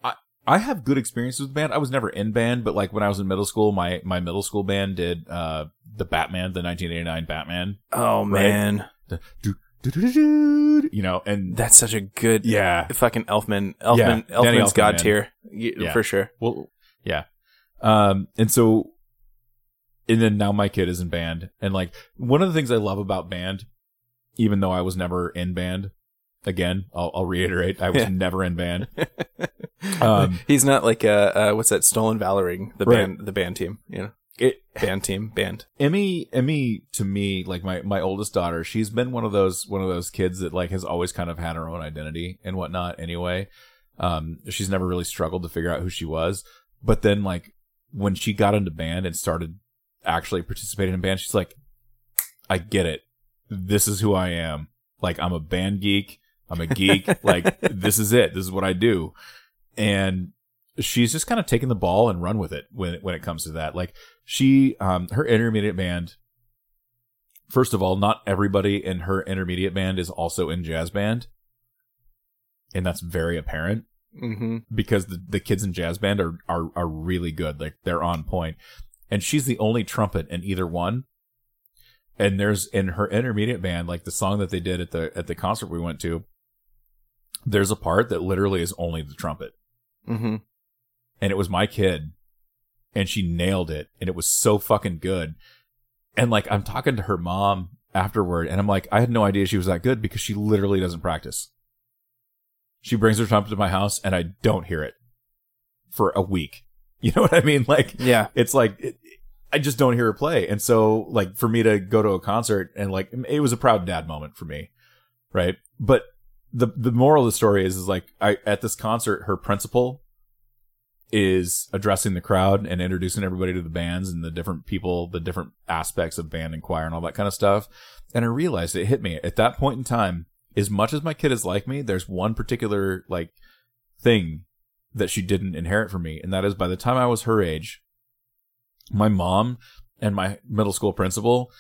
S2: I I have good experiences with band. I was never in band, but like when I was in middle school, my my middle school band did uh the Batman, the 1989 Batman.
S1: Oh
S2: Right.
S1: man,
S2: The do, you know, and
S1: that's such a good
S2: yeah.
S1: fucking Elfman. Elfman,
S2: Yeah,
S1: Elfman's
S2: Elfman,
S1: god
S2: man.
S1: tier
S2: Yeah.
S1: for sure.
S2: Well, yeah. Um and so and then now my kid is in band and like one of the things I love about band even though I was never in band again, I'll, I'll reiterate, I was
S1: Yeah.
S2: never in band. (laughs) Um,
S1: He's not like uh, uh what's that? Stolen Valoring, the
S2: Right.
S1: band, the band team. You know,
S2: It
S1: band team, band.
S2: Emmy, Emmy, to me, like my my oldest daughter, she's been one of those one of those kids that like has always kind of had her own identity and whatnot. Anyway, um, she's never really struggled to figure out who she was. But then, like when she got into band and started actually participating in a band, she's like, I get it. This is who I am. Like I'm a band geek. I'm a geek. (laughs) like this is it. This is what I do. And she's just kind of taken the ball and run with it when when it comes to that. Like she um her intermediate band first of all not everybody in her intermediate band is also in jazz band and that's very apparent
S1: Mm-hmm.
S2: because the, the kids in jazz band are, are are really good like they're on point and she's the only trumpet in either one. And there's in her intermediate band like the song that they did at the at the concert we went to there's a part that literally is only the trumpet.
S1: Mm-hmm.
S2: and it was my kid and she nailed it and it was so fucking good. And like i'm talking to her mom afterward and i'm like i had no idea she was that good because she literally doesn't practice. She brings her trumpet to my house and i don't hear it for a week. (laughs) You know what i mean? Like
S1: Yeah.
S2: it's like it, i just don't hear her play. And so like for me to go to a concert and like it was a proud dad moment for me right? But the the moral of the story is is like i at this concert her principal is addressing the crowd and introducing everybody to the bands and the different people the different aspects of band and choir and all that kind of stuff. And i realized it hit me. At that point in time as much as my kid is like me there's one particular like thing that she didn't inherit from me. And that is by the time i was her age my mom and my middle school principal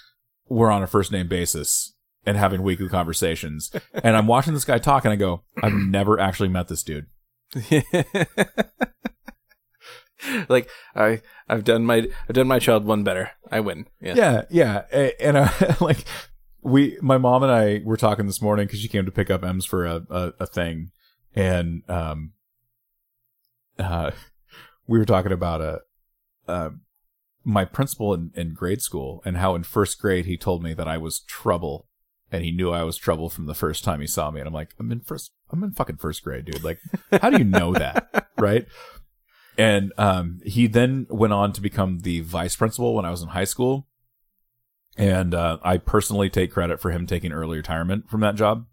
S2: were on a first name basis and having weekly conversations. (laughs) and I'm watching this guy talk and I go, I've never actually met this dude. (laughs)
S1: like I I've done my I've done my child one better. I win. Yeah.
S2: Yeah, yeah. And uh, (laughs) like we, my mom and I were talking this morning because she came to pick up Ems for a, a, a thing, and um, uh, we were talking about a, uh, my principal in, in grade school and how in first grade he told me that I was trouble, and he knew I was trouble from the first time he saw me, and I'm like, I'm in first, I'm in fucking first grade, dude. Like, how do you know (laughs) that, right? And um, he then went on to become the vice principal when I was in high school. And uh, I personally take credit for him taking early retirement from that job.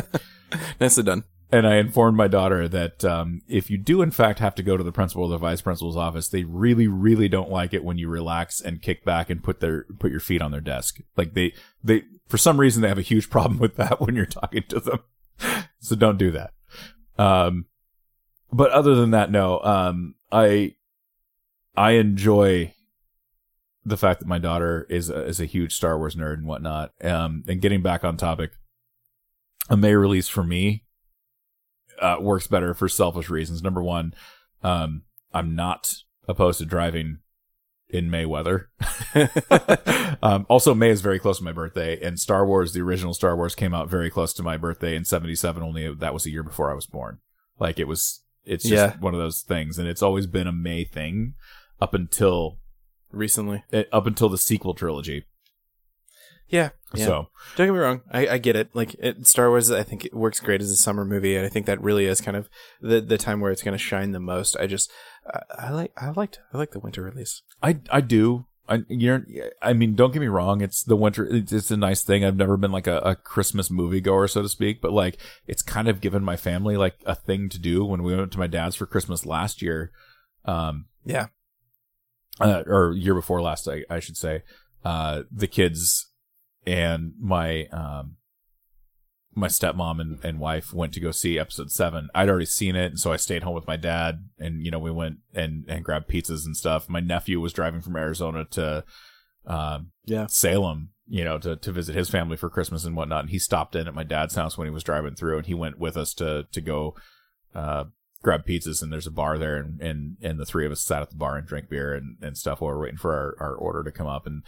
S2: (laughs)
S1: Nicely done.
S2: And I informed my daughter that um, if you do, in fact, have to go to the principal or the vice principal's office, they really, really don't like it when you relax and kick back and put their put your feet on their desk. Like they, they, for some reason, they have a huge (laughs) problem with that when you're talking to them. so don't do that. Um, but other than that, no. Um, I, I enjoy the fact that my daughter is a, is a huge Star Wars nerd and whatnot. Um, and getting back on topic, a May release for me uh, works better for selfish reasons. Number one, um, I'm not opposed to driving in May weather. (laughs) um, also, May is very close to my birthday, and Star Wars, the original Star Wars, came out very close to my birthday in '77. Only that was a year before I was born. Like it was, it's just
S1: Yeah.
S2: one of those things, and it's always been a May thing up until
S1: Recently.
S2: eh, up until the sequel trilogy.
S1: Yeah. yeah.
S2: So
S1: Don't get me wrong. I, I get it. Like it, Star Wars, I think it works great as a summer movie, and I think that really is kind of the the time where it's going to shine the most. I just, I, I like, I liked, I like the winter release.
S2: I I do. I you're I mean, don't get me wrong. It's the winter. It's, it's a nice thing. I've never been like a, a Christmas movie goer, so to speak. But like, it's kind of given my family like a thing to do when we went to my dad's for Christmas last year, um,
S1: Yeah.
S2: uh, or year before last, I, I should say. Uh, the kids and my um my stepmom and, and wife went to go see episode seven. I'd already seen it, and so I stayed home with my dad, and you know we went and and grabbed pizzas and stuff. My nephew was driving from Arizona to um,
S1: Yeah.
S2: Salem, you know, to to visit his family for Christmas and whatnot. And he stopped in at my dad's house when he was driving through, and he went with us to to go uh, grab pizzas. And there's a bar there, and and and the three of us sat at the bar and drank beer and and stuff while we we're waiting for our our order to come up, and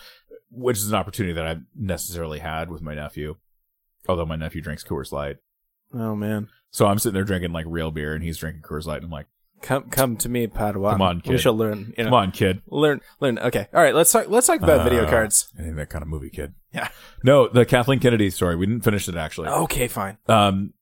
S2: which is an opportunity that I've necessarily had with my nephew. Although my nephew drinks Coors Light.
S1: Oh man.
S2: So I'm sitting there drinking like real beer and he's drinking Coors Light and I'm like,
S1: Come, come to me, Padawan.
S2: Come on,
S1: We
S2: kid.
S1: shall learn. You know,
S2: come on, kid.
S1: learn, learn. Okay, all right. Let's talk. Let's talk about video
S2: Uh,
S1: cards.
S2: I think that kind of movie, kid.
S1: Yeah.
S2: No, the Kathleen Kennedy story. We didn't finish it actually.
S1: Okay, fine.
S2: Um,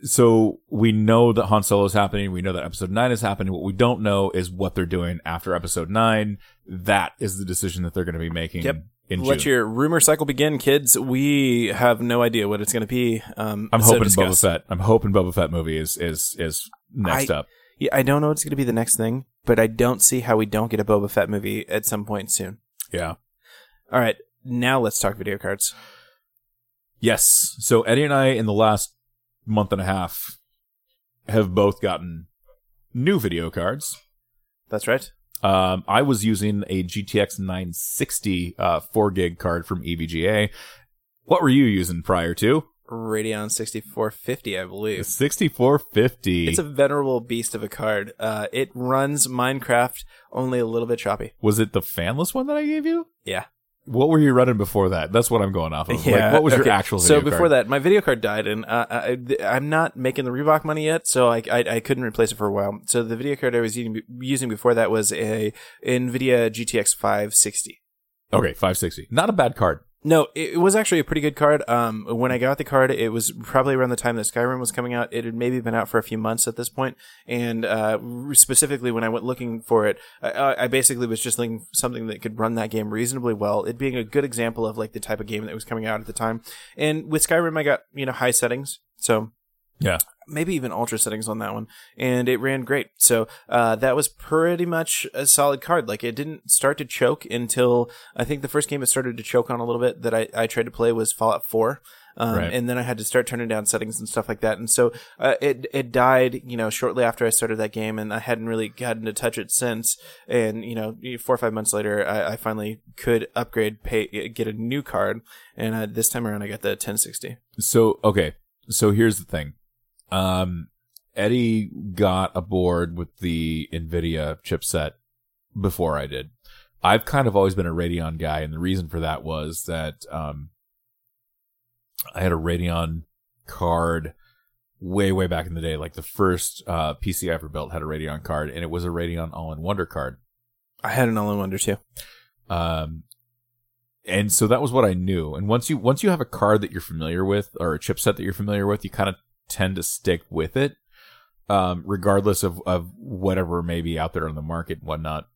S2: so we know that Han Solo is happening. We know that episode nine is happening. What we don't know is what they're doing after episode nine. That is the decision that they're going to be making
S1: Yep. Let
S2: June.
S1: your rumor cycle begin, kids. We have no idea what it's going to be. Um,
S2: I'm
S1: so
S2: hoping
S1: discuss.
S2: Boba Fett. I'm hoping Boba Fett movie is is is next
S1: I-
S2: up.
S1: Yeah, I don't know what's going to be the next thing, but I don't see how we don't get a Boba Fett movie at some point soon.
S2: Yeah.
S1: All right, now let's talk video cards.
S2: Yes. So Eddie and I, in the last month and a half, have both gotten new video cards.
S1: That's right.
S2: Um, I was using a GTX 960 uh, 4 gig card from EVGA. What were you using prior to?
S1: Radeon 6450, I believe.
S2: 6450.
S1: It's a venerable beast of a card. Uh, it runs Minecraft only a little bit choppy.
S2: was it the fanless one that I gave you?
S1: Yeah.
S2: What were you running before that? That's what I'm going off of. like, what was
S1: okay.
S2: your actual
S1: So before
S2: card?
S1: that, my video card died, and uh, I, I'm not making the Reebok money yet, so I, I I couldn't replace it for a while. So the video card I was using, using before that was a Nvidia GTX 560.
S2: Okay, 560. Not a bad card.
S1: No, it, was actually a pretty good card. Um, when I got the card, it was probably around the time that Skyrim was coming out. It had maybe been out for a few months at this point, and uh, specifically when I went looking for it, I, I basically was just looking something that could run that game reasonably well. It being a good example of like the type of game that was coming out at the time. And with Skyrim, I got you know high settings, so
S2: Yeah.
S1: Maybe even ultra settings on that one, and it ran great. So uh, that was pretty much a solid card. Like it didn't start to choke until I think the first game it started to choke on a little bit that I, I tried to play was Fallout 4. um,
S2: Right.
S1: and then I had to start turning down settings and stuff like that. And so uh, it it died, you know, shortly after I started that game, and I hadn't really gotten to touch it since. And you know, four or five months later, I, I finally could upgrade, pay, get a new card, and uh, this time around, I got the 1060.
S2: So okay, so here's the thing. Um, Eddie got aboard with the Nvidia chipset before I did. I've kind of always been a Radeon guy, and the reason for that was that um, I had a Radeon card way, way back in the day. Like the first uh, PC I ever built had a Radeon card, and it was a Radeon All in Wonder card.
S1: I had an all in wonder too.
S2: Um, and so that was what I knew. And once you once you have a card that you're familiar with or a chipset that you're familiar with, you kind of tend to stick with it, um, regardless of of whatever may be out there on the market and whatnot.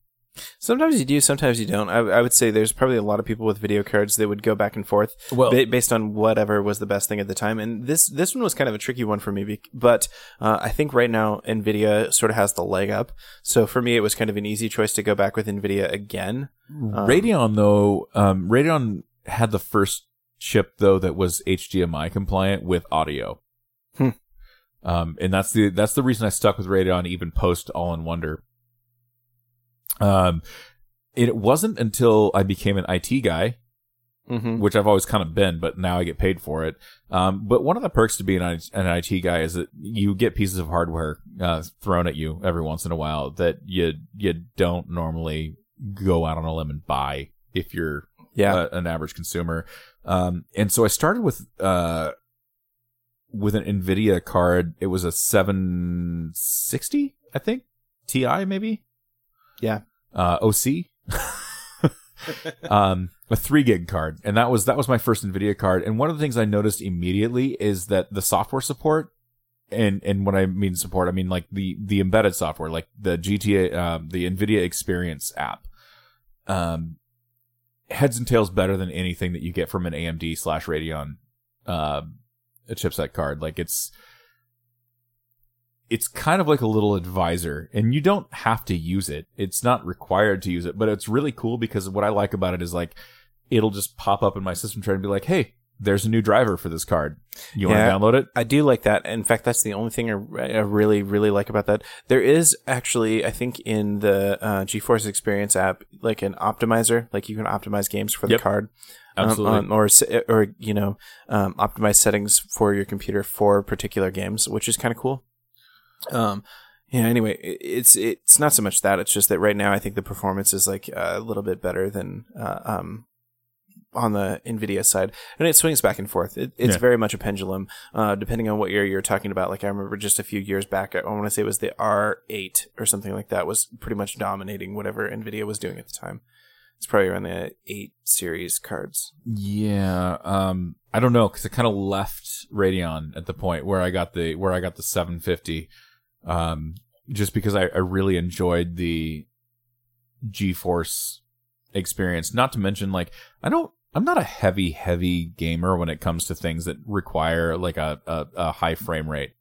S1: Sometimes you do, sometimes you don't. I, I would say there's probably a lot of people with video cards that would go back and forth
S2: Well,
S1: ba- based on whatever was the best thing at the time. And this this one was kind of a tricky one for me, but uh, I think right now Nvidia sort of has the leg up. So for me, it was kind of an easy choice to go back with Nvidia again.
S2: Radeon though, um, Radeon had the first chip though that was HDMI compliant with audio. Um, and that's the that's the reason I stuck with Radeon even post All in Wonder. Um, it wasn't until I became an IT guy
S1: Mm-hmm.
S2: which I've always kind of been, but now I get paid for it. Um, but one of the perks to being an an IT guy is that you get pieces of hardware uh, thrown at you every once in a while that you you don't normally go out on a limb and buy if you're
S1: Yeah.
S2: uh, an average consumer. Um, and so I started with uh, with an Nvidia card. It was a 760, I think, Ti maybe.
S1: Yeah.
S2: Uh, OC. (laughs) um, a three gig card, and that was that was my first Nvidia card. And one of the things I noticed immediately is that the software support, and and when I mean support, I mean like the the embedded software, like the GTA, um, the Nvidia Experience app, um, heads and tails better than anything that you get from an AMD slash Radeon, uh, a chipset card. Like it's it's kind of like a little advisor and you don't have to use it. It's not required to use it, but it's really cool because what I like about it is like it'll just pop up in my system tray and be like, "Hey, there's a new driver for this card. You
S1: Yeah.
S2: want to download it?"
S1: I do like that. In fact, that's the only thing I, I really, really like about that. There is actually, I think, in the uh, GeForce Experience app, like an optimizer, like you can optimize games for the
S2: Yep.
S1: card,
S2: Absolutely.
S1: um, or or you know, um, optimize settings for your computer for particular games, which is kind of cool. Um, yeah. Anyway, it's it's not so much that; it's just that right now I think the performance is like a little bit better than uh, um on the Nvidia side, and it swings back and forth. It, it's
S2: Yeah.
S1: very much a pendulum, uh, depending on what year you're talking about. Like I remember just a few years back, I want to say it was the R8 or something like that was pretty much dominating whatever Nvidia was doing at the time. It's probably around the eight series cards.
S2: Yeah, um, I don't know because I kind of left Radeon at the point where I got the where I got the 750, um, just because I, I really enjoyed the GeForce experience. Not to mention, like, I don't, I'm not a heavy, heavy gamer when it comes to things that require like a, a, a high frame rate,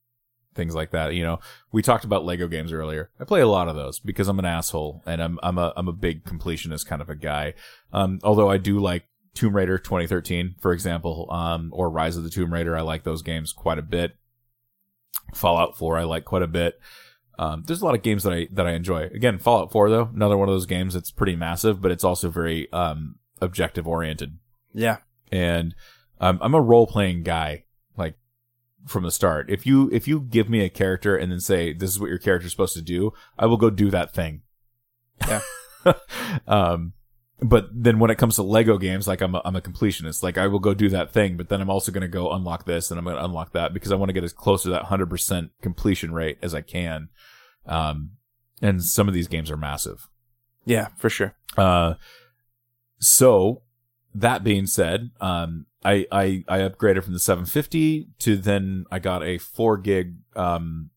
S2: things like that. You know, we talked about Lego games earlier. I play a lot of those because I'm an asshole and I'm I'm a I'm a big completionist kind of a guy. Um, although I do like Tomb Raider 2013, for example, um, or Rise of the Tomb Raider. I like those games quite a bit. Fallout 4, I like quite a bit. Um, there's a lot of games that I that I enjoy. Again, Fallout 4 though, another one of those games that's pretty massive, but it's also very um, objective oriented.
S1: Yeah.
S2: And um, I'm a role playing guy, from the start. If you if you give me a character and then say this is what your character is supposed to do, I will go do that thing.
S1: Yeah. (laughs)
S2: um, but then when it comes to Lego games, like I'm a, I'm a completionist. Like I will go do that thing, but then I'm also going to go unlock this and I'm going to unlock that because I want to get as close to that 100% completion rate as I can. Um, and some of these games are massive.
S1: Yeah, for sure.
S2: Uh, so that being said, um, I, I, I upgraded from the 750 to then I got a four gig, um,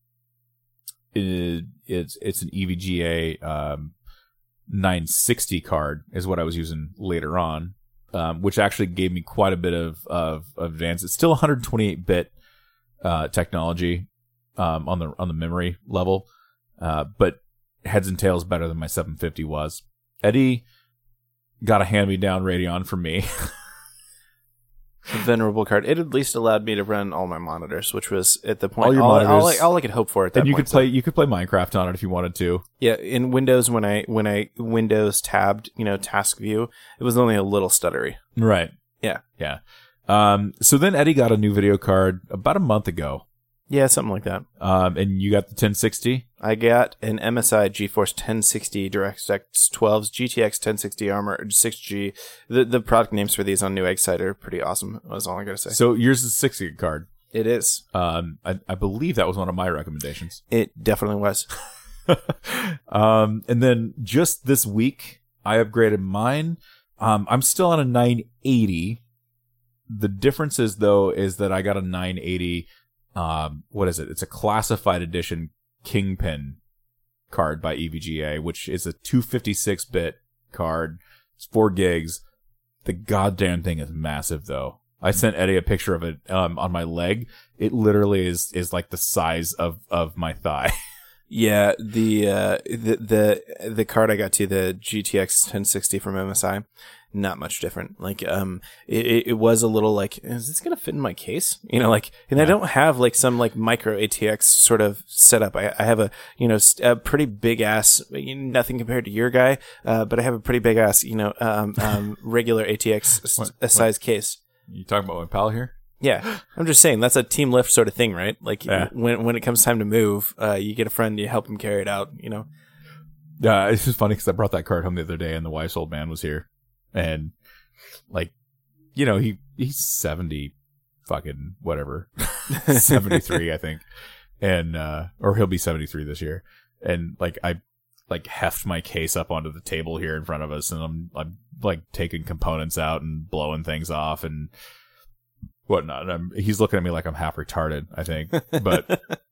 S2: it, it's, it's an EVGA, um, 960 card is what I was using later on, um, which actually gave me quite a bit of, of, of advance. It's still 128 bit, uh, technology, um, on the, on the memory level. Uh, but heads and tails better than my 750 was. Eddie got a hand me down Radeon for me. (laughs)
S1: venerable card. It at least allowed me to run all my monitors, which was at the point
S2: All your
S1: all, all,
S2: monitors.
S1: I- all I could hope for at that
S2: and you
S1: point.
S2: could play you could play Minecraft on it if you wanted to.
S1: Yeah, in Windows when I when I Windows tabbed, you know, task view, it was only a little stuttery.
S2: Right.
S1: Yeah.
S2: Yeah. Um, so then Eddie got a new video card about a month ago.
S1: Yeah, something like that.
S2: Um, and you got the 1060.
S1: I got an MSI GeForce 1060 DirectX 12's GTX 1060 Armor 6G. The the product names for these on Newegg site are pretty awesome. That's all I gotta say.
S2: So yours is a 60 gig card.
S1: It is.
S2: Um, I, I believe that was one of my recommendations. (laughs)
S1: It definitely was. (laughs)
S2: um, and then just this week, I upgraded mine. Um, I'm still on a 980. The difference is though is that I got a 980. Um, what is it? It's a classified edition Kingpin card by EVGA, which is a 256 bit card. It's four gigs. The goddamn thing is massive though. I sent Eddie a picture of it um, on my leg. It literally is is like the size of of my thigh. (laughs)
S1: Yeah, the uh, the the the card I got to the GTX 1060 from MSI, not much different. Like um, it, it- was a little like, is this gonna fit in my case? You know, like, and I don't have like some like micro ATX sort of setup. I, I have a you know a pretty big ass, nothing compared to your guy, uh, but I have a pretty big ass, you know, um, um (laughs) regular ATX
S2: What-
S1: a size case.
S2: You talking about my pal here?
S1: Yeah, I'm just saying that's a team lift sort of thing, right? Like
S2: Yeah.
S1: when when it comes time to move, uh, you get a friend, you help him carry it out. You know.
S2: Yeah, it's just funny because I brought that card home the other day, and the wise old man was here, and like, you know, he he's seventy, fucking whatever, (laughs) seventy three, I think, and uh, or he'll be seventy three this year, and like I like heft my case up onto the table here in front of us, and I'm I'm like taking components out and blowing things off and whatnot. And I'm, he's looking at me like I'm half retarded, I think, but (laughs)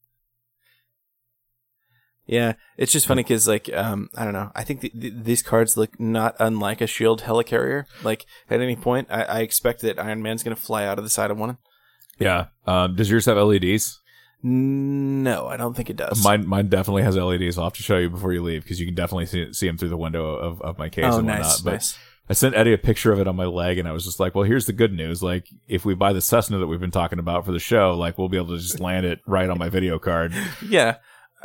S1: Yeah, it's just funny because, like, um, I don't know. I think th- th- these cards look not unlike a shield helicarrier. Like, at any point, I, I expect that Iron Man's going to fly out of the side of one.
S2: yeah. Um, does yours have LEDs?
S1: No, I don't think it does.
S2: Mine, mine definitely has LEDs. I'll have to show you before you leave because you can definitely see, see them through the window of, of my case
S1: oh,
S2: and whatnot.
S1: nice,
S2: but
S1: nice.
S2: I sent Eddie a picture of it on my leg, and I was just like, "Well, here's the good news. Like, if we buy the Cessna that we've been talking about for the show, like, we'll be able to just land it right on my video card." (laughs)
S1: Yeah,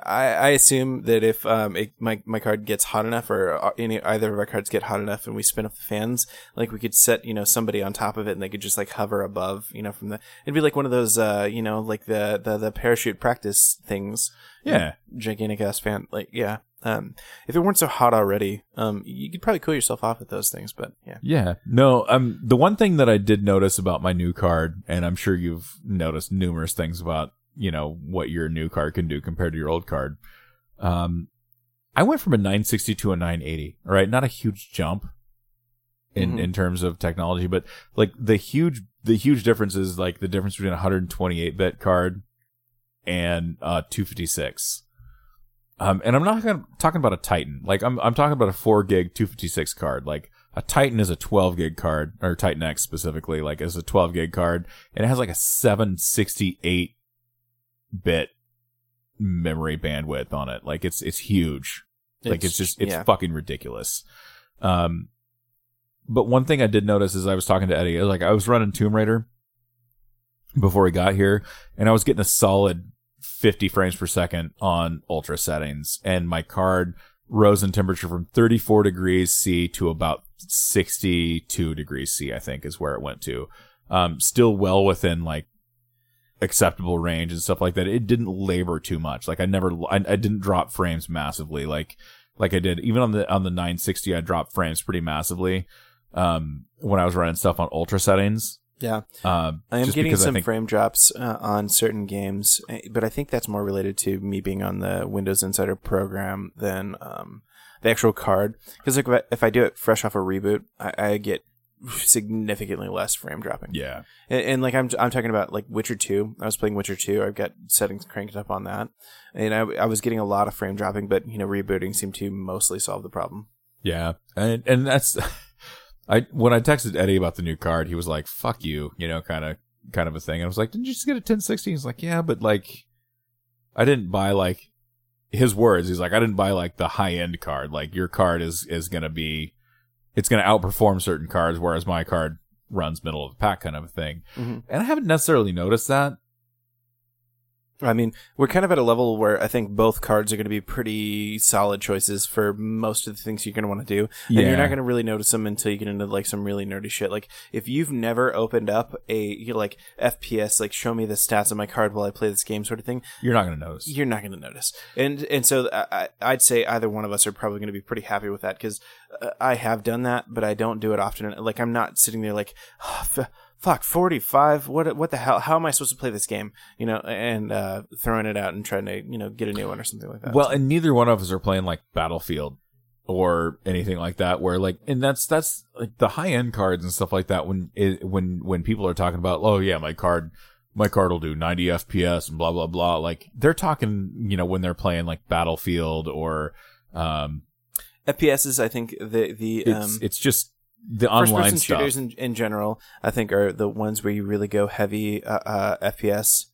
S1: I, I assume that if um it, my my card gets hot enough, or uh, any either of our cards get hot enough, and we spin up the fans, like we could set you know somebody on top of it, and they could just like hover above, you know, from the. It'd be like one of those uh you know like the the, the parachute practice things.
S2: Yeah,
S1: gigantic ass fan. Like, yeah. Um, if it weren't so hot already, um, you could probably cool yourself off with those things. But yeah,
S2: yeah. No, um, the one thing that I did notice about my new card, and I'm sure you've noticed numerous things about, you know, what your new card can do compared to your old card. Um, I went from a 960 to a 980. All right, not a huge jump in
S1: Mhm.
S2: in terms of technology, but like the huge the huge difference is like the difference between a 128 bit card and uh 256. Um, and I'm not gonna, talking about a Titan. Like I'm I'm talking about a four gig 256 card. Like a Titan is a 12 gig card, or Titan X specifically, like is a 12 gig card, and it has like a 768 bit memory bandwidth on it. Like it's it's huge. like it's just it's
S1: yeah.
S2: fucking ridiculous. Um, but one thing I did notice is I was talking to Eddie, like I was running Tomb Raider before we got here, and I was getting a solid 50 frames per second on ultra settings, and my card rose in temperature from 34 degrees C to about 62 degrees C, I think is where it went to. Um, still well within like acceptable range and stuff like that. It didn't labor too much. Like I never, I, I didn't drop frames massively. Like, like I did even on the, on the 960, I dropped frames pretty massively. Um, when I was running stuff on ultra settings.
S1: yeah.
S2: Um,
S1: I am getting some
S2: think,
S1: frame drops uh, on certain games, eh, but I think that's more related to me being on the Windows Insider program than um, the actual card. Because like if I, if I do it fresh off a reboot, I, I get significantly less frame dropping.
S2: yeah,
S1: And, and like I'm I'm talking about like Witcher 2. I was playing Witcher 2. I've got settings cranked up on that. And I I was getting a lot of frame dropping, but you know, rebooting seemed to mostly solve the problem.
S2: Yeah, and and that's (laughs) I when I texted Eddie about the new card, he was like, "Fuck you," you know, kind of kind of a thing. And I was like, "Didn't you just get a 1060?" He's like, "Yeah, but like, I didn't buy like his words. He's like, I didn't buy like the high end card. Like your card is is gonna be, it's gonna outperform certain cards, whereas my card runs middle of the pack kind of a thing.
S1: Mhm.
S2: And I haven't necessarily noticed that.
S1: I mean, we're kind of at a level where I think both cards are going to be pretty solid choices for most of the things you're going to want to do. And you're not going to really notice them until you get into like some really nerdy shit. Like if you've never opened up a like FPS, like show me the stats on my card while I play this game sort of thing,
S2: You're not going to notice.
S1: you're not going to notice. And and so I, I'd say either one of us are probably going to be pretty happy with that because uh, I have done that, but I don't do it often. Like I'm not sitting there like, oh, f- fuck, 45. What what the hell? How am I supposed to play this game? You know, and uh, throwing it out and trying to you know get a new one or something like that.
S2: Well, and neither one of us are playing like Battlefield or anything like that. Where like, and that's that's like the high end cards and stuff like that. When it, when when people are talking about, oh yeah, my card, my card will do 90 FPS and blah blah blah. Like they're talking, you know, when they're playing like Battlefield or um,
S1: FPS is I think the the
S2: it's
S1: um,
S2: it's just the
S1: first
S2: online
S1: person
S2: stuff.
S1: shooters in, in general. I think are the ones where you really go heavy uh, uh, FPS.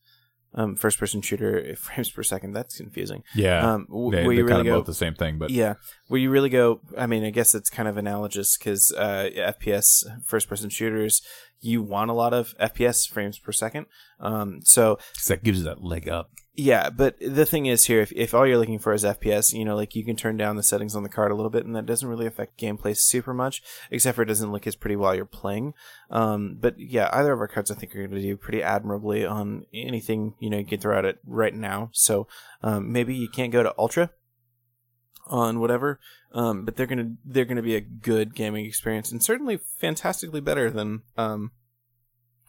S1: Um, first person shooter (laughs) frames per second. That's confusing.
S2: yeah,
S1: Um, w-
S2: they,
S1: where you really
S2: of
S1: go
S2: both the same thing, but
S1: Yeah, where you really go. I mean, I guess it's kind of analogous because uh, FPS first person shooters, you want a lot of FPS frames per second. Um, so
S2: that gives you that leg up.
S1: Yeah, but the thing is here, if, if all you're looking for is FPS, you know, like you can turn down the settings on the card a little bit, and that doesn't really affect gameplay super much, except for it doesn't look as pretty while you're playing. Um, but yeah, either of our cards I think are going to do pretty admirably on anything you know you can throw at it right now. So um, maybe you can't go to Ultra on whatever, um, but they're gonna they're gonna be a good gaming experience and certainly fantastically better than um,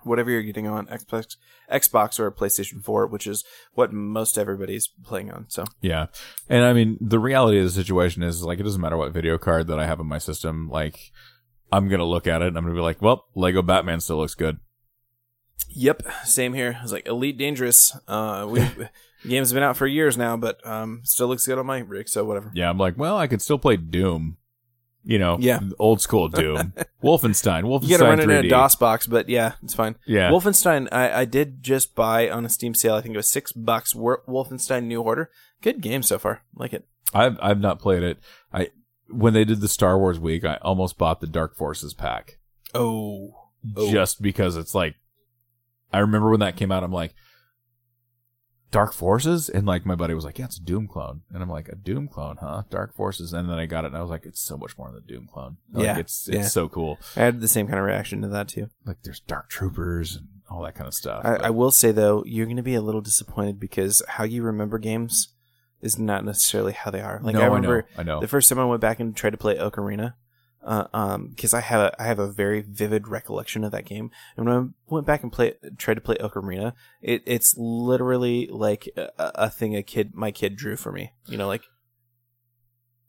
S1: whatever you're getting on Xbox, Xbox or PlayStation 4, which is what most everybody's playing on. So
S2: Yeah. And I mean, the reality of the situation is like, it doesn't matter what video card that I have in my system. Like, I'm going to look at it and I'm going to be like, well, Lego Batman still looks good.
S1: Yep, same here. It's like Elite Dangerous. Uh, we (laughs) game's been out for years now, but um, still looks good on my rig. So whatever.
S2: Yeah. I'm like, well, I could still play Doom. You know,
S1: Yeah.
S2: old school Doom. Wolfenstein. (laughs) Wolfenstein
S1: You gotta run it
S2: 3D.
S1: in a DOS box, but yeah, it's fine.
S2: Yeah.
S1: Wolfenstein, I, I did just buy on a Steam sale. I think it was six bucks. Wolfenstein New Order, good game so far. Like it.
S2: I've, I've not played it. I, when they did the Star Wars week, I almost bought the Dark Forces pack
S1: Oh, Oh.
S2: just because it's like, I remember when that came out, I'm like, Dark Forces? And like my buddy was like, yeah, it's a Doom clone. And I'm like, a Doom clone, huh? Dark Forces. And then I got it and I was like, it's so much more than a Doom clone. Like,
S1: Yeah,
S2: It's, it's
S1: yeah.
S2: so cool.
S1: I had the same kind of reaction to that too.
S2: Like there's Dark Troopers and all that kind of stuff.
S1: I, I will say though, you're going to be a little disappointed because how you remember games is not necessarily how they are. Like
S2: no,
S1: I remember
S2: I know. I know.
S1: the first time I went back and tried to play Ocarina, uh, um, because I have a, I have a very vivid recollection of that game. And when I went back and play tried to play Ocarina, it it's literally like a, a thing a kid my kid drew for me. You know, like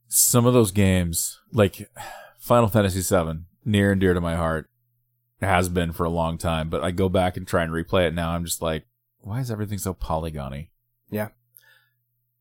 S2: Some of those games, like Final Fantasy VII, near and dear to my heart, has been for a long time. But I go back and try and replay it now. I'm just like, why is everything so polygony? Yeah,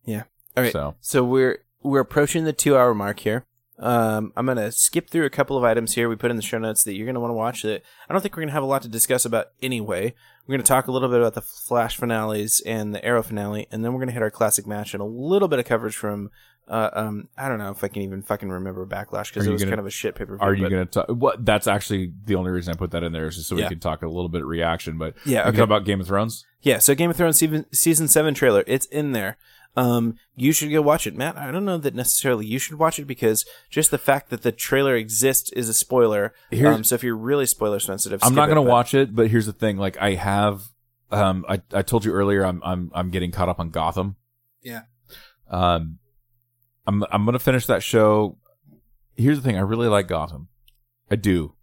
S2: yeah.
S1: All right.
S2: So
S1: So we're we're approaching the two hour mark here. Um, I'm gonna skip through a couple of items here we put in the show notes that you're gonna want to watch. That I don't think we're gonna have a lot to discuss about anyway. We're gonna talk a little bit about the Flash finales and the Arrow finale, and then we're gonna hit our classic match and a little bit of coverage from. Uh, um, I don't know if I can even fucking remember Backlash because it was
S2: gonna-
S1: kind of a shit paper.
S2: are you going to talk? What? That's actually the only reason I put that in there is just so we can talk a little bit of reaction. But
S1: Yeah, okay.
S2: talk about Game of Thrones.
S1: Yeah, so Game of Thrones season, season seven trailer, it's in there. Um, you should go watch it, Matt. I don't know that necessarily you should watch it because just the fact that the trailer exists is a spoiler.
S2: Here's-
S1: um, so if you're really spoiler sensitive,
S2: I'm not going to watch it, but here's the thing: like I have, um, I I told you earlier, I'm I'm I'm getting caught up on Gotham.
S1: Yeah.
S2: Um, I'm I'm going to finish that show. Here's the thing: I really like Gotham. I do.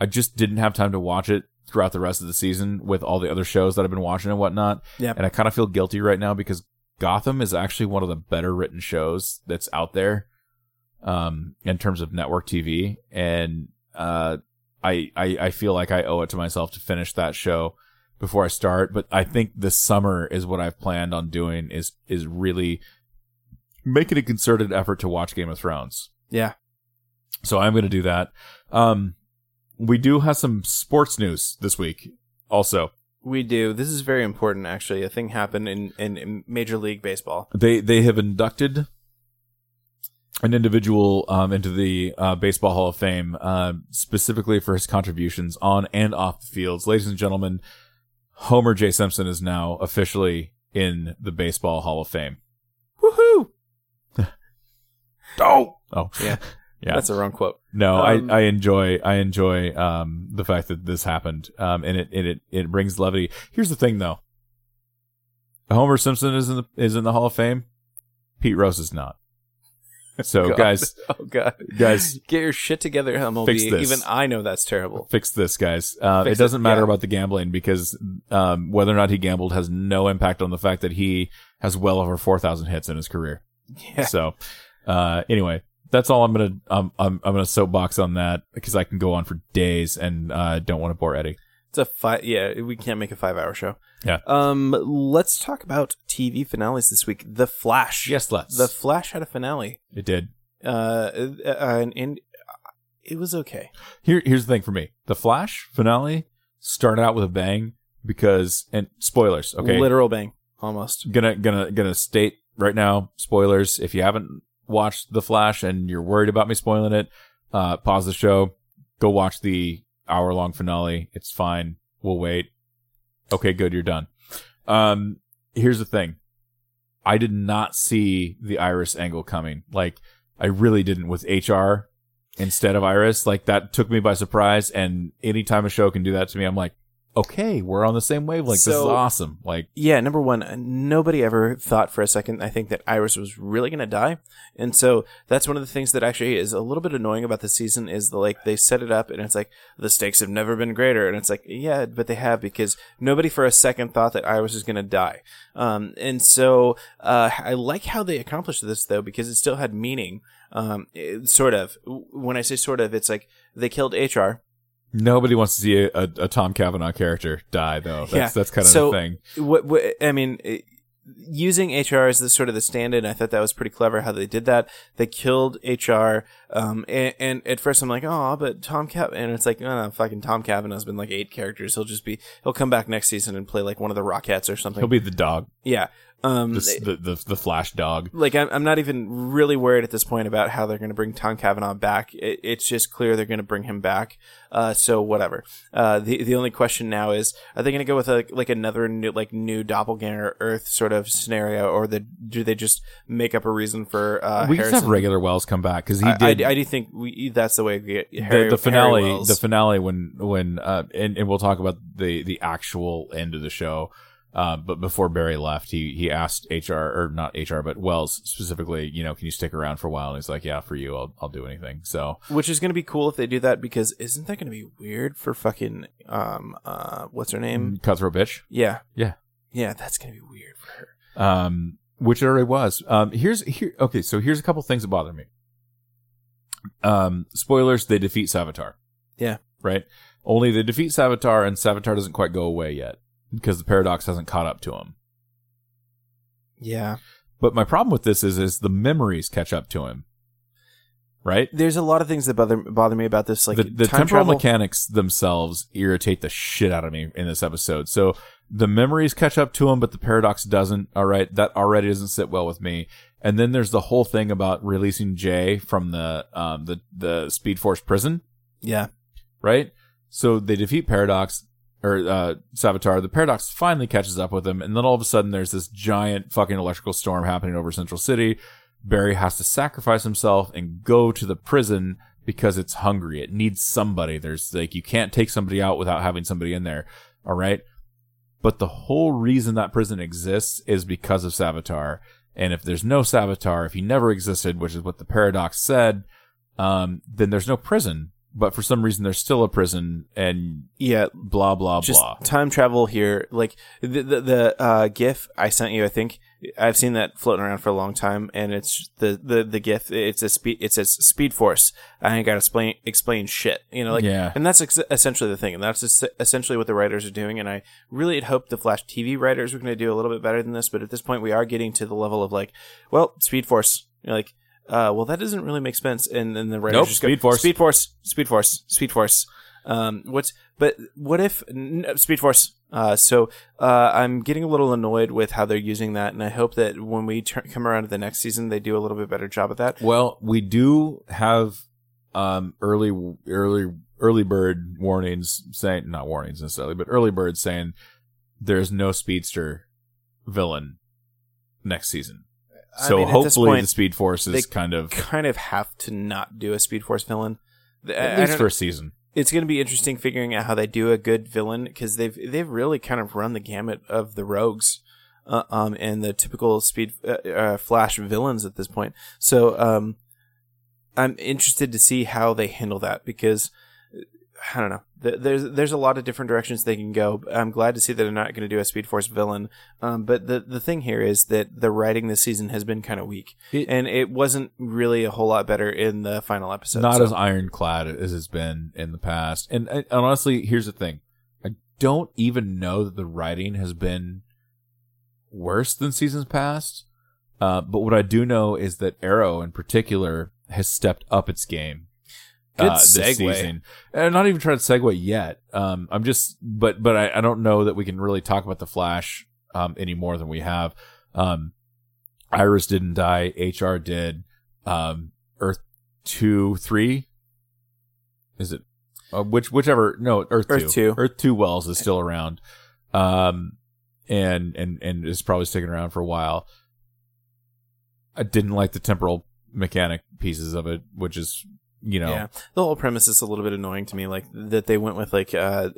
S2: I just didn't have time to watch it throughout the rest of the season with all the other shows that I've been watching and whatnot.
S1: Yep.
S2: And I kind of feel guilty right now because Gotham is actually one of the better written shows that's out there, um, in terms of network TV. And uh, I, I I feel like I owe it to myself to finish that show before I start. But I think this summer is what I've planned on doing is is really making a concerted effort to watch Game of Thrones.
S1: Yeah.
S2: So I'm going to do that. Um, we do have some sports news this week. Also,
S1: We do. This is very important, actually. A thing happened in, in, in Major League Baseball.
S2: they they have inducted an individual um, into the uh, Baseball Hall of Fame, uh, specifically for his contributions on and off the fields. Ladies and gentlemen, Homer J. Simpson is now officially in the Baseball Hall of Fame.
S1: Woohoo! (laughs)
S2: Oh, oh,
S1: Yeah. (laughs)
S2: yeah.
S1: That's a wrong quote.
S2: No,
S1: Um,
S2: I, I enjoy I enjoy um the fact that this happened. Um and it it it, it brings levity. Here's the thing though. Homer Simpson is in the is in the Hall of Fame. Pete Rose is not. (laughs) So
S1: God.
S2: guys (laughs)
S1: Oh god,
S2: guys
S1: get your shit together, MLB.
S2: Fix this.
S1: Even I know that's terrible.
S2: fix this guys. Uh
S1: Fix
S2: it doesn't
S1: it,
S2: matter
S1: yeah.
S2: about the gambling because um whether or not he gambled has no impact on the fact that he has well over 4000 hits in his career.
S1: Yeah.
S2: So, uh, anyway, that's all I'm gonna um, I'm I'm gonna soapbox on that because I can go on for days and uh, don't want to bore Eddie.
S1: It's a five. Yeah, we can't make a five-hour show.
S2: Yeah.
S1: Um, let's talk about TV finales this week. The Flash.
S2: Yes, let's.
S1: The Flash had a finale.
S2: it did.
S1: Uh, uh, and, and it was okay.
S2: Here, here's the thing for me: the Flash finale started out with a bang because, and spoilers. Okay,
S1: Literal bang, almost.
S2: gonna gonna gonna state right now spoilers. If you haven't watched the Flash and you're worried about me spoiling it, uh, pause the show, go watch the hour long finale. It's fine. We'll wait. Okay, good. You're done. Um, here's the thing. I did not see the Iris angle coming. Like, I really didn't with HR instead of Iris. Like, that took me by surprise. And anytime a show can do that to me, I'm like, okay, we're on the same wavelength. this is awesome. Like,
S1: Yeah, number one, nobody ever thought for a second, I think, that Iris was really going to die. And so that's one of the things that actually is a little bit annoying about the season is the, like, they set it up and it's like, the stakes have never been greater. And it's like, yeah, but they have because nobody for a second thought that Iris was going to die. Um, and so, uh, I like how they accomplished this though, because it still had meaning. Um, it- sort of. When I say sort of, it's like they killed HR.
S2: Nobody wants to see a, a, a Tom Cavanagh character die, though. That's
S1: Yeah.
S2: that's kind of
S1: So-
S2: the thing.
S1: what, what I mean, it, using HR as the sort of the stand-in, I thought that was pretty clever how they did that. They killed HR, um, and, and at first I'm like, oh, but Tom Cav, and it's like, no, no, fucking Tom Cavanagh's been like eight characters. He'll just be, he'll come back next season and play like one of the Rockettes or something.
S2: He'll be the dog,
S1: yeah. Um,
S2: the the, the, the Flash dog.
S1: like I'm, I'm not even really worried at this point about how they're going to bring Tom Cavanagh back. It, it's just clear they're going to bring him back. Uh, so whatever. Uh, the the only question now is, are they going to go with a like another new like new doppelganger Earth sort of scenario, or the do they just make up a reason for uh,
S2: we just
S1: Harrison?
S2: have regular Wells come back because he
S1: I,
S2: did
S1: I, I do think we that's the way we get
S2: the,
S1: Harry,
S2: the
S1: Harry
S2: finale. The finale when when uh, and, and we'll talk about the the actual end of the show. Uh, but before Barry left, he he asked HR or not HR, but Wells specifically. You know, can you stick around for a while? And he's like, Yeah, for you, I'll I'll do anything. So
S1: Which is going to be cool if they do that because isn't that going to be weird for fucking um uh what's her name?
S2: cutthroat bitch.
S1: Yeah,
S2: Yeah.
S1: yeah, that's going to be weird for her.
S2: um, which it already was. Um, here's here. Okay, so here's a couple things that bother me. Um, spoilers: they defeat Savitar.
S1: Yeah.
S2: Right. Only they defeat Savitar, and Savitar doesn't quite go away yet because the paradox hasn't caught up to him.
S1: Yeah.
S2: But my problem with this is, is the memories catch up to him. Right.
S1: there's a lot of things that bother bother me about this, like
S2: the the
S1: time
S2: temporal
S1: travel.
S2: mechanics themselves irritate the shit out of me in this episode. So the memories catch up to him, but the paradox doesn't. All right, that already doesn't sit well with me. And then there's the whole thing about releasing Jay from the um the the Speed Force prison,
S1: yeah,
S2: right? So they defeat Paradox or uh Savitar. The Paradox finally catches up with him, and then all of a sudden there's this giant fucking electrical storm happening over Central City. Barry has to sacrifice himself and go to the prison because it's hungry. It needs somebody. There's like you can't take somebody out without having somebody in there. All right. But the whole reason that prison exists is because of Savitar. And if there's no Savitar, if he never existed, which is what the paradox said, um, then there's no prison. But for some reason, there's still a prison, and
S1: yeah.
S2: blah blah
S1: Just
S2: blah.
S1: time travel here, like the the, the uh, GIF I sent you. I think I've seen that floating around for a long time, and it's the the the GIF. It's a speed. It says Speed Force. I ain't got to explain explain shit. You know, like
S2: Yeah.
S1: and that's ex- essentially the thing, and that's es- essentially what the writers are doing. And I really had hoped the Flash TV writers were going to do a little bit better than this, but at this point, we are getting to the level of like, well, Speed Force. You're like, uh, well, that doesn't really make sense. And then the writers
S2: Nope,
S1: just
S2: Speed
S1: go,
S2: Force.
S1: Speed Force, Speed Force, Speed Force. Um, what's but what if Speed Force? Uh, so uh, I'm getting a little annoyed with how they're using that, and I hope that when we come around to the next season, they do a little bit better job at that.
S2: Well, we do have um, early early early bird warnings saying not warnings necessarily, but early bird saying there's no speedster villain next season.
S1: I
S2: So
S1: mean,
S2: hopefully
S1: point,
S2: the Speed Force is kind of
S1: kind of have to not do a Speed Force villain. I-
S2: at
S1: I
S2: least
S1: don't-
S2: for a season.
S1: it's going to be interesting figuring out how they do a good villain because they've they've really kind of run the gamut of the rogues uh, um and the typical speed uh, uh, flash villains at this point so um i'm interested to see how they handle that because I don't know. There's there's a lot of different directions they can go. I'm glad to see that they're not going to do a Speed Force villain. Um, but the the thing here is that the writing this season has been kind of weak,
S2: It-
S1: and it wasn't really a whole lot better in the final episode.
S2: not
S1: so-
S2: as ironclad as it's been in the past. And, and honestly, here's the thing: I don't even know that the writing has been worse than seasons past. Uh, but what I do know is that Arrow, in particular, has stepped up its game.
S1: Good
S2: uh, this
S1: segue.
S2: season. And I'm not even trying to segue yet. Um, I'm just, but but I, I don't know that we can really talk about the Flash um, any more than we have. Um, Iris didn't die. HR did. Um, Earth two, three. Is it? Uh, which whichever? No, Earth,
S1: Earth
S2: two.
S1: two.
S2: Earth two Wells is still around. Um, and and and is probably sticking around for a while. I didn't like the temporal mechanic pieces of it, which is you know
S1: Yeah, the whole premise is a little bit annoying to me. Like that they went with like uh,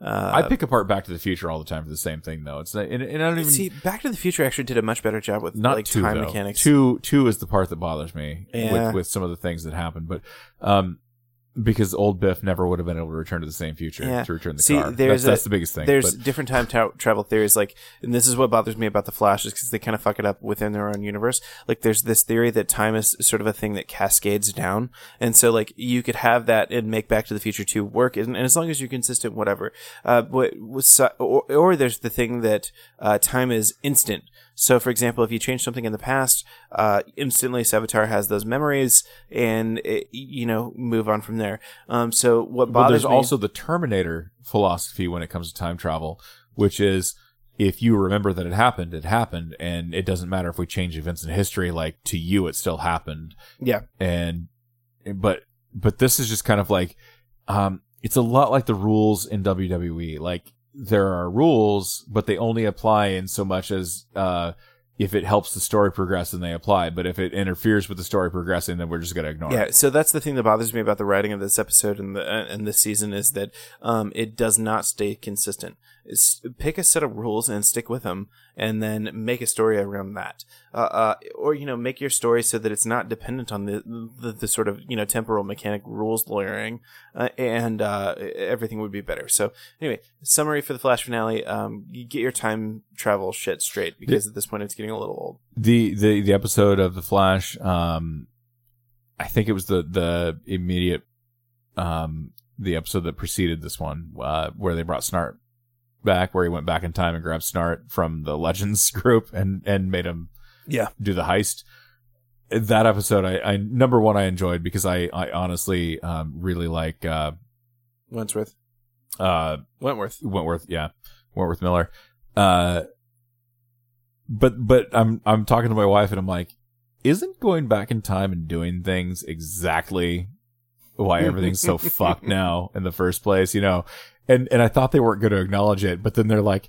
S1: uh
S2: I pick apart Back to the Future all the time for the same thing, though. It's not, and, and I don't even
S1: see Back to the Future actually did a much better job with
S2: not
S1: like
S2: two
S1: time
S2: though.
S1: mechanics.
S2: Two two is the part that bothers me
S1: Yeah.
S2: with with some of the things that happen, but um, because old Biff never would have been able to return to the same future
S1: Yeah.
S2: to return the
S1: See,
S2: car.
S1: there's
S2: That's, that's the biggest thing.
S1: There's
S2: but
S1: different time travel theories, like, and this is what bothers me about the Flash is because they kind of fuck it up within their own universe. Like, there's this theory that time is sort of a thing that cascades down, and so like you could have that and make Back to the Future two work, and, and as long as you're consistent, whatever. Uh, what was or, or there's the thing that uh, time is instant. So, for example, if you change something in the past, uh, instantly Savitar has those memories, and it, you know move on from there. Um, so what bothers Well,
S2: there's
S1: me
S2: also the Terminator philosophy when it comes to time travel, which is if you remember that it happened, it happened, and it doesn't matter if we change events in history. Like to you, it still happened.
S1: yeah.
S2: and but but this is just kind of like um it's a lot like the rules in WWE like there are rules but they only apply in so much as uh if it helps the story progress then they apply but if it interferes with the story progressing then we're just going to ignore
S1: Yeah,
S2: it Yeah.
S1: so that's the thing that bothers me about the writing of this episode and the and this season is that um, it does not stay consistent. Pick a set of rules and stick with them, and then make a story around that. Uh, uh, or you know, make your story so that it's not dependent on the the, the sort of you know temporal mechanic rules lawyering, uh, and uh, everything would be better. So anyway, summary for the Flash finale: um, you get your time travel shit straight because at this point it's getting a little old.
S2: the the the episode of the flash um i think it was the the immediate um the episode that preceded this one uh where they brought snart back where he went back in time and grabbed snart from the legends (laughs) group and and made him
S1: Yeah.
S2: do the heist that episode i i number one i enjoyed because i i honestly um really like uh
S1: Wentworth.
S2: uh
S1: Wentworth.
S2: Wentworth, yeah, Wentworth Miller. Uh, but but I'm I'm talking to my wife and I'm like, isn't going back in time and doing things exactly why everything's so (laughs) fucked now in the first place? You know, and and I thought they weren't going to acknowledge it, but then they're like,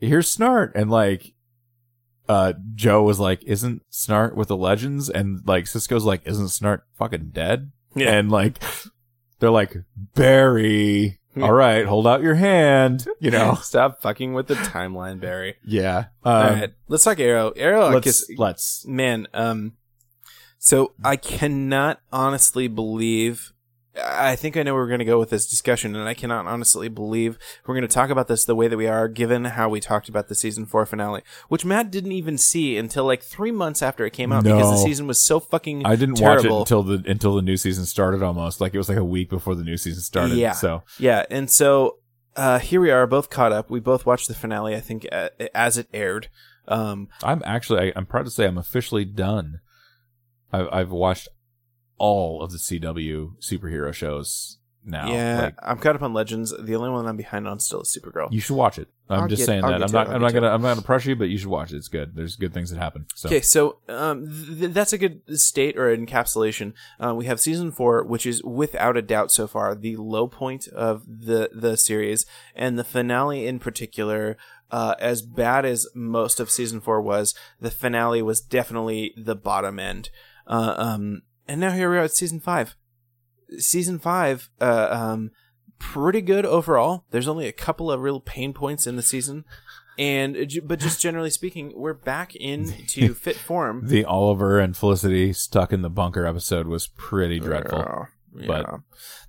S2: here's Snart, and like. Uh, Joe was like, "Isn't Snart with the Legends?" And like Cisco's like, "Isn't Snart fucking dead?"
S1: Yeah.
S2: And like, they're like, "Barry, all right, hold out your hand," you know. (laughs)
S1: Stop fucking with the timeline, Barry.
S2: Yeah. Um,
S1: All right, let's talk Arrow. Arrow, I
S2: let's let's
S1: man. Um, so I cannot honestly believe. I think I know where we're going to go with this discussion, and I cannot honestly believe we're going to talk about this the way that we are, given how we talked about the season four finale, which Matt didn't even see until like three months after it came out because the season was so fucking.
S2: I didn't
S1: terrible.
S2: watch it until the until the new season started almost. Like it was like a week before the new season started.
S1: Yeah.
S2: So
S1: Yeah, and so uh, here we are, both caught up. We both watched the finale, I think, uh, as it aired. Um,
S2: I'm actually I, I'm proud to say I'm officially done. I've watched all of the CW superhero shows now.
S1: yeah,
S2: Like,
S1: I'm caught up on Legends. The only one I'm behind on still is Supergirl.
S2: you should watch it. I'm
S1: I'll
S2: just
S1: get-
S2: saying
S1: I'll
S2: that. I'm not.
S1: it, I'll
S2: I'm not gonna. I'm not gonna pressure you, but you should watch it. It's good. There's good things that happen. So
S1: Okay, so um, th- that's a good state or encapsulation. Uh, we have season four, which is without a doubt so far the low point of the the series, and the finale in particular. Uh, as bad as most of season four was, the finale was definitely the bottom end. Uh, um, and now here we are at season five. Season five, uh, um, pretty good overall. There's only a couple of real pain points in the season, and but just generally speaking, we're back into (laughs) fit form.
S2: the Oliver and Felicity stuck in the bunker episode was pretty dreadful.
S1: Yeah,
S2: but-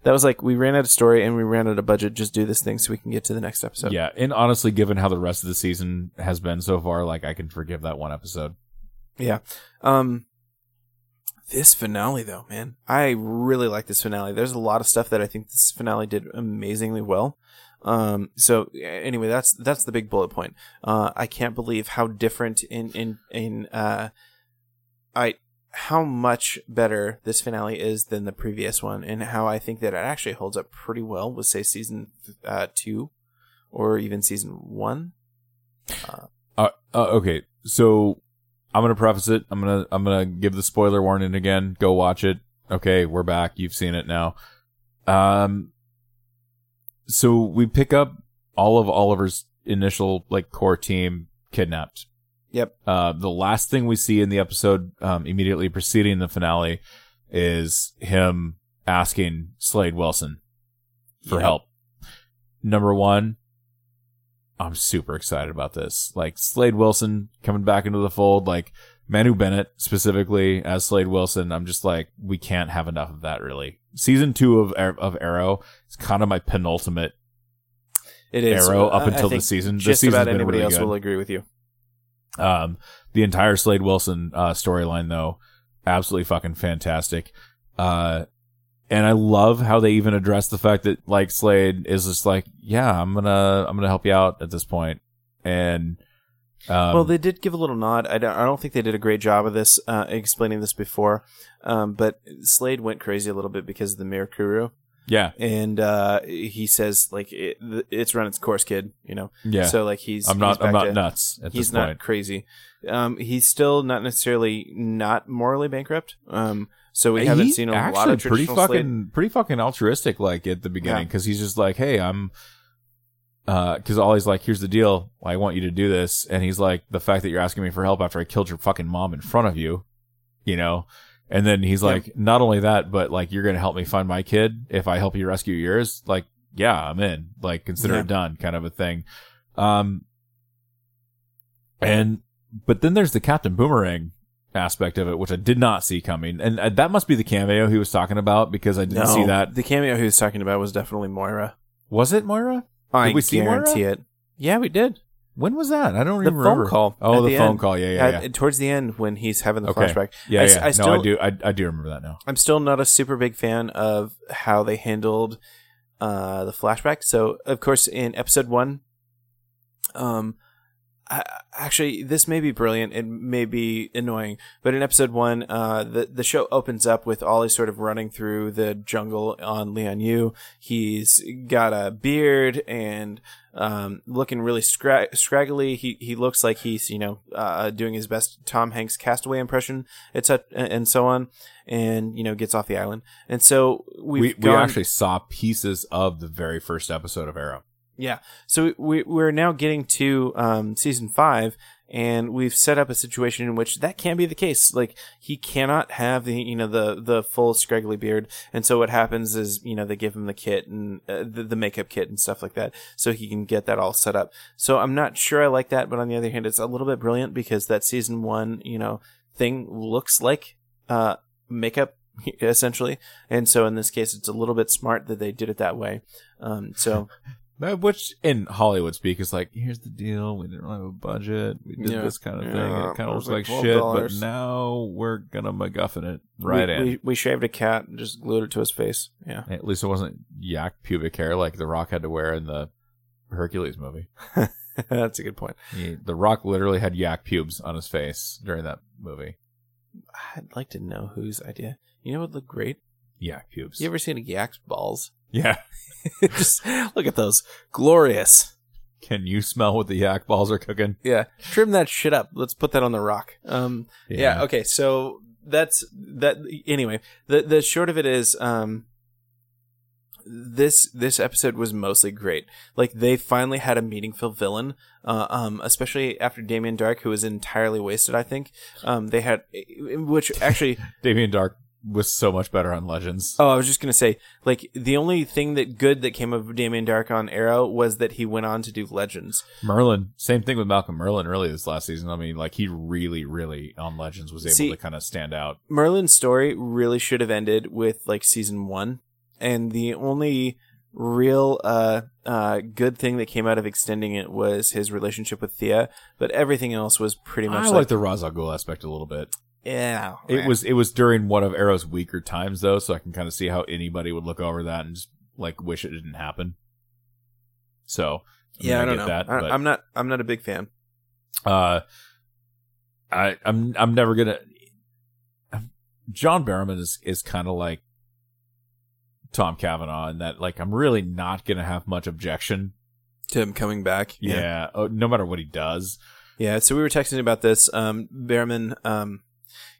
S1: that was like we ran out of story and we ran out of budget. Just do this thing so we can get to the next episode.
S2: yeah, and honestly, given how the rest of the season has been so far, like I can forgive that one episode.
S1: Yeah. Um this finale though, man. I really like this finale. There's a lot of stuff that I think this finale did amazingly well. Um so anyway, that's that's the big bullet point. Uh I can't believe how different in in in uh I how much better this finale is than the previous one and how I think that it actually holds up pretty well with say season uh 2 or even season 1.
S2: Uh, uh, okay, so I'm gonna preface it. I'm gonna I'm gonna give the spoiler warning again. Go watch it. Okay, we're back. You've seen it now. Um, so we pick up all of Oliver's initial like core team kidnapped.
S1: Yep.
S2: Uh, the last thing we see in the episode um, immediately preceding the finale is him asking Slade Wilson for
S1: Yep.
S2: help. Number one, I'm super excited about this. Like Slade Wilson coming back into the fold, like Manu Bennett specifically as Slade Wilson. I'm just like, we can't have enough of that. Really, season two of of Arrow is kind of my penultimate
S1: It is
S2: Arrow up until the season.
S1: Just
S2: season's
S1: about anybody
S2: really
S1: else
S2: good.
S1: will agree with you.
S2: Um, the entire Slade Wilson uh, storyline, though, absolutely fucking fantastic. Uh, and I love how they even address the fact that like Slade is just like, yeah, I'm gonna, I'm gonna help you out at this point. And um,
S1: well, they did give a little nod. I don't, I don't think they did a great job of this, uh, explaining this before. Um, but Slade went crazy a little bit because of the Mirakuru.
S2: yeah,
S1: And uh, he says, like, it, it's run its course, kid, you know?
S2: yeah.
S1: So, like, he's.
S2: I'm not,
S1: he's
S2: I'm not
S1: to-
S2: nuts at
S1: He's not crazy. Um, he's still not necessarily not morally bankrupt. Um, so we haven't seen a
S2: actually
S1: lot of
S2: pretty fucking, pretty fucking altruistic, like at the beginning,
S1: Yeah.
S2: because he's just like, hey, I'm. Uh, cause Ollie's like, here's the deal. I want you to do this. And he's like, the fact that you're asking me for help after I killed your fucking mom in front of you, you know? And then he's
S1: Yeah.
S2: like, not only that, but like, you're going to help me find my kid if I help you rescue yours. Like, yeah, I'm in. Like, consider
S1: Yeah.
S2: it done kind of a thing. Um, and, but then there's the Captain Boomerang aspect of it, which I did not see coming. And uh, that must be the cameo he was talking about because I didn't
S1: No,
S2: see that.
S1: The cameo he was talking about was definitely Moira.
S2: Was it Moira?
S1: I
S2: Did we see Moira?
S1: guarantee it. Yeah, we did.
S2: When was that? I don't
S1: The
S2: even
S1: phone
S2: remember.
S1: call
S2: Oh,
S1: at
S2: the,
S1: the
S2: phone
S1: end.
S2: call. Yeah, yeah, yeah.
S1: At- towards the end when he's having the
S2: Okay.
S1: flashback.
S2: yeah,
S1: I,
S2: yeah.
S1: I
S2: no,
S1: still,
S2: I do. I, I do remember that now.
S1: I'm still not a super big fan of how they handled uh, the flashback. So, of course, in episode one, um, actually, this may be brilliant. It may be annoying, but in episode one, uh, the the show opens up with Ollie sort of running through the jungle on Lian Yu. He's got a beard and um, looking really scra- scraggly. He he looks like he's you know uh, doing his best Tom Hanks Castaway impression, etc. and so on, and you know gets off the island. And so we've
S2: We we actually saw pieces of the very first episode of Arrow.
S1: Yeah. So we we're now getting to um, season five, and we've set up a situation in which that can't be the case. Like he cannot have the you know the the full scraggly beard, and so what happens is you know they give him the kit and uh, the, the makeup kit and stuff like that, so he can get that all set up. So I'm not sure I like that, but on the other hand, it's a little bit brilliant because that season one you know thing looks like uh makeup (laughs) essentially and so in this case it's a little bit smart that they did it that way um so (laughs)
S2: Which in Hollywood speak is like, here's the deal. We didn't really have a budget. We did
S1: Yeah.
S2: this kind of thing.
S1: Yeah,
S2: It kind of looks like
S1: like
S2: shit, but now we're gonna MacGuffin it right
S1: we,
S2: in.
S1: We, we shaved a cat and just glued it to his face. Yeah.
S2: At least it wasn't yak pubic hair like The Rock had to wear in the Hercules movie. (laughs)
S1: That's a good point.
S2: He, the Rock literally had yak pubes on his face during that movie.
S1: I'd like to know whose idea. You know what would look great?
S2: Yak pubes.
S1: You ever seen a yak's balls? (laughs)
S2: yeah. (laughs)
S1: Just look at those, glorious.
S2: Can you smell what the yak balls are cooking?
S1: Yeah, trim that shit up. Let's put that on the rock. Um, yeah. okay, so that's that. Anyway, the the short of it is, um, this this episode was mostly great. Like they finally had a meaningful villain, uh, um, especially after Damien Darhk, who was entirely wasted. I think um, they had, which actually (laughs)
S2: Damien Darhk was so much better on Legends.
S1: Oh, I was just gonna say, like the only thing that good that came of Damien Darhk on Arrow was that he went on to do Legends.
S2: Merlyn, same thing with Malcolm Merlyn early this last season. I mean, like he really, really on Legends was able
S1: See-
S2: to kind of stand out.
S1: Merlyn's story really should have ended with like season one, and the only real uh uh good thing that came out of extending it was his relationship with Thea, but everything else was pretty much
S2: I
S1: like,
S2: like the Ra's al Ghul aspect a little bit.
S1: Yeah.
S2: It was it was during one of Arrow's weaker times though, so I can kind of see how anybody would look over that and just like wish it didn't happen. So I mean,
S1: yeah, I, don't
S2: get
S1: know.
S2: that,
S1: I,
S2: but-
S1: I'm not I'm not a big fan.
S2: Uh, I I'm I'm never gonna. John Barrowman is is kind of like Tom Cavanagh in that like I'm really not gonna have much objection.
S1: To him coming back.
S2: Yeah, uh, no matter what he does.
S1: Yeah, so we were texting about this. Um, Barrowman, um,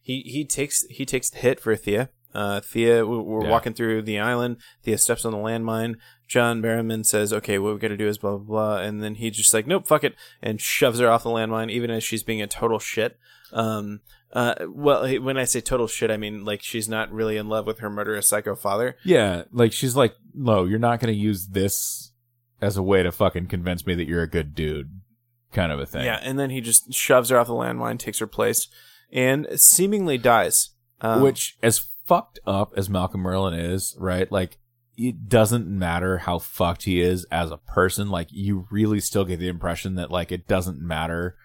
S1: he he takes he takes the hit for Thea. Uh, Thea, we- we're
S2: Yeah.
S1: walking through the island. Thea steps on the landmine. John Barrowman says, "Okay, what we got to do is blah blah blah," and then he's just like, "Nope, fuck it," and shoves her off the landmine, even as she's being a total shit. Um, uh, well, when I say total shit, I mean like she's not really in love with her murderous psycho father.
S2: Yeah, like she's like, no, you're not gonna use this as a way to fucking convince me that you're a good dude, kind of a thing.
S1: Yeah, and then he just shoves her off the landmine, takes her place, and seemingly dies. Um,
S2: Which, as fucked up as Malcolm Merlyn is, right? Like, it doesn't matter how fucked he is as a person. Like, you really still get the impression that, like, it doesn't matter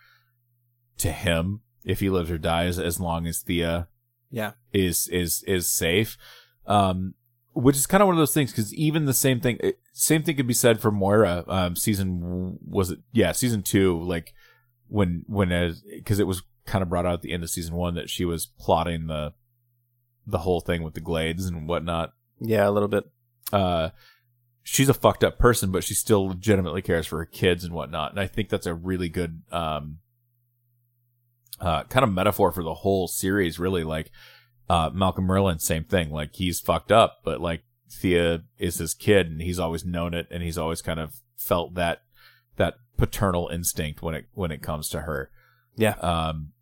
S2: to him if he lives or dies as long as Thea
S1: yeah,
S2: is is is safe. Um, which is kind of one of those things because even the same thing, same thing could be said for Moira. Um, season was it? Yeah, season two. Like when when as because it was kind of brought out at the end of season one that she was plotting the the whole thing with the Glades and whatnot.
S1: yeah, a little bit.
S2: Uh, she's a fucked up person, but she still legitimately cares for her kids and whatnot. And I think that's a really good um uh kind of metaphor for the whole series. Really, like uh Malcolm Merlyn, same thing. Like he's fucked up, but like Thea is his kid, and he's always known it, and he's always kind of felt that that paternal instinct when it when it comes to her.
S1: Yeah.
S2: Um.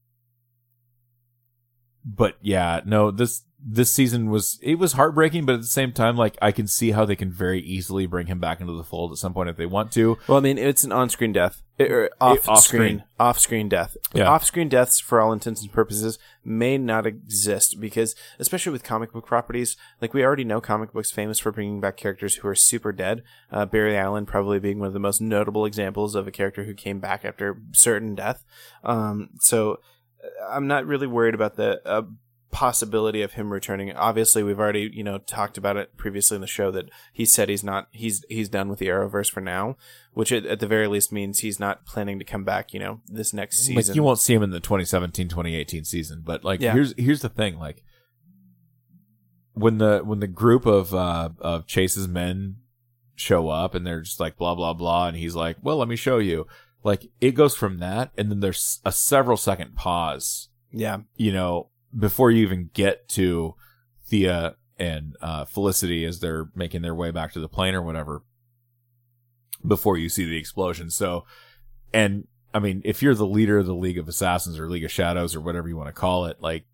S2: But yeah, no this this season was it was heartbreaking, but at the same time, like I can see how they can very easily bring him back into the fold at some point if they want to.
S1: Well, I mean, it's an on-screen death, or off,
S2: off-screen.
S1: screen, off-screen death.
S2: Yeah.
S1: Off-screen deaths, for all intents and purposes, may not exist because, especially with comic book properties, like we already know, comic books famous for bringing back characters who are super dead. Uh, Barry Allen probably being one of the most notable examples of a character who came back after certain death. Um, so I'm not really worried about the. Uh, possibility of him returning obviously we've already you know talked about it previously in the show that he said he's not he's he's done with the arrowverse for now which at, at the very least means he's not planning to come back you know this next season
S2: Like you won't see him in the 2017-2018 season, but like
S1: Yeah.
S2: here's here's the thing, like when the when the group of uh of Chase's men show up and they're just like blah blah blah and he's like, "Well, let me show you." Like it goes from that and then there's a several second pause,
S1: yeah
S2: you know, before you even get to Thea and uh Felicity as they're making their way back to the plane or whatever before you see the explosion. So and I mean, if you're the leader of the League of Assassins or League of Shadows or whatever you want to call it, like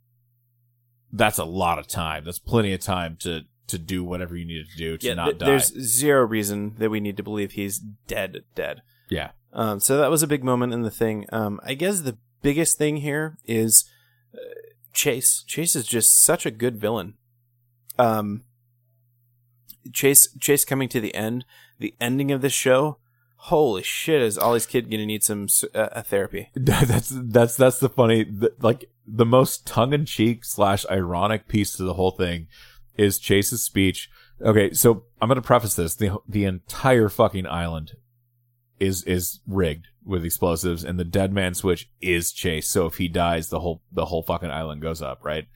S2: that's a lot of time. That's plenty of time to to do whatever you need to do to
S1: yeah
S2: not
S1: th-
S2: die.
S1: there's zero reason that we need to believe he's dead dead
S2: Yeah.
S1: Um so that was a big moment in the thing. Um i guess the biggest thing here is uh, chase. Chase is just such a good villain. Um chase chase coming to the end the ending of this show holy shit is ollie's kid gonna need some uh, therapy. (laughs)
S2: That's that's that's the funny the, like the most tongue in cheek slash ironic piece to the whole thing is Chase's speech. Okay, so I'm gonna preface this: the the entire fucking island is is rigged with explosives, and the dead man switch is Chase. So if he dies, the whole the whole fucking island goes up, right?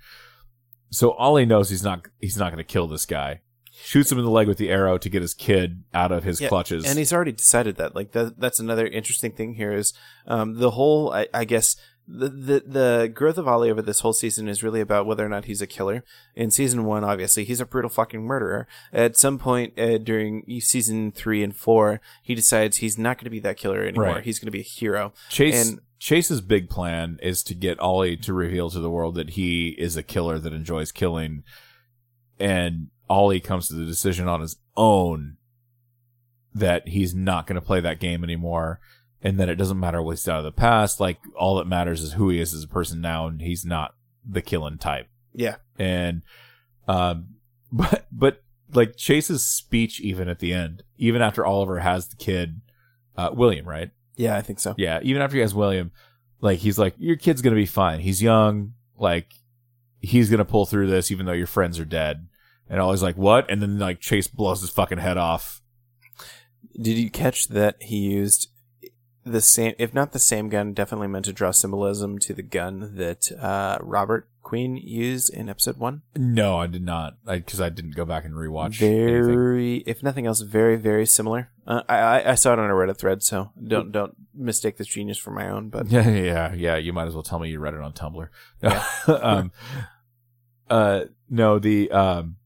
S2: so Ollie knows he's not he's not going to kill this guy. Shoots him in the leg with the arrow to get his kid out of his
S1: Yeah,
S2: clutches.
S1: and he's already decided that. Like that, that's another interesting thing here is um, the whole. I, I guess the, the the growth of Ollie over this whole season is really about whether or not he's a killer. In season one, obviously, he's a brutal fucking murderer. At some point uh, during season three and four, he decides he's not going to be that killer anymore.
S2: Right.
S1: He's going to be a hero.
S2: Chase
S1: and-
S2: Chase's big plan is to get Ollie to reveal to the world that he is a killer that enjoys killing, and Ollie comes to the decision on his own that he's not going to play that game anymore, and that it doesn't matter what he's done in the past. Like all that matters is who he is as a person now, and he's not the killing type.
S1: Yeah,
S2: And, um, (laughs) but but like Chase's speech, even at the end, even after Oliver has the kid, uh, William, right?
S1: yeah, I think so.
S2: Yeah, even after he has William, like he's like, your kid's gonna be fine. He's young, like he's gonna pull through this, even though your friends are dead. And Ollie's like, what? And then like Chase blows his fucking head off.
S1: Did you catch that he used the same, if not the same gun, definitely meant to draw symbolism to the gun that uh, Robert Queen used in episode one?
S2: No, I did not, because I, didn't go back and rewatch. anything.
S1: very, if nothing else, very, very similar. Uh, I, I I saw it on a Reddit thread, so don't don't mistake this genius for my own. But (laughs)
S2: Yeah, yeah, yeah. You might as well tell me you read it on Tumblr. (laughs) um, uh, no, the um,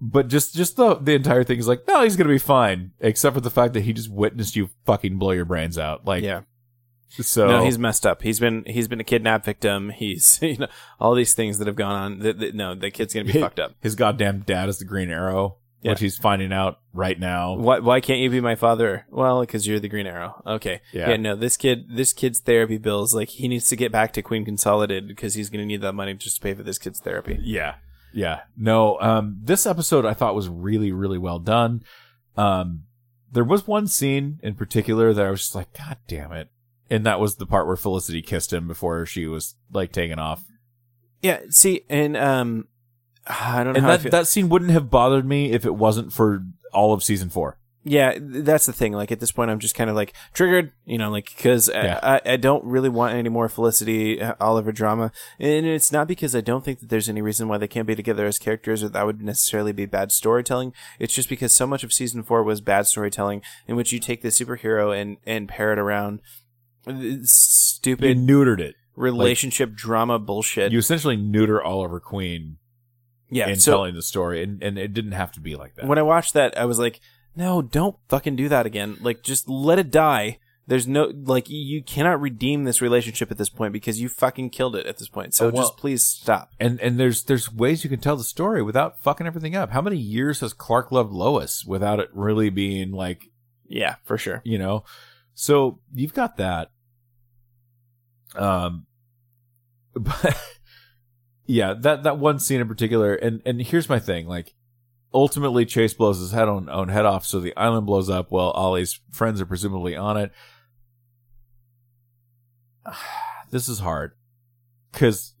S2: but just just the the entire thing is like, no, he's gonna be fine, except for the fact that he just witnessed you fucking blow your brains out. Like,
S1: yeah,
S2: so
S1: no, he's messed up. He's been he's been a kidnap victim. He's (laughs) you know all these things that have gone on. That, that- no, the kid's gonna be fucked up.
S2: his goddamn dad is the Green Arrow,
S1: Yeah.
S2: which he's finding out right now.
S1: Why why can't you be my father? Well, because you're the Green Arrow. Okay.
S2: Yeah.
S1: Yeah. No, this kid this kid's therapy bills like he needs to get back to Queen Consolidated because he's gonna need that money just to pay for this kid's therapy.
S2: Yeah. Yeah. No, um this episode I thought was really really well done. Um there was one scene in particular that I was just like god damn it. And that was the part where Felicity kissed him before she was like taken off.
S1: Yeah. See, and um, (sighs) I don't know
S2: And that that scene wouldn't have bothered me if it wasn't for all of season 4.
S1: Yeah, that's the thing. Like at this point, I'm just kind of like triggered, you know, like because
S2: Yeah.
S1: I, I, I don't really want any more Felicity uh, Oliver drama, and it's not because I don't think that there's any reason why they can't be together as characters, or that would necessarily be bad storytelling. It's just because so much of season four was bad storytelling, in which you take the superhero and and pair it around uh,
S2: You
S1: stupid
S2: neutered it.
S1: relationship drama bullshit.
S2: You essentially neuter Oliver Queen
S1: yeah,
S2: in
S1: so
S2: telling the story and and it didn't have to be like that.
S1: when I watched that, I was like, no, don't fucking do that again. Like, just let it die. There's no, like, you- cannot redeem this relationship at this point because you fucking killed it at this point. So
S2: Oh, well-
S1: just please stop.
S2: and and there's there's ways you can tell the story without fucking everything up. How many years has Clark loved Lois without it really being like
S1: Yeah, for sure.
S2: you know? So you've got that. Um, (laughs) but yeah, that that one scene in particular, and and here's my thing, like. Ultimately, Chase blows his head on own head off, so the island blows up while Ollie's friends are presumably on it. (sighs) This is hard because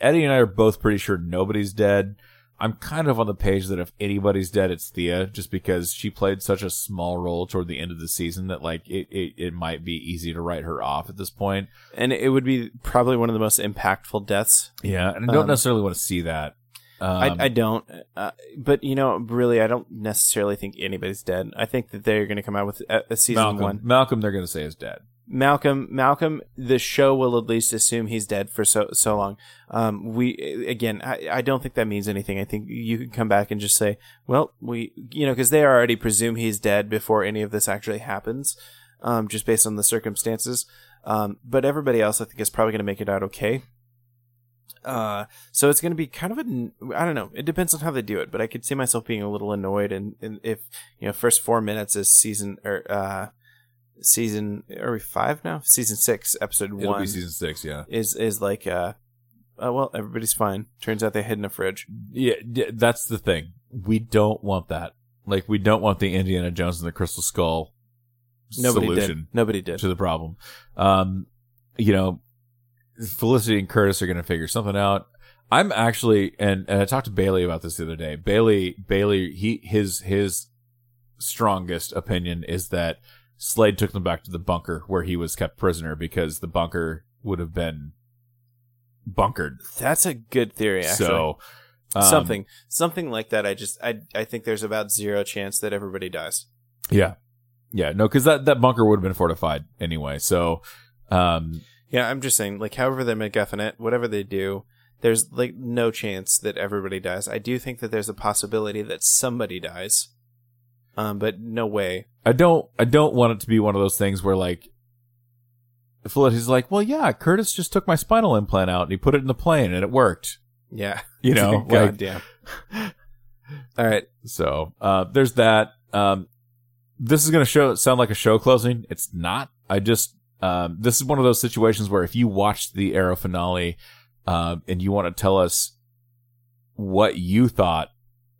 S2: Eddie and I are both pretty sure nobody's dead. I'm kind of on the page that if anybody's dead, it's Thea, just because she played such a small role toward the end of the season that like it, it, it might be easy to write her off at this point.
S1: And it would be probably one of the most impactful deaths.
S2: Yeah, and I don't
S1: Um,
S2: necessarily want to see that. Um,
S1: I, I don't. Uh, but, you know, really, I don't necessarily think anybody's dead. I think that they're going to come out with a, a season
S2: Malcolm,
S1: one.
S2: Malcolm, they're going to say is dead.
S1: Malcolm, Malcolm, the show will at least assume he's dead for so so long. Um, we again, I, I don't think that means anything. I think you can come back and just say, well, we, you know, because they already presume he's dead before any of this actually happens, um, just based on the circumstances. Um, but everybody else, I think, is probably going to make it out okay. Uh, so it's going to be kind of a, I don't know. It depends on how they do it, but I could see myself being a little annoyed, and, and if you know, first four minutes is season or uh season are we five now season six episode
S2: It'll
S1: one
S2: be season six, yeah.
S1: is is like uh oh well everybody's fine turns out they hid in a fridge
S2: Yeah, that's the thing. We don't want that. Like, we don't want the Indiana Jones and the Crystal Skull
S1: nobody
S2: solution.
S1: did nobody did
S2: to the problem. Um, you know, Felicity and Curtis are going to figure something out. I'm actually, and, and I talked to Bailey about this the other day. Bailey, Bailey, he his his strongest opinion is that Slade took them back to the bunker where he was kept prisoner because the bunker would have been bunkered.
S1: That's a good theory. Actually.
S2: So um,
S1: something something like that. I just I I think there's about zero chance that everybody dies.
S2: Yeah, yeah, no, because that that bunker would have been fortified anyway. So, um,
S1: Yeah, I'm just saying, like, however they MacGuffin it, whatever they do, there's like no chance that everybody dies. I do think that there's a possibility that somebody dies, um, but no way.
S2: I don't I don't want it to be one of those things where like Felicity's like, well, yeah, Curtis just took my spinal implant out and he put it in the plane and it worked.
S1: Yeah,
S2: You know,
S1: God (laughs)
S2: like
S1: damn. All right,
S2: so. Uh, there's that. Um, this is gonna show sound like a show closing. It's not. I just um, this is one of those situations where if you watched the Arrow finale, um, and you want to tell us what you thought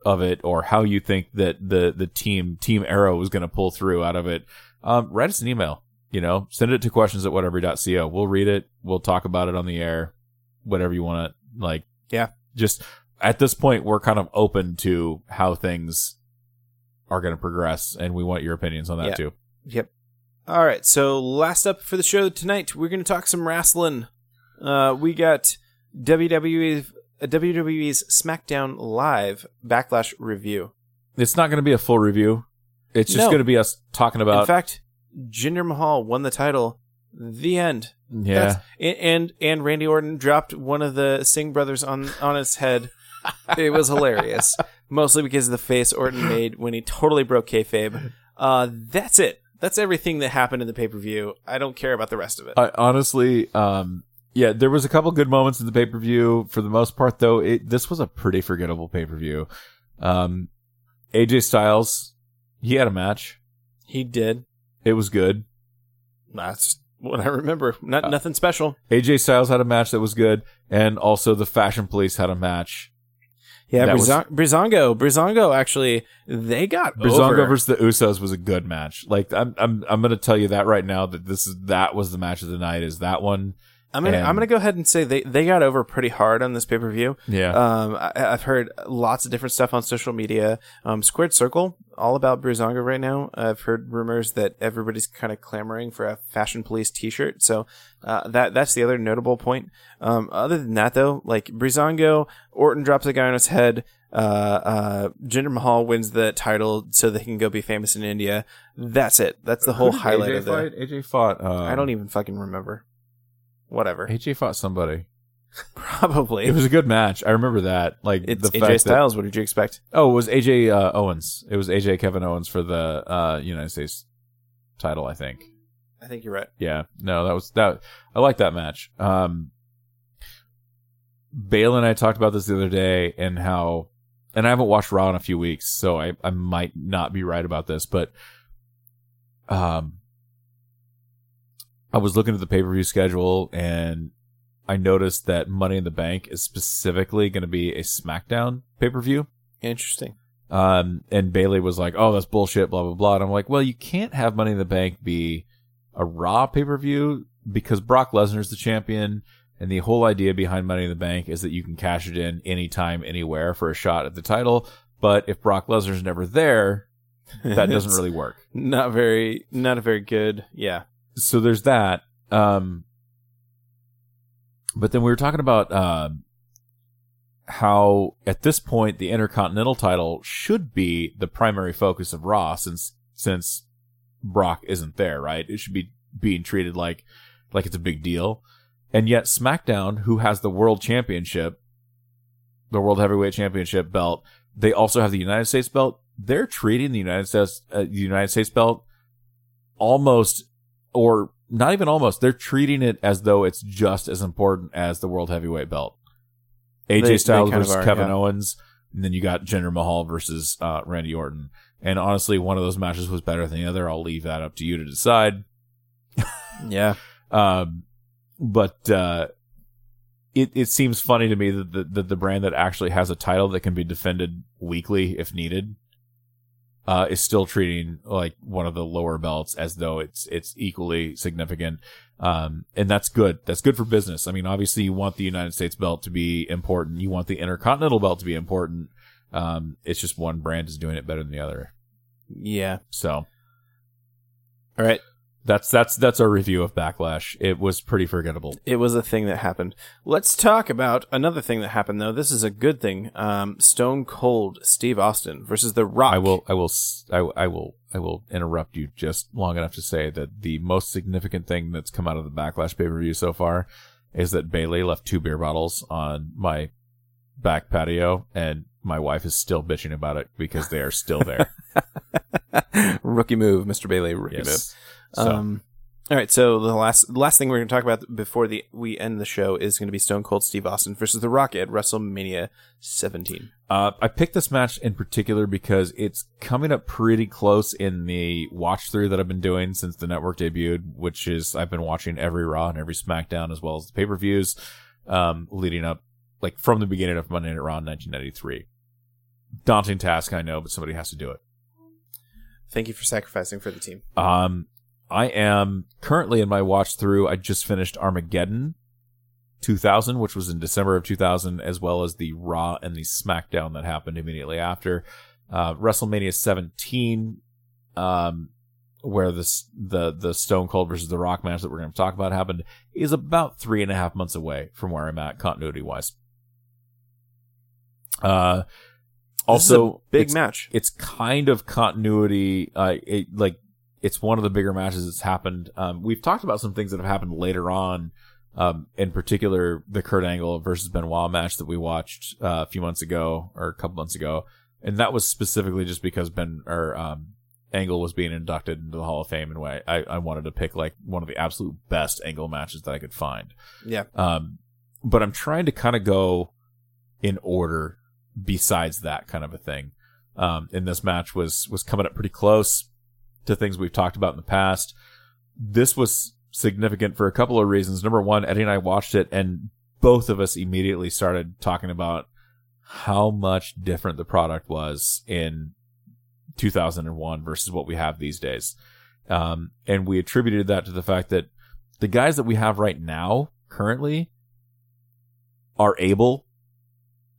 S2: of it or how you think that the the team Team Arrow was gonna pull through out of it, um, write us an email. You know, send it to questions at whatever.co. We'll read it. We'll talk about it on the air. Whatever you want to like.
S1: Yeah.
S2: Just at this point, we're kind of open to how things are going to progress, and we want your opinions on that
S1: Yeah.
S2: too.
S1: Yep. All right. So last up for the show tonight, we're going to talk some wrestling. Uh, we got WWE uh, WWE's SmackDown Live Backlash review.
S2: It's not going to be a full review. It's just
S1: No.
S2: going to be us talking about.
S1: In fact, Jinder Mahal won the title. The end.
S2: yeah,
S1: That's- and, and and Randy Orton dropped one of the Singh brothers on on his head. (laughs) it was hilarious, mostly because of the face Orton made when he totally broke kayfabe. Uh, that's it. That's everything that happened in the pay per view. I don't care about the rest of it.
S2: I, honestly, um, yeah, there was a couple good moments in the pay per view. For the most part, though, it this was a pretty forgettable pay per view. Um, AJ Styles, he had a match.
S1: he did.
S2: It was good.
S1: That's what I remember. Not nothing special.
S2: AJ Styles had a match that was good, and also the Fashion Police had a match.
S1: Yeah,
S2: That was-
S1: Breezango. Breezango actually they got
S2: Breezango
S1: over.
S2: versus the Usos was a good match. Like I'm, I'm, I'm gonna tell you that right now that this is that was the match of the night. Is that one?
S1: I'm gonna
S2: and-
S1: I'm gonna go ahead and say they they got over pretty hard on this pay per view.
S2: Yeah.
S1: Um, I, I've heard lots of different stuff on social media. Um, Squared Circle, all about Breezango right now. I've heard rumors that everybody's kind of clamoring for a Fashion Police T-shirt. So uh, that that's the other notable point. Um, other than that, though, like Breezango, Orton drops a guy on his head. Uh, uh, Jinder Mahal wins the title so they can go be famous in India. That's it. That's the whole highlight
S2: AJ
S1: of the.
S2: fight? AJ fought. Um,
S1: I don't even fucking remember. Whatever.
S2: AJ fought somebody. (laughs)
S1: Probably.
S2: It was a good match. I remember that. Like
S1: it's
S2: the
S1: AJ
S2: fact that
S1: Styles. What did you expect?
S2: oh, it was AJ uh, Owens. It was AJ Kevin Owens for the uh, United States title. I think.
S1: I think you're right.
S2: Yeah. No, that was that. I like that match. Um, Bale and I talked about this the other day and how, and I haven't watched Raw in a few weeks, so I, I might not be right about this, but, um, I was looking at the pay per view schedule and I noticed that Money in the Bank is specifically going to be a SmackDown pay per view.
S1: Interesting.
S2: Um, and Bailey was like, "Oh, that's bullshit," blah blah blah. And I'm like, "Well, you can't have Money in the Bank be a Raw pay per view because Brock Lesnar's the champion, and the whole idea behind Money in the Bank is that you can cash it in anytime, anywhere for a shot at the title. But if Brock Lesnar's never there, that doesn't (laughs) really work.
S1: not very not a very good. Yeah.
S2: So there's that. Um, but then we were talking about um, how at this point the Intercontinental title should be the primary focus of Raw since since Brock isn't there, right? It should be being treated like like it's a big deal. And yet SmackDown, who has the World Championship, the World Heavyweight Championship belt, they also have the United States belt. They're treating the United States uh, the United States belt almost or not even almost they're treating it as though it's just as important as the world heavyweight belt AJ
S1: They- they
S2: Styles
S1: of
S2: versus
S1: are,
S2: Kevin
S1: yeah.
S2: Owens and then you got Jinder Mahal versus uh, Randy Orton and honestly one of those matches was better than the other I'll leave that up to you to decide (laughs)
S1: Yeah.
S2: um, but uh, it it seems funny to me that the, that the brand that actually has a title that can be defended weekly if needed uh, is still treating like one of the lower belts as though it's it's equally significant. Um, and that's good. That's good for business. I mean, obviously, you want the United States belt to be important. You want the Intercontinental belt to be important. Um, it's just one brand is doing it better than the other.
S1: Yeah.
S2: So
S1: All right.
S2: That's that's that's our review of Backlash. It was pretty forgettable.
S1: It was a thing that happened. Let's talk about another thing that happened, though. This is a good thing. Um, Stone Cold Steve Austin versus The Rock.
S2: I will I will I, I will I will interrupt you just long enough to say that the most significant thing that's come out of the Backlash pay per view so far is that Bailey left two beer bottles on my back patio, and my wife is still bitching about it because they are still there. (laughs)
S1: rookie move, Mr. Bailey. Rookie
S2: yes.
S1: move.
S2: So,
S1: Um, all right, so the last last thing we're going to talk about before the we end the show is going to be Stone Cold Steve Austin versus The Rock at WrestleMania 17.
S2: Uh, I picked this match in particular because it's coming up pretty close in the watch through that I've been doing since the network debuted, which is I've been watching every Raw and every SmackDown as well as the pay per views, um, leading up like from the beginning of Monday Night Raw in 1993. Daunting task, I know, but somebody has to do it.
S1: Thank you for sacrificing for the team.
S2: Um, I am currently in my watch through. I just finished Armageddon 2000, which was in December of 2000, as well as the Raw and the SmackDown that happened immediately after. Uh, WrestleMania 17, um, where this, the, the Stone Cold versus The Rock match that we're going to talk about happened is about three and a half months away from where I'm at continuity wise. Uh,
S1: This is a
S2: also,
S1: big
S2: it's-
S1: match.
S2: it's kind of continuity. Uh, it, like it's one of the bigger matches that's happened. Um, we've talked about some things that have happened later on. Um, in particular, the Kurt Angle versus Benoit match that we watched uh, a few months ago or a couple months ago, and that was specifically just because Ben or um, Angle was being inducted into the Hall of Fame, and way I, I wanted to pick like one of the absolute best Angle matches that I could find.
S1: Yeah.
S2: Um, but I'm trying to kind of go in order besides that kind of a thing. Um, and this match was, was coming up pretty close to things we've talked about in the past. This was significant for a couple of reasons. Number one, Eddie and I watched it and both of us immediately started talking about how much different the product was in 2001 versus what we have these days. Um, and we attributed that to the fact that the guys that we have right now currently are able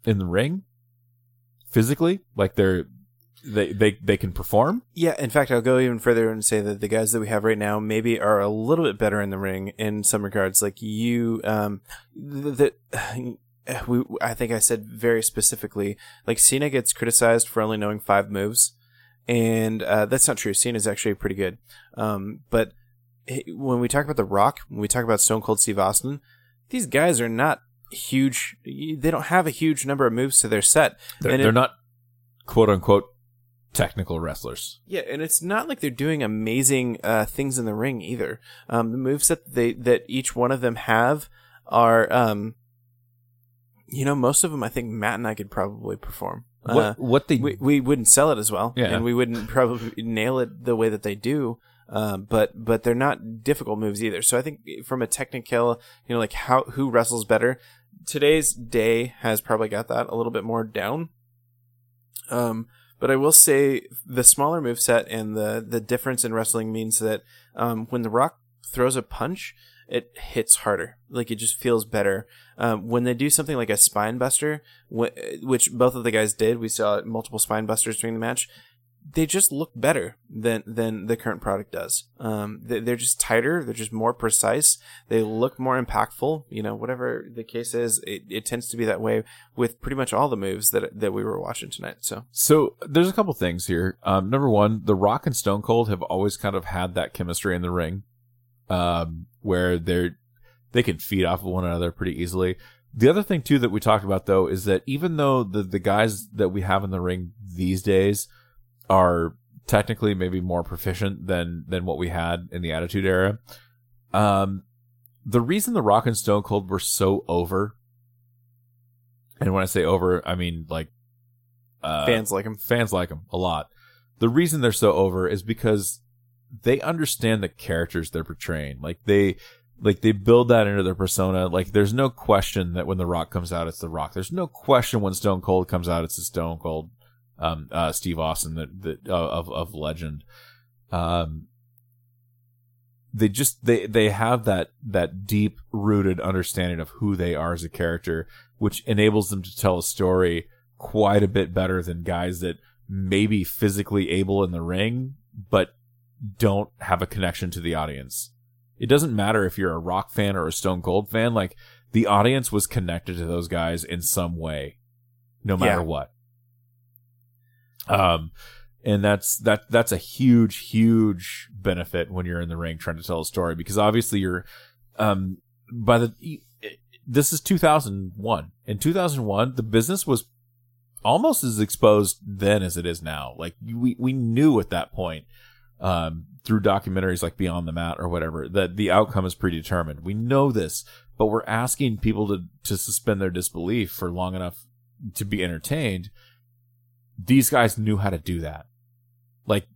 S2: in the ring physically like they're they they they can perform
S1: Yeah, in fact, I'll go even further and say that the guys that we have right now maybe are a little bit better in the ring in some regards. Like you, um, that (sighs) we, I think I said very specifically, like Cena gets criticized for only knowing five moves, and uh, that's not true. Cena's actually pretty good. Um, but he- when we talk about The Rock, when we talk about Stone Cold Steve Austin, these guys are not huge. They don't have a huge number of moves to their set.
S2: they're,
S1: it-
S2: they're not quote unquote technical wrestlers
S1: Yeah, and it's not like they're doing amazing uh, things in the ring either. Um, the moves that they that each one of them have are, um, you know, most of them I think Matt and I could probably perform. Uh,
S2: what what they
S1: we we wouldn't sell it as well,
S2: Yeah.
S1: and we wouldn't (laughs) probably nail it the way that they do. Um, but but they're not difficult moves either. So I think from a technical, you know, like how who wrestles better, today's day has probably got that a little bit more down. Um, but I will say the smaller move set and the the difference in wrestling means that um, when The Rock throws a punch, it hits harder. Like it just feels better. Um, when they do something like a spine buster, wh- which both of the guys did, we saw multiple spine busters during the match. They just look better than than the current product does. Um, they, they're just tighter. They're just more precise. They look more impactful. You know, whatever the case is, it, it tends to be that way with pretty much all the moves that that we were watching tonight. So
S2: so there's a couple things here um number one the rock and stone cold have always kind of had that chemistry in the ring um where they're they can feed off of one another pretty easily the other thing too that we talked about though is that even though the the guys that we have in the ring these days are technically maybe more proficient than than what we had in the attitude era um the reason the rock and stone cold were so over and when i say over i mean like uh
S1: fans like them,
S2: fans like them a lot. The reason they're so over is because they understand the characters they're portraying. Like they, like they build that into their persona. Like there's no question that when The Rock comes out, it's The Rock. There's no question when Stone Cold comes out, it's the Stone Cold, um, uh, Steve Austin that, that, uh, of, of legend. Um, they just, they, they have that, that deep rooted understanding of who they are as a character, which enables them to tell a story quite a bit better than guys that may be physically able in the ring, but don't have a connection to the audience. It doesn't matter if you're a rock fan or a Stone Cold fan, like the audience was connected to those guys in some way, no matter
S1: Yeah.
S2: what. Um, and that's that that's a huge, huge benefit when you're in the ring trying to tell a story because obviously you're, um, by the this is 2001. In 2001, the business was almost as exposed then as it is now. Like we we knew at that point um, through documentaries like Beyond the Mat or whatever that the outcome is predetermined. We know this, but we're asking people to to suspend their disbelief for long enough to be entertained. These guys knew how to do that. Like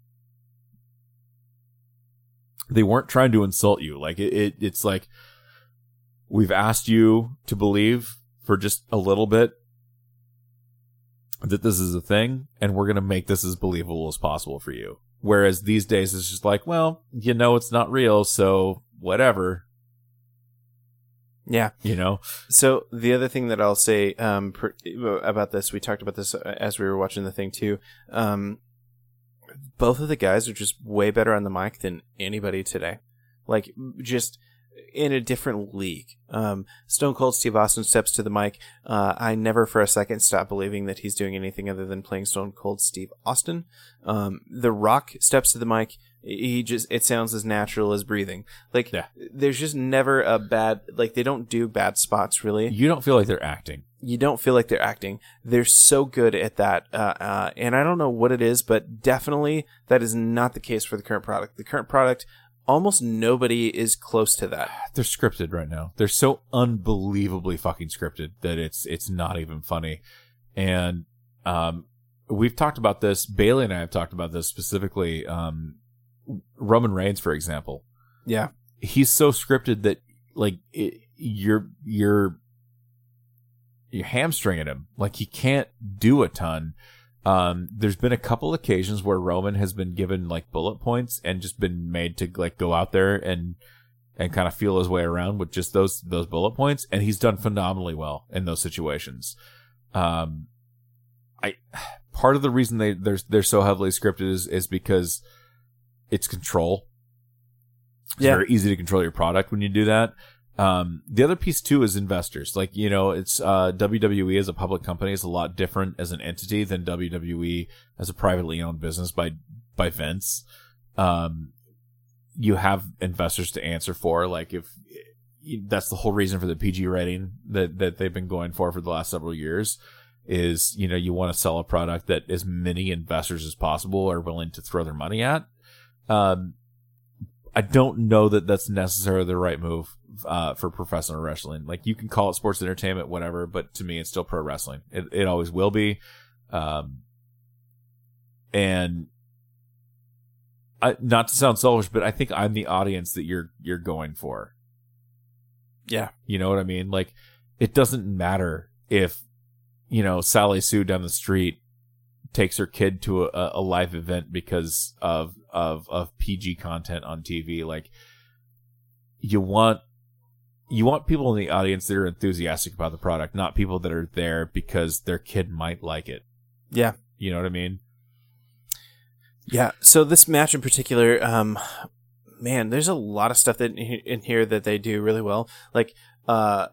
S2: they weren't trying to insult you. Like it, it it's like we've asked you to believe for just a little bit that this is a thing and we're going to make this as believable as possible for you. Whereas these days it's just like, well, you know, it's not real. So whatever,
S1: Yeah.
S2: you know,
S1: So the other thing that I'll say um, per, about this, we talked about this uh, as we were watching the thing too. Um, both of the guys are just way better on the mic than anybody today. Like just in a different league. Um, Stone Cold Steve Austin steps to the mic. Uh, I never for a second stop believing that he's doing anything other than playing Stone Cold Steve Austin. Um, the Rock steps to the mic. He just it sounds as natural as breathing. Like
S2: Yeah.
S1: there's just never a bad like they don't do bad spots really
S2: you don't feel like they're acting.
S1: you don't feel like they're acting. They're so good at that, uh, uh, and I don't know what it is, but definitely that is not the case for the current product. The current product, almost nobody is close to that. (sighs)
S2: They're scripted right now. They're so unbelievably fucking scripted that it's it's not even funny. And um, we've talked about this. Bailey and I have talked about this specifically. Um, Roman Reigns, for example,
S1: Yeah,
S2: he's so scripted that like it, you're you're you're hamstringing him. Like he can't do a ton. Um, there's been a couple occasions where Roman has been given like bullet points and just been made to like go out there and and kind of feel his way around with just those those bullet points, and he's done phenomenally well in those situations. Um, I (sighs) part of the reason they they're they're so heavily scripted is is because it's control. It's
S1: Yeah.
S2: very easy to control your product when you do that. Um, the other piece too is investors. Like you know, it's uh, WWE as a public company is a lot different as an entity than WWE as a privately owned business by by Vince. Um, you have investors to answer for. Like if that's the whole reason for the PG rating that that they've been going for for the last several years is you know you want to sell a product that as many investors as possible are willing to throw their money at. Um, I don't know that that's necessarily the right move uh, for professional wrestling. Like you can call it sports entertainment, whatever, but to me, it's still pro wrestling. It it always will be. Um, and I, not to sound selfish, but I think I'm the audience that you're you're going for.
S1: yeah,
S2: You know what I mean? Like, it doesn't matter if, you know, Sally Sue down the street takes her kid to a, a live event because of, of, of PG content on TV. Like, you want, you want people in the audience that are enthusiastic about the product, not people that are there because their kid might like it.
S1: yeah.
S2: You know what I mean?
S1: Yeah. So this match in particular, um, man, there's a lot of stuff that in here that they do really well. Like, uh,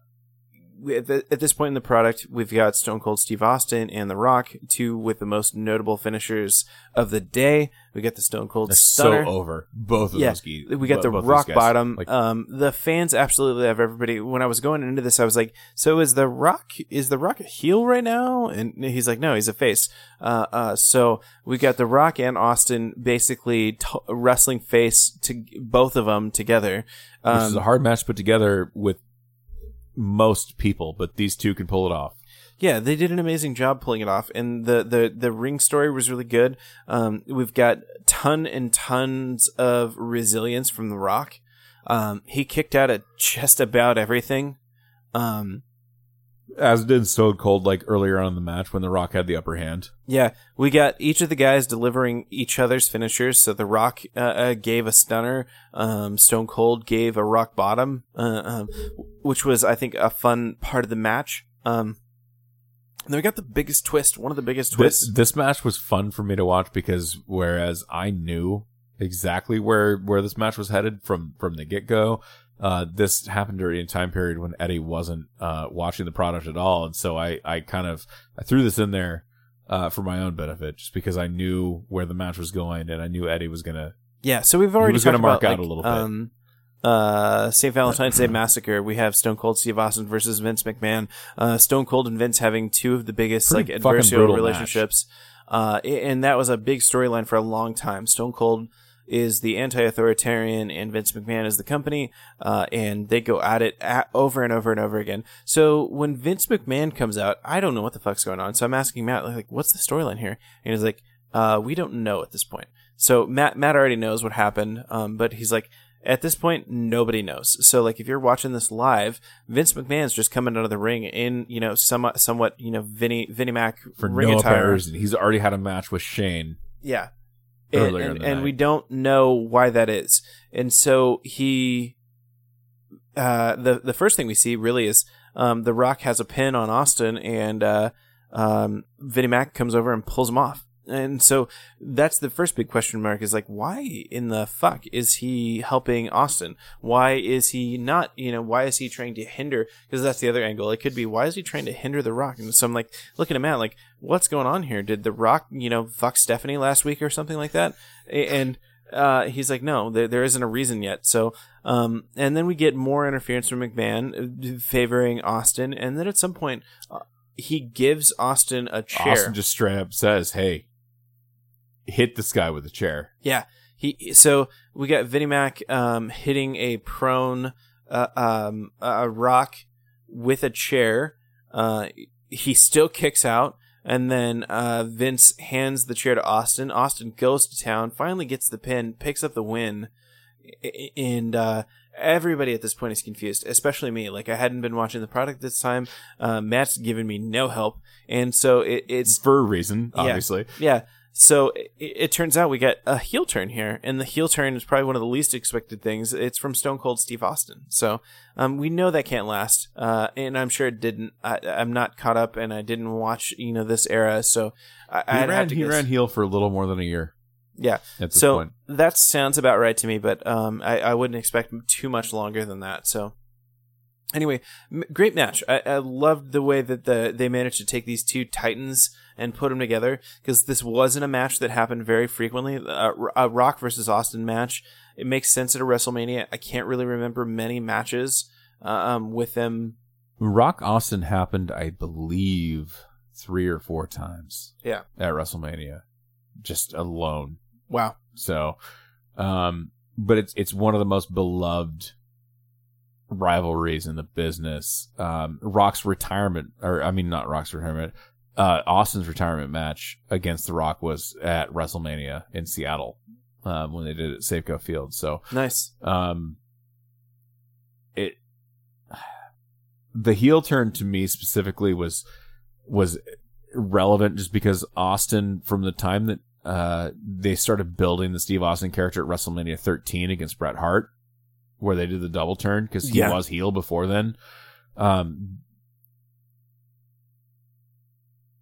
S1: at, the, at this point in the product, we've got Stone Cold Steve Austin and The Rock, two with the most notable finishers of the day. We got the Stone Cold
S2: They're
S1: Stunner.
S2: so over. Both of
S1: Yeah,
S2: those geese.
S1: we got the rock bottom.
S2: Like,
S1: um, the fans absolutely love everybody. When I was going into this, I was like, "So is the Rock is the Rock a heel right now?" And he's like, "No, he's a face." Uh, uh, so we got the Rock and Austin basically t- wrestling face to both of them together.
S2: which
S1: Um,
S2: is a hard match put together with most people, but these two can pull it off.
S1: Yeah, they did an amazing job pulling it off, and the the the ring story was really good. Um, we've got ton and tons of resilience from The Rock. Um, he kicked out at just about everything. Um,
S2: As did Stone Cold like earlier on in the match when The Rock had the upper hand.
S1: yeah, we got each of the guys delivering each other's finishers. So The Rock uh, uh, gave a stunner. Um, Stone Cold gave a rock bottom, uh, um, which was I think a fun part of the match. Um, and then we got the biggest twist, one of the biggest twists.
S2: This this match was fun for me to watch because whereas I knew exactly where where this match was headed from from the get go. Uh, this happened during a time period when Eddie wasn't uh, watching the product at all, and so I I kind of I threw this in there uh, for my own benefit, just because I knew where the match was going, and I knew Eddie was gonna.
S1: Yeah, so we've already
S2: was
S1: talked
S2: gonna mark
S1: about,
S2: out
S1: like,
S2: a little bit.
S1: Um, uh, St. Valentine's Day Massacre. We have Stone Cold Steve Austin versus Vince McMahon. Uh, Stone Cold and Vince having two of the biggest
S2: Pretty
S1: like adversarial relationships. Uh, and that was a big storyline for a long time. Stone Cold is the anti-authoritarian and Vince McMahon is the company, uh, and they go at it at, over and over and over again. So when Vince McMahon comes out, I don't know what the fuck's going on. So I'm asking Matt, like, what's the storyline here? And he's like, uh, we don't know at this point. So Matt, Matt already knows what happened, um, but he's like, at this point, nobody knows. So, like, if you're watching this live, Vince McMahon's just coming out of the ring in, you know, somewhat, somewhat, you know, Vinny, Vinny Mac
S2: For
S1: ring
S2: no
S1: attire.
S2: apparent reason, he's already had a match with Shane.
S1: Yeah. And, and,
S2: the
S1: and
S2: night.
S1: we don't know why that is. And so he, uh, the, the first thing we see really is, um, The Rock has a pin on Austin and, uh, um, Vinnie Mac comes over and pulls him off. And so that's the first big question mark is like, why in the fuck is he helping Austin? Why is he not, you know, why is he trying to hinder? Because that's the other angle. It could be, why is he trying to hinder The Rock? And so I'm like, looking at Matt, like, what's going on here? Did The Rock, you know, fuck Stephanie last week or something like that? And, uh, he's like, no, there, there isn't a reason yet. So, um, and then we get more interference from McMahon uh, favoring Austin. And then at some point, uh, he gives Austin a chair.
S2: Austin just straight up says, "Hey, hit this guy with a chair."
S1: Yeah. He so we got Vinnie Mac um, hitting a prone uh, um, a rock with a chair. Uh, he still kicks out, and then uh, Vince hands the chair to Austin. Austin goes to town, finally gets the pin, picks up the win, and uh, everybody at this point is confused, especially me. Like I hadn't been watching the product this time. Uh, Matt's given me no help, and so it, it's
S2: for a reason,
S1: Yeah.
S2: obviously.
S1: yeah. So it, it turns out we get a heel turn here, and the heel turn is probably one of the least expected things. It's from Stone Cold Steve Austin. So um, we know that can't last, uh, and I'm sure it didn't. I, I'm not caught up, and I didn't watch you know this era, so I,
S2: He
S1: I'd
S2: ran he
S1: guess.
S2: ran heel for a little more than a year
S1: yeah.
S2: at this
S1: So
S2: point.
S1: that sounds about right to me, but um, I, I wouldn't expect too much longer than that. So anyway, m- great match. I, I loved the way that the they managed to take these two titans and put them together because this wasn't a match that happened very frequently. A, a Rock versus Austin match. It makes sense at a WrestleMania. I can't really remember many matches uh, um, with them.
S2: Rock Austin happened, I believe, three or four times.
S1: Yeah.
S2: At WrestleMania, just alone.
S1: Wow.
S2: So, um, but it's it's one of the most beloved rivalries in the business. Um, Rock's retirement, or I mean, not Rock's retirement, uh, Austin's retirement match against The Rock was at WrestleMania in Seattle um, when they did it at Safeco Field. So,
S1: Nice.
S2: um, it the heel turn to me specifically was was relevant just because Austin from the time that uh they started building the Steve Austin character at WrestleMania 13 against Bret Hart where they did the double turn because he
S1: Yeah.
S2: was heel before then. Um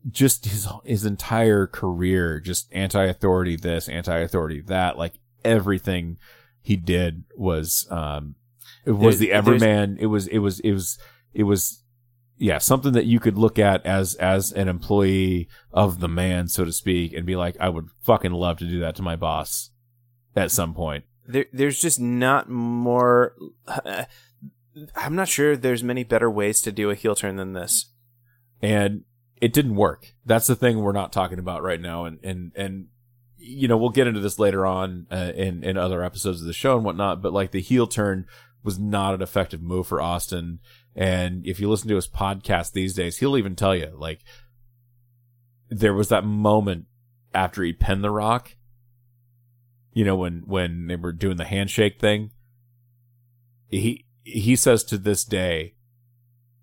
S2: just his his entire career just anti-authority this anti-authority that like everything he did was um it was
S1: There-
S2: the everyman. It was it was it was it was yeah something that you could look at as as an employee of the man so to speak and be like i would fucking love to do that to my boss at some point
S1: there, there's just not more. (sighs) I'm not sure there's many better ways to do a heel turn than this.
S2: and it didn't work. That's the thing we're not talking about right now, and and and you know we'll get into this later on uh, in in other episodes of the show and whatnot. But like the heel turn was not an effective move for Austin, and if you listen to his podcast these days, he'll even tell you like there was that moment after he pinned the Rock. You know when when they were doing the handshake thing. He he says to this day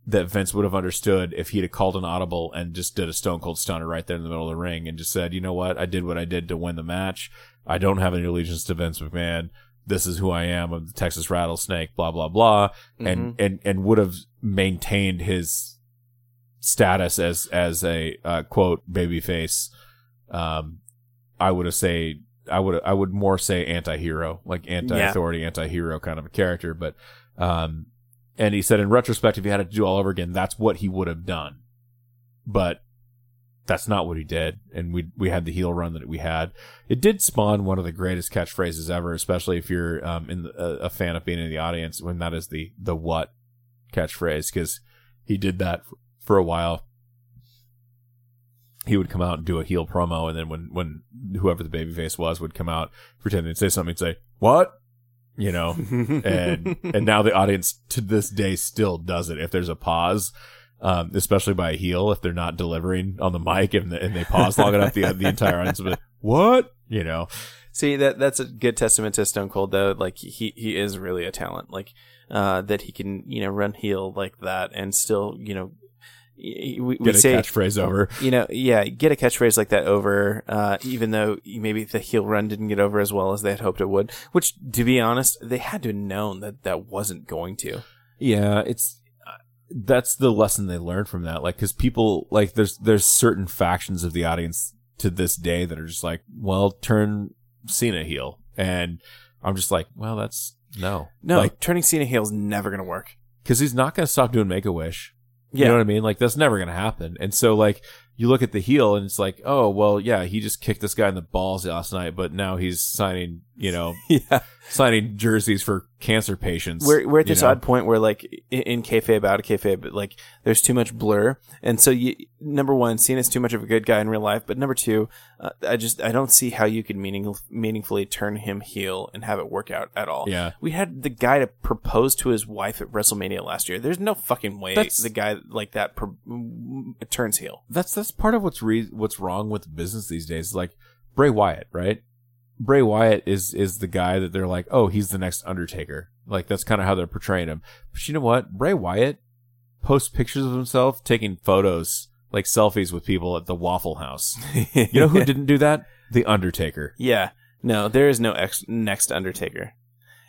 S2: that Vince would have understood if he'd have called an audible and just did a stone cold stunner right there in the middle of the ring and just said, you know what, I did what I did to win the match. I don't have any allegiance to Vince McMahon. This is who I am. I'm the Texas Rattlesnake. Blah blah blah, and and and would have maintained his status as as a uh, quote babyface. Um, I would have say I would I would more say anti-hero, like anti-authority, anti-hero kind of a character. But um, and he said in retrospect, if he had to do all over again, that's what he would have done. But that's not what he did, and we we had the heel run that we had. It did spawn one of the greatest catchphrases ever, especially if you're um, in the, a, a fan of being in the audience when that is the the what catchphrase because he did that for, for a while he would come out and do a heel promo, and then when when whoever the babyface was would come out pretending to say something, say what, you know, (laughs) and and now the audience to this day still does it. If there's a pause, um, especially by a heel, if they're not delivering on the mic and, the, and they pause long enough, the the entire audience will be what, you know.
S1: See that that's a good testament to Stone Cold though. Like he he is really a talent. Like uh, that he can you know run heel like that and still you know we, we
S2: Get a
S1: say
S2: catchphrase over.
S1: you know, yeah, get a catchphrase like that over, uh, even though maybe the heel run didn't get over as well as they had hoped it would. Which, to be honest, they had to have known that that wasn't going to.
S2: Yeah, it's uh, that's the lesson they learned from that. Like, because people like there's there's certain factions of the audience to this day that are just like, well, turn Cena heel, and I'm just like, well, that's no,
S1: No,
S2: like
S1: turning Cena heel is never going to work.
S2: because he's not going to stop doing Make a Wish.
S1: Yeah.
S2: You know what I mean? Like that's never to happen. And so like you look at the heel and it's like, oh well, yeah, he just kicked this guy in the balls last night, but now he's signing, you know, (laughs)
S1: yeah.
S2: Signing jerseys for cancer patients.
S1: We're, we're at this
S2: know?
S1: odd point where, like, in, in kayfabe, out of kayfabe, but, like, there's too much blur. And so, you, number one, Cena's too much of a good guy in real life. But number two, uh, I just, I don't see how you could meaning, meaningfully turn him heel and have it work out at all.
S2: Yeah.
S1: We had the guy to propose to his wife at WrestleMania last year. There's no fucking way
S2: That's-
S1: the guy like that pro- turns heel.
S2: that's that's part of what's re- what's wrong with business these days. Like Bray Wyatt, right? Bray Wyatt is is the guy that they're like, oh, he's the next Undertaker. Like that's kind of how they're portraying him. But you know what? Bray Wyatt posts pictures of himself taking photos, like selfies with people at the Waffle House. You know who (laughs) didn't do that? The Undertaker.
S1: Yeah. No, there is no ex- next Undertaker.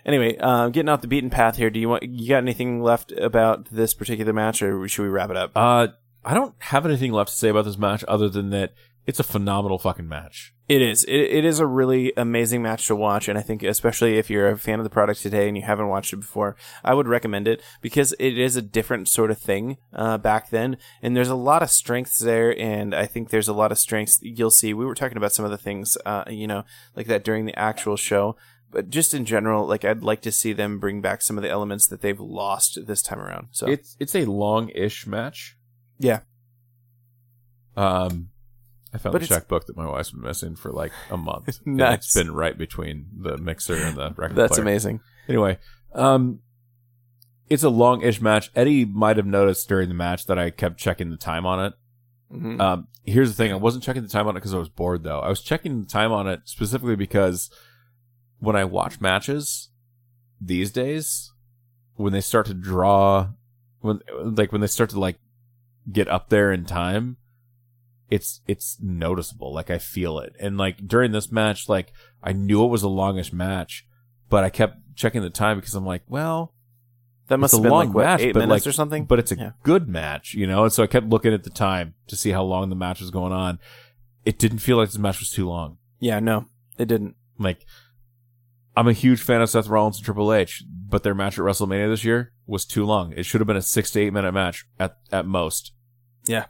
S1: Anyway, uh, getting off the beaten path here. Do you want you got anything left about this particular match, or should we wrap it up?
S2: Uh, I don't have anything left to say about this match other than that it's a phenomenal fucking match.
S1: It is. It, it is a really amazing match to watch, and I think especially if you're a fan of the product today and you haven't watched it before, I would recommend it because it is a different sort of thing uh, back then, and there's a lot of strengths there, and I think there's a lot of strengths you'll see. We were talking about some of the things, uh, you know, like that during the actual show. But just in general, like I'd like to see them bring back some of the elements that they've lost this time around. So
S2: It's it's a long-ish match.
S1: yeah,
S2: Um, I found
S1: But
S2: the checkbook that my wife's been missing for like a month. (laughs)
S1: Nice.
S2: It's been right between the mixer and the record
S1: that's
S2: player.
S1: amazing.
S2: Anyway, um, it's a long-ish match. Eddie might have noticed during the match that I kept checking the time on it.
S1: Mhm.
S2: Um, here's the thing: I wasn't checking the time on it because I was bored, though. I was checking the time on it specifically because when I watch matches these days, when they start to draw, when like when they start to like get up there in time, it's it's noticeable. Like I feel it, and like during this match, like I knew it was a longish match, but I kept checking the time because I'm like, well,
S1: that must have been
S2: long
S1: like what
S2: match,
S1: eight
S2: but
S1: minutes
S2: like-
S1: or something.
S2: but it's a
S1: Yeah.
S2: good match, you know. And so I kept looking at the time to see how long the match was going on. It didn't feel like this match was too long.
S1: yeah, no, it didn't.
S2: Like, I'm a huge fan of Seth Rollins and Triple H, but their match at WrestleMania this year was too long. It should have been a six to eight minute match at at most.
S1: Yeah.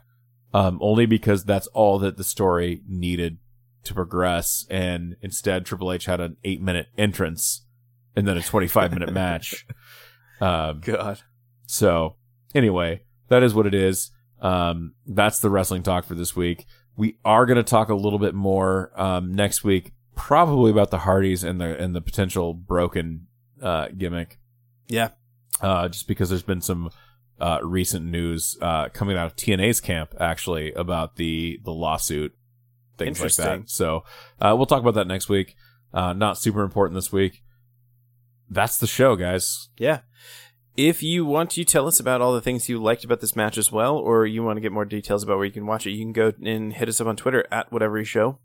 S2: Um, only because that's all that the story needed to progress, and instead Triple H had an eight minute entrance and then a 25 minute (laughs) match. Um,
S1: God.
S2: so anyway, that is what it is. Um, that's the wrestling talk for this week. We are going to talk a little bit more um, next week, probably about the Hardys and the and the potential broken uh, gimmick.
S1: Yeah.
S2: Uh, just because there's been some uh, recent news uh, coming out of TNA's camp actually about the the lawsuit, things like that. So uh, we'll talk about that next week. Uh, not super important this week. That's the show, guys.
S1: Yeah. If you want to tell us about all the things you liked about this match as well, or you want to get more details about where you can watch it, you can go and hit us up on Twitter at whatever show.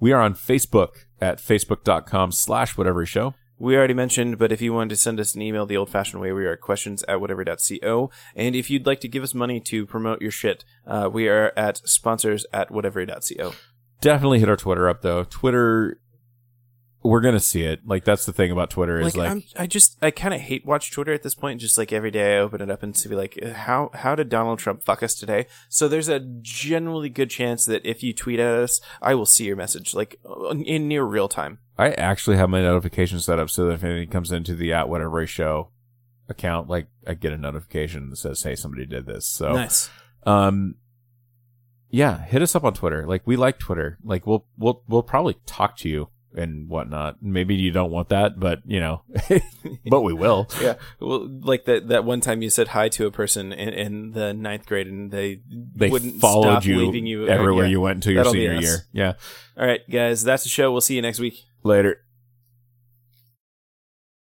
S2: We are on Facebook at facebook.com slash whatever show.
S1: We already mentioned, but if you wanted to send us an email the old fashioned way, we are questions at whatever.co. And if you'd like to give us money to promote your shit, uh, we are at sponsors at whatever.co.
S2: Definitely hit our Twitter up though. Twitter we're gonna see it. Like that's the thing about Twitter is
S1: like,
S2: like,
S1: I'm, I just I kind of hate watch Twitter at this point. Just like every day I open it up and to be like, how how did Donald Trump fuck us today? So there's a generally good chance that if you tweet at us, I will see your message like in near real time.
S2: I actually have my notifications set up so that if anything comes into the at whatever show account, like I get a notification that says, "Hey, somebody did this." So,
S1: Nice.
S2: um, yeah, hit us up on Twitter. Like we like Twitter. Like we'll we'll we'll probably talk to you and whatnot. Maybe you don't want that, but you know, (laughs) but we will. (laughs)
S1: Yeah. Well, like that that one time you said hi to a person in, in the ninth grade and they
S2: They
S1: wouldn't
S2: followed
S1: stop
S2: you,
S1: leaving you
S2: everywhere
S1: yeah.
S2: you went until your
S1: That'll
S2: senior year. Yeah.
S1: All right, guys, that's the show. We'll see you next week.
S2: Later.